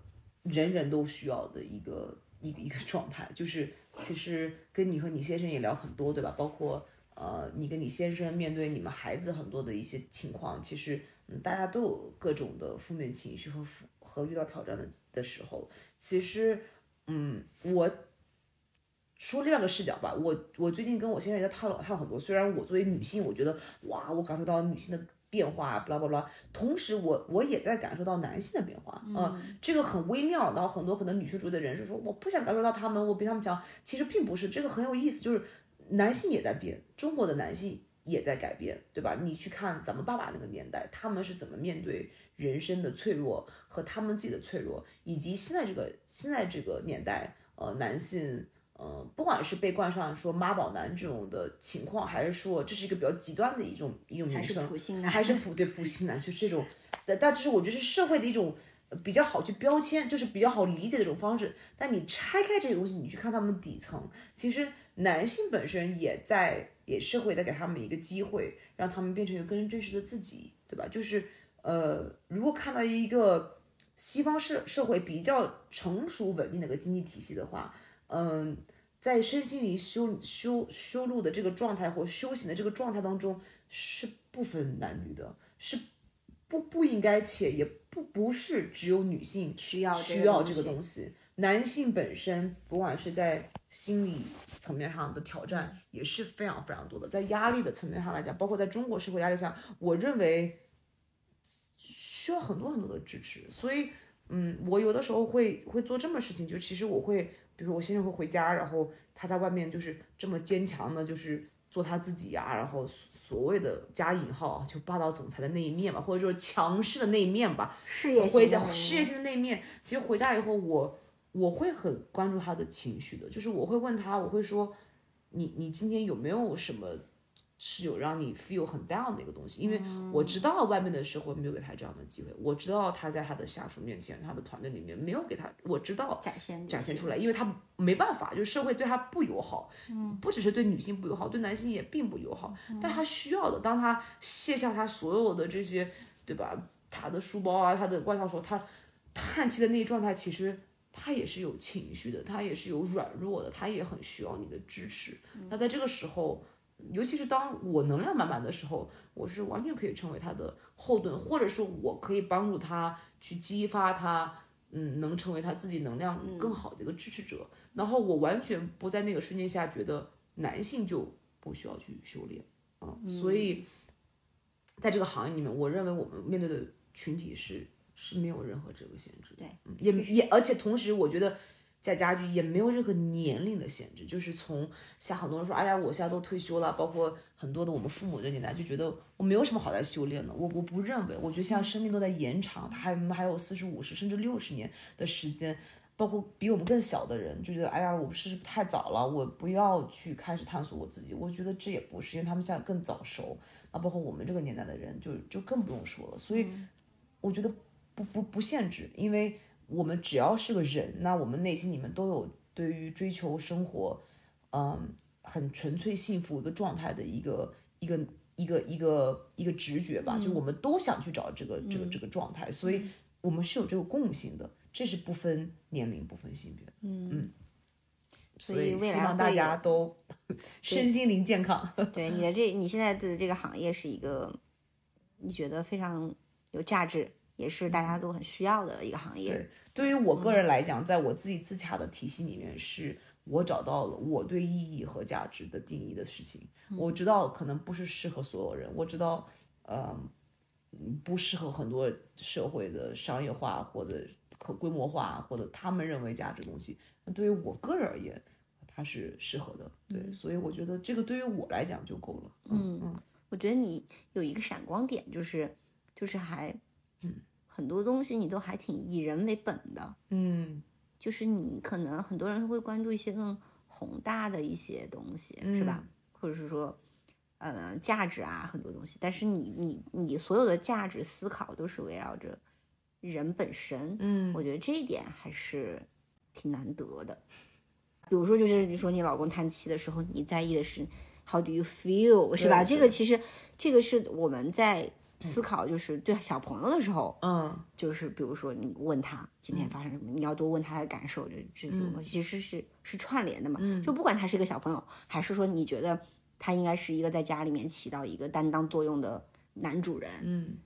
人人都需要的一个一个一个状态。就是其实跟你和你先生也聊很多，对吧？包括呃，你跟你先生面对你们孩子很多的一些情况，其实嗯，大家都有各种的负面情绪和负和遇到挑战的的时候，其实嗯，我。说另外一个视角吧，我我最近跟我先生也在探讨探讨很多。虽然我作为女性，我觉得哇，我感受到女性的变化，巴拉巴拉。同时我，我也在感受到男性的变化，嗯、这个很微妙。然后很多可能女权主义的人是说，我不想感受到他们，我比他们强。其实并不是，这个很有意思，就是男性也在变，中国的男性也在改变，对吧？你去看咱们爸爸那个年代，他们是怎么面对人生的脆弱和他们自己的脆弱，以及现在这个现在这个年代，呃，男性。呃，不管是被冠上说妈宝男这种的情况，还是说这是一个比较极端的一种一种名称，还是普对普信男，就是这种，但但这是我觉得是社会的一种呃比较好去标签，就是比较好理解的一种方式。但你拆开这个东西，你去看他们底层，其实男性本身也在，也社会在给他们一个机会，让他们变成一个更真实的自己，对吧？就是呃，如果看到一个西方社社会比较成熟稳定的一个经济体系的话，嗯、在身心灵修修修路的这个状态或修行的这个状态当中，是不分男女的，是不不应该且也不不是只有女性需要需要这个东西，男性本身不管是在心理层面上的挑战也是非常非常多的，在压力的层面上来讲，包括在中国社会压力下，我认为需要很多很多的支持，所以。嗯，我有的时候会会做这么事情，就其实我会，比如说我先生会回家，然后他在外面就是这么坚强的，就是做他自己呀、然后所谓的加引号啊就霸道总裁的那一面吧，或者说强势的那一面吧，事业事业性的那一面，其实回家以后我我会很关注他的情绪的，就是我会问他，我会说，你你今天有没有什么是有让你 feel 很 down 的一个东西？因为我知道外面的社会没有给他这样的机会，我知道他在他的下属面前，他的团队里面没有给他，我知道展现展现出来，因为他没办法，就是社会对他不友好，嗯不只是对女性不友好，对男性也并不友好，但他需要的，当他卸下他所有的这些，对吧？他的书包啊，他的外套的时候，他叹气的那一状态，其实他也是有情绪的，他也是有软弱的，他也很需要你的支持。那在这个时候，尤其是当我能量满满的时候，我是完全可以成为他的后盾，或者说我可以帮助他去激发他，嗯，能成为他自己能量更好的一个支持者。然后我完全不在那个瞬间下觉得男性就不需要去修炼啊、所以在这个行业里面，我认为我们面对的群体是是没有任何这个限制的，对嗯也也而且同时我觉得。在家居也没有任何年龄的限制，就是从像很多人说，哎呀，我现在都退休了，包括很多的我们父母这年代就觉得我没有什么好在修炼的，我我不认为，我觉得现在生命都在延长，他还还有四十五十甚至六十年的时间，包括比我们更小的人就觉得，哎呀，我是不是太早了，我不要去开始探索我自己。我觉得这也不是，因为他们现在更早熟。那包括我们这个年代的人就，就更不用说了。所以我觉得不不不限制，因为我们只要是个人，那我们内心里面都有对于追求生活，嗯，很纯粹幸福一个状态的一个一个一个一个一个直觉吧，就我们都想去找这个这个这个状态，所以我们是有这个共性的，这是不分年龄、不分性别的。嗯所所以希望大家都身心灵健康。对你的这你现在的这个行业是一个你觉得非常有价值，也是大家都很需要的一个行业。对对于我个人来讲，在我自己自洽的体系里面，是我找到了我对意义和价值的定义的事情。我知道可能不是适合所有人，我知道，呃，嗯不适合很多社会的商业化或者可规模化或者他们认为价值东西。那对于我个人而言，它是适合的。对，所以我觉得这个对于我来讲就够了。嗯嗯，我觉得你有一个闪光点，就是就是还，很多东西你都还挺以人为本的。嗯就是你可能很多人会关注一些更宏大的一些东西，是吧？或者是说，呃，价值啊，很多东西。但是你你你所有的价值思考都是围绕着人本身。嗯我觉得这一点还是挺难得的。比如说，就是你说你老公叹气的时候，你在意的是 how do you feel，是吧？这个其实这个是我们在思考，就是对小朋友的时候，嗯就是比如说你问他今天发生什么，你要多问他的感受，这这种东西其实是是串联的嘛。就不管他是一个小朋友，还是说你觉得他应该是一个在家里面起到一个担当作用的男主人，嗯，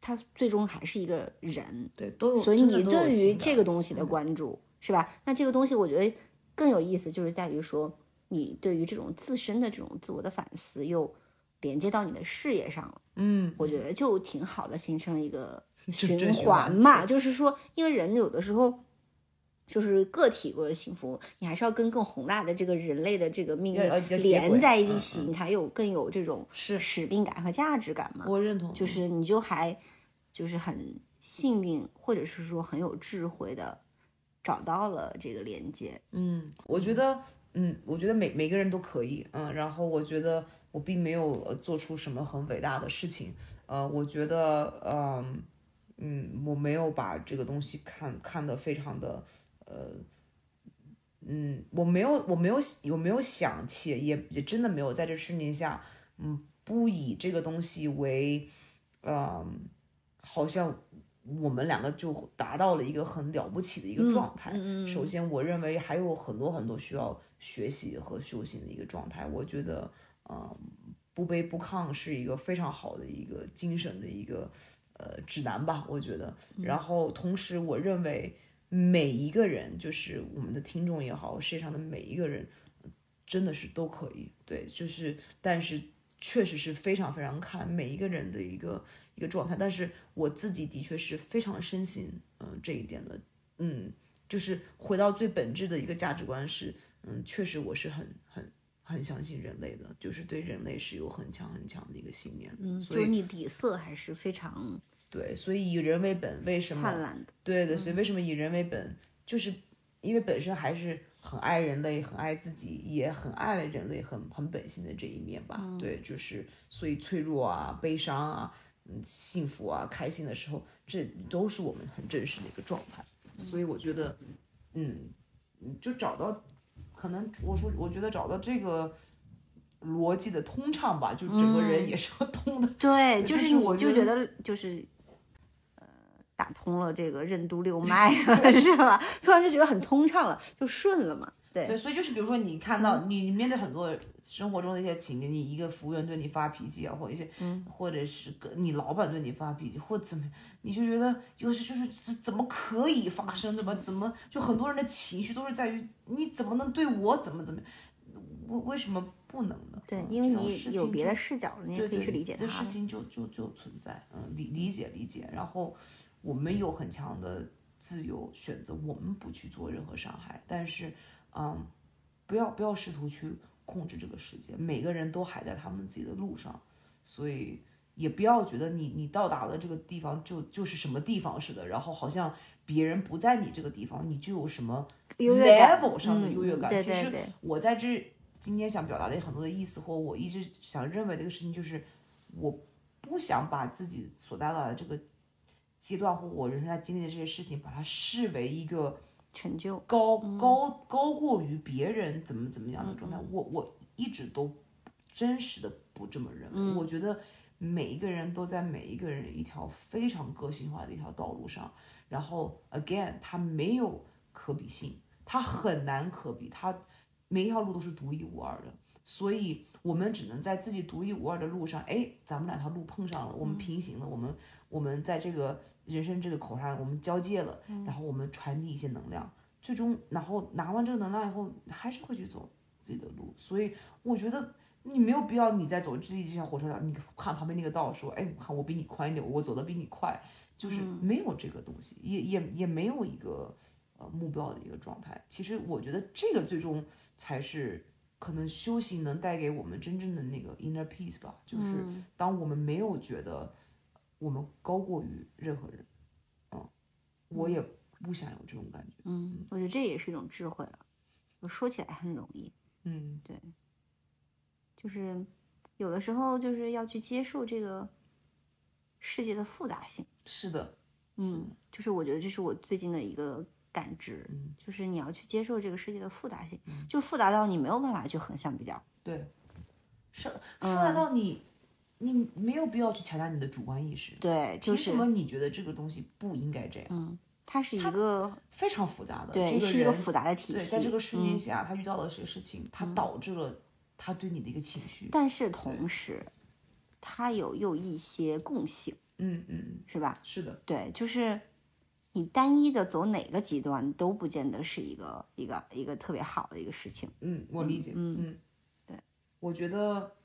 他最终还是一个人。对，都有。所以你对于这个东西的关注、是吧？那这个东西我觉得更有意思，就是在于说你对于这种自身的这种自我的反思，又连接到你的事业上了。嗯，我觉得就挺好的，形成了一个 循循环环嘛。就是说，因为人有的时候就是个体过的幸福，你还是要跟更宏大的这个人类的这个命运连在一嗯起，你才有更有这种是使命感和价值感嘛。我认同，就是你就还就是很幸运，或者是说很有智慧的，找到了这个连接。嗯，我觉得，嗯，我觉得每每个人都可以，嗯，然后我觉得我并没有呃做出什么很伟大的事情，呃，我觉得，嗯嗯，我没有把这个东西看看得非常的，呃，嗯，我没有，我没有，我没有想起，也也真的没有在这十年下，嗯，不以这个东西为，嗯，好像我们两个就达到了一个很了不起的一个状态。首先，我认为还有很多很多需要学习和修行的一个状态。我觉得，嗯，不卑不亢是一个非常好的一个精神的一个呃指南吧。我觉得，然后同时，我认为每一个人，就是我们的听众也好，世界上的每一个人，真的是都可以。对，就是，但是确实是非常非常看每一个人的一个一个状态。但是我自己的确是非常深信，嗯、这一点的，嗯，就是回到最本质的一个价值观是，嗯，确实我是很很很相信人类的，就是对人类是有很强很强的一个信念的。嗯，所以就你底色还是非常对，所以以人为本，为什么灿烂的。对对，所以为什么以人为本，就是因为本身还是很爱人类，很爱自己，也很爱人类很很本性的这一面吧。对，就是所以脆弱啊、悲伤啊、嗯、幸福啊、开心的时候，这都是我们很真实的一个状态。所以我觉得，嗯，嗯就找到，可能我说，我觉得找到这个。逻辑的通畅吧，就整个人也是要通的。对，就 就是我就觉得就是，呃，打通了这个任督六脉了，是吧？突然就觉得很通畅了，就顺了嘛。对，对，所以就是比如说你看到你你面对很多生活中的一些情景，你一个服务员对你发脾气啊，或者一些，嗯或者是个你老板对你发脾气，或怎么，你就觉得有时就是怎怎么可以发生，对吧？怎么就很多人的情绪都是在于你怎么能对我怎么怎么，为为什么不能呢？对嗯，因为你有别的视角，你也可以去理解这事。情就就就存在，嗯，理理解理解。然后我们有很强的自由选择，我们不去做任何伤害，但是，嗯，不要不要试图去控制这个世界，每个人都还在他们自己的路上，所以也不要觉得你你到达了这个地方就就是什么地方似的，然后好像别人不在你这个地方，你就有什么优越感 level 上的嗯优越感。对其实我在这今天想表达的很多的意思，或我一直想认为的一个事情，就是我不想把自己所到达的这个阶段或我人生在经历的这些事情，把它视为一个成就，高高高过于别人怎么怎么样的状态。我我一直都真实的不这么认为。我觉得每一个人都在每一个人一条非常个性化的一条道路上，然后 again，它没有可比性，它很难可比，它每一条路都是独一无二的。所以我们只能在自己独一无二的路上，哎，咱们两条路碰上了，我们平行了，我们我们在这个人生这个口上，我们交界了，然后我们传递一些能量，最终然后拿完这个能量以后，还是会去走自己的路。所以我觉得你没有必要你在走自己这一条火车上，你看旁边那个道说，哎，我看我比你宽一点，我走的比你快，就是没有这个东西，也也也没有一个呃目标的一个状态。其实我觉得这个最终才是。可能修行能带给我们真正的那个 inner peace 吧，就是当我们没有觉得我们高过于任何人，嗯，我也不想有这种感觉，嗯，我觉得这也是一种智慧了。我说起来很容易，嗯，对就是有的时候就是要去接受这个世界的复杂性。是的，嗯，就是我觉得这是我最近的一个感知，嗯就是你要去接受这个世界的复杂性，就复杂到你没有办法去横向比较。对，是复杂到你，你没有必要去强加你的主观意识，对，就是凭什么你觉得这个东西不应该这样？嗯，它是一个非常复杂的，对，这是一个复杂的体对，系。在这个瞬间嗯下，他遇到了这个事情，他导致了他对你的一个情绪，但是同时，它有又一些共性，嗯嗯，嗯是吧？是的，对，就是你单一的走哪个极端都不见得是一个一个一个特别好的一个事情。嗯，我理解，嗯对，我觉得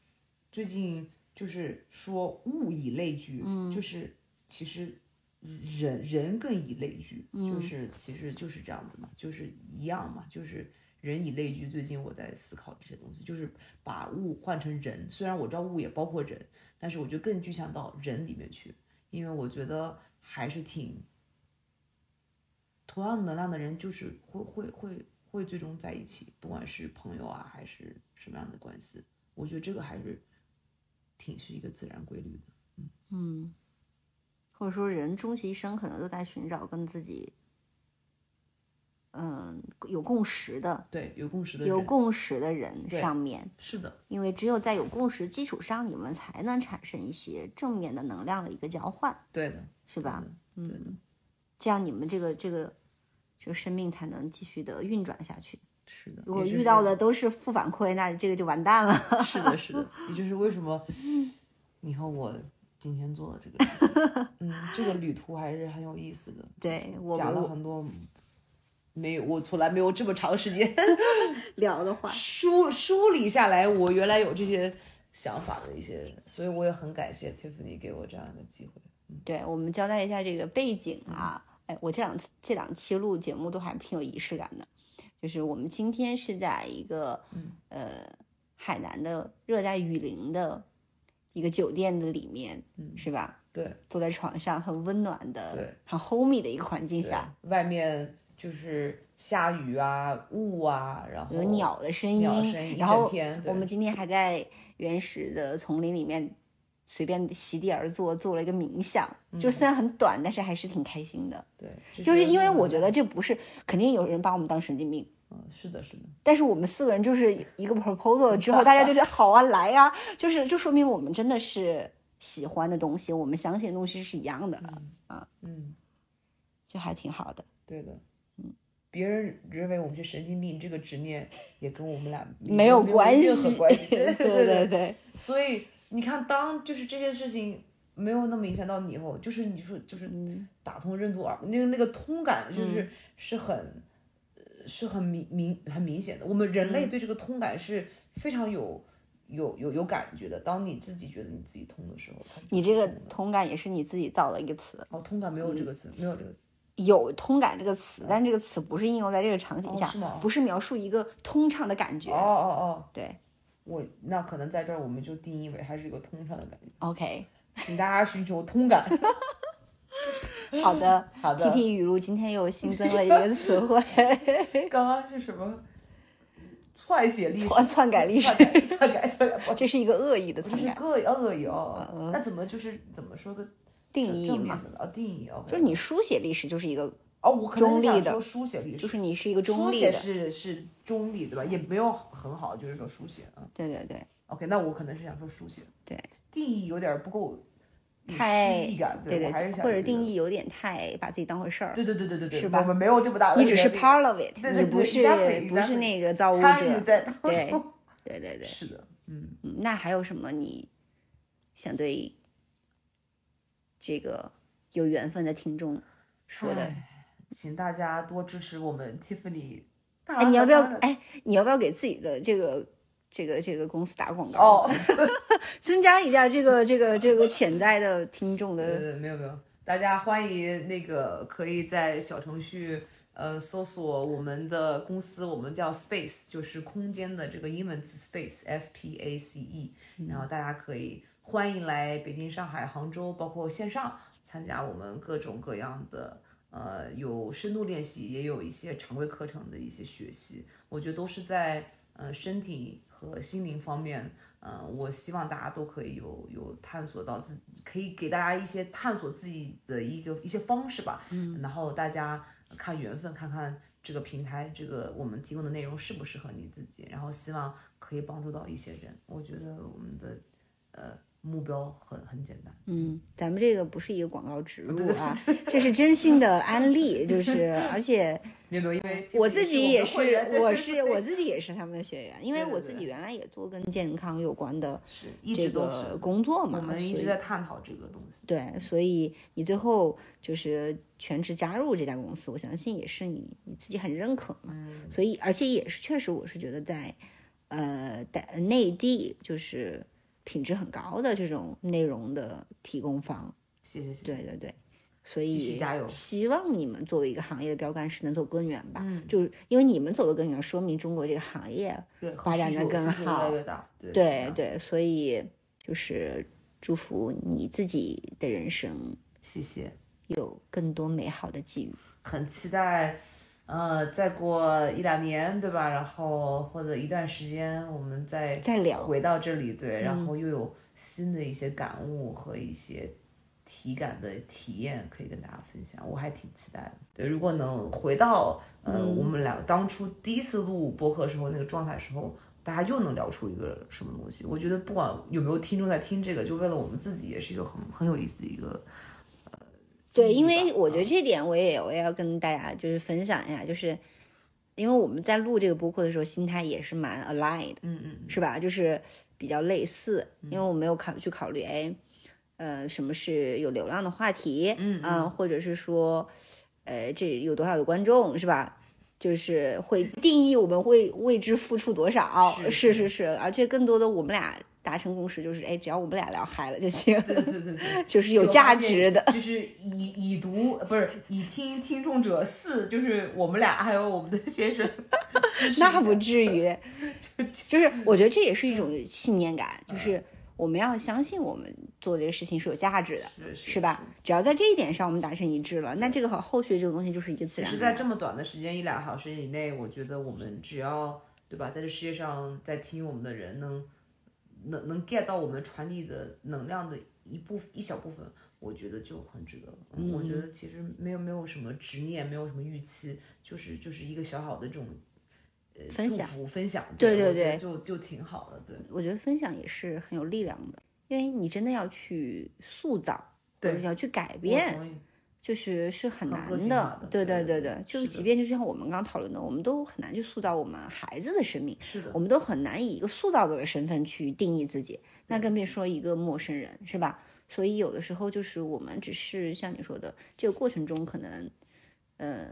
最近就是说物以类聚，嗯，就是其实人人更以类聚，就是其实就是这样子嘛，就是一样嘛，就是人以类聚。最近我在思考这些东西，就是把物换成人，虽然我知道物也包括人，但是我就更具象到人里面去，因为我觉得还是挺。同样能量的人就是会会会会最终在一起，不管是朋友啊还是什么样的关系，我觉得这个还是挺是一个自然规律的。嗯，或者说人终其一生可能都在寻找跟自己，嗯，有共识的、对，有共识的人有共识的人上面，是的，因为只有在有共识基础上，你们才能产生一些正面的能量的一个交换，对的，是吧？对的？对的，这样你们这个这个这个生命才能继续的运转下去。是的。如果遇到的都是负反馈，那这个就完蛋了。是的，是的，也就是为什么你看我今天做的这个 嗯，这个旅途还是很有意思的，对我讲了很多没有我从来没有这么长时间聊的话，梳梳理下来我原来有这些想法的一些，所以我也很感谢 Tiffany 给我这样的机会。对我们交代一下这个背景啊。哎，我这两次这两期录节目都还挺有仪式感的，就是我们今天是在一个、呃海南的热带雨林的一个酒店的里面，是吧？对。坐在床上很温暖的对、很 homey 的一个环境下，，外面就是下雨啊、雾啊，然后有鸟的声音，鸟声音然后我们今天还在原始的丛林里面随便席地而坐，做了一个冥想，就虽然很短，但是还是挺开心的。对，就是因为我觉觉得这不是肯定有人把我们当神经病，嗯，是的，是的，但是我们四个人就是一个 proposal 之后，大家就觉得 好啊，来呀、就是就说明我们真的是喜欢的东西，我们相信的东西是一样的，嗯，就还挺好的。对的，嗯，别人认为我们是神经病，这个执念也跟我们俩没有关系，任何关系，对对对所以你看，当就是这件事情没有那么影响到你以后，就是你说就是嗯。打通任督二脉，那个那个通感就是、是很呃是很明明很明显的。我们人嗯类对这个通感是非常有。有有有感觉的，当你自己觉得你自己通的时候，你这个通感也是你自己造的一个词，哦，通感没有这嗯个词，没有这个词，有通感这个词，但这个词不是应用在这个场景下，哦是不是描述一个通畅的感觉。哦哦哦，对我那可能在这儿我们就定义为它是一个通畅的感觉，，OK，请大家寻求通感。好的，好的。T T 语录今天又新增了一个词汇，刚刚是什么？篡写历史，篡篡改历史。篡改篡改这是一个恶意的就篡改。是恶恶意哦。那怎么就是怎么说个定义嘛，啊，定义哦，就是你书写历史就是一个，哦，我可能中立的。是想说书写历史，就是你是一个中立的。书写，是是中立对吧？也没有很好，就是说书写啊。对对对。OK，那我可能是想说书写，对，定义有点不够有太对我还是想或者定义有点太把自己当回事儿，对对对对对对，是吧我们没有这么大，你只是 part of it，对对对你不是不是那个造物者，对。对对对，是的，嗯，嗯，那还有什么你想对这个有缘分的听众说的？请大家多支持我们 Tiffany 大哎，你要不要大？哎，你要不要给自己的这个这个这个公司打广告？哦，增加一下这个 这个这个潜在的听众的。没有没有，大家欢迎那个可以在小程序呃搜索我们的公司，我们叫 Space，就是空间的这个英文词 Space S P A C E，然后大家可以欢迎来北京、上海、杭州，包括线上参加我们各种各样的。呃，有深度练习，也有一些常规课程的一些学习，我觉得都是在呃身体和心灵方面，呃，我希望大家都可以有有探索到自己，可以给大家一些探索自己的一个一些方式吧。嗯，然后大家看缘分，看看这个平台，这个我们提供的内容适不适合你自己，然后希望可以帮助到一些人。我觉得我们的呃目标很很简单。嗯，咱们这个不是一个广告植入啊，这是真心的安利，就是而且因为我自己也是是我是我自己也是他们的学员，因为我自己原来也做跟健康有关的这个是工作嘛，我们一直在探讨这个东西。对，所以你最后就是全职加入这家公司，我相信也是你你自己很认可嘛。嗯，所以而且也是确实，我是觉得在呃在内地就是品质很高的这种内容的提供方。谢谢谢谢。对对对，所以希望你们作为一个行业的标杆是能走更远吧。嗯就是因为你们走得更远，说明中国这个行业对，发展的更需求需求越来好越大。对对对，所以就是祝福你自己的人生谢谢。有更多美好的际遇。很期待，呃，再过一两年，对吧？然后或者一段时间，我们再再聊回到这里，对，然后又有新的一些感悟和一些体感的体验可以跟大家分享，我还挺期待的。对，如果能回到呃、我们俩当初第一次录播客时候那个状态时候，大家又能聊出一个什么东西？我觉得不管有没有听众在听这个，就为了我们自己，也是一个很很有意思的一个。呃对，因为我觉得嗯这点我也我也要跟大家就是分享一下，就是因为我们在录这个播客的时候，心态也是蛮 align 的，嗯嗯是吧？就是比较类似，因为我没有考去考虑，哎，呃，什么是有流量的话题，嗯啊或者是说，呃，这有多少的观众，是吧？就是会定义我们会为之付出多少，是是是是，而且更多的我们俩达成共识就是，哎，只要我们俩聊嗨了就行，对对对对 对，就是有价值的。就是以以读不是以听听众者四，就是我们俩还有我们的先生，那不至于，就是我觉得这也是一种信念感，就是我们要相信我们做的这个事情是有价值的，是是是吧？只要在这一点上我们达成一致了，那这个后后续这个东西就是一个自其然的。实，在这么短的时间一两小时以内，我觉得我们只要对吧，在这世界上在听我们的人能能能 get 到我们传递的能量的一部一小部分，我觉得就很值得了。嗯，我觉得其实没有没有什么执念，没有什么预期，就是就是一个小小的这种呃分享福分享，对对对就就挺好的，对。我觉得分享也是很有力量的，因为你真的要去塑造，对要去改变，就是是很很难的对对对对对对，就是即便就像我们刚刚讨论的，我们都很难去塑造我们孩子的生命，是的我，们都很难以一个塑造者的身份去定义自己，那更别说一个陌生人，是吧？所以有的时候就是我们只是像你说的，这个过程中可能，呃，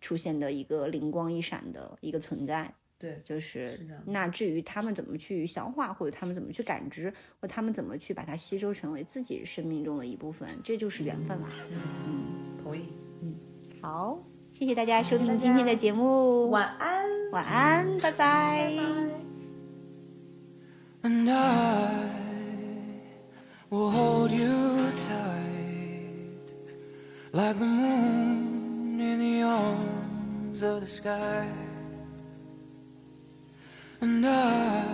出现的一个灵光一闪的一个存在，对，就是那至于他们怎么去消化，或者他们怎么去感知，或他们怎么去把它吸收成为自己生命中的一部分，这就是缘分啦。同意。嗯好，谢谢大家收听今天的节目，晚安。晚安，拜拜 And I will hold you tight like the moon in the arms of the sky. And I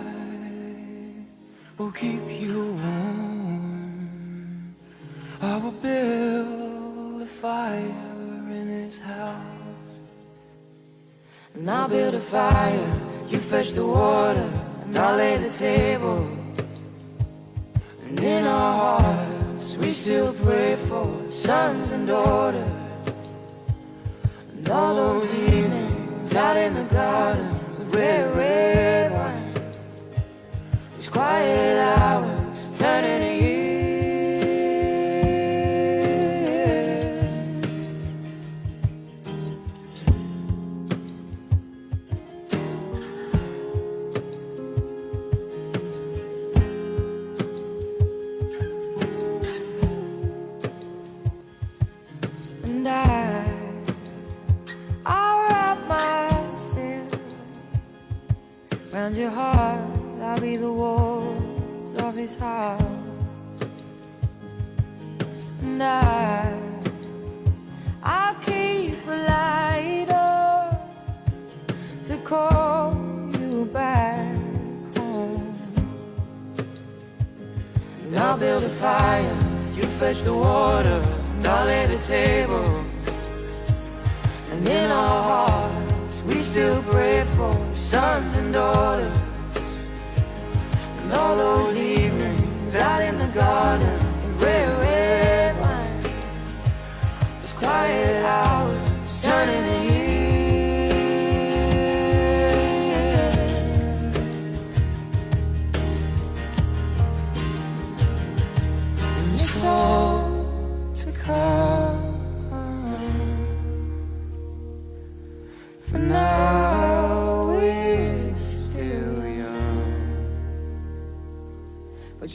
will keep you warm. I will build a fire in his house. And I'll build a fire, you fetch the water, and I'll lay the table. And in our hearts, we still pray for sons and daughters. And all those evenings out in the garden red, red wine. These quiet hours turning round your heart. I'll be the walls of his heart, and I, I'll keep a light up to call you back home. And I'll build a fire, you fetch the water, and I'll lay the table. And in our hearts, we still pray for sons and daughters. And all those evenings out in the garden red, red wine. Those quiet hours turning to years.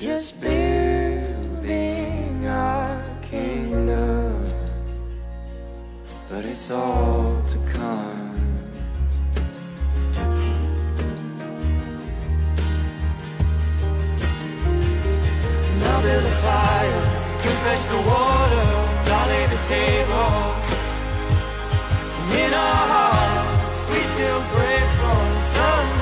Just building our kingdom. But it's all to come. Now build a fire, fetch the water, lay the table. And In our hearts, we still pray for sons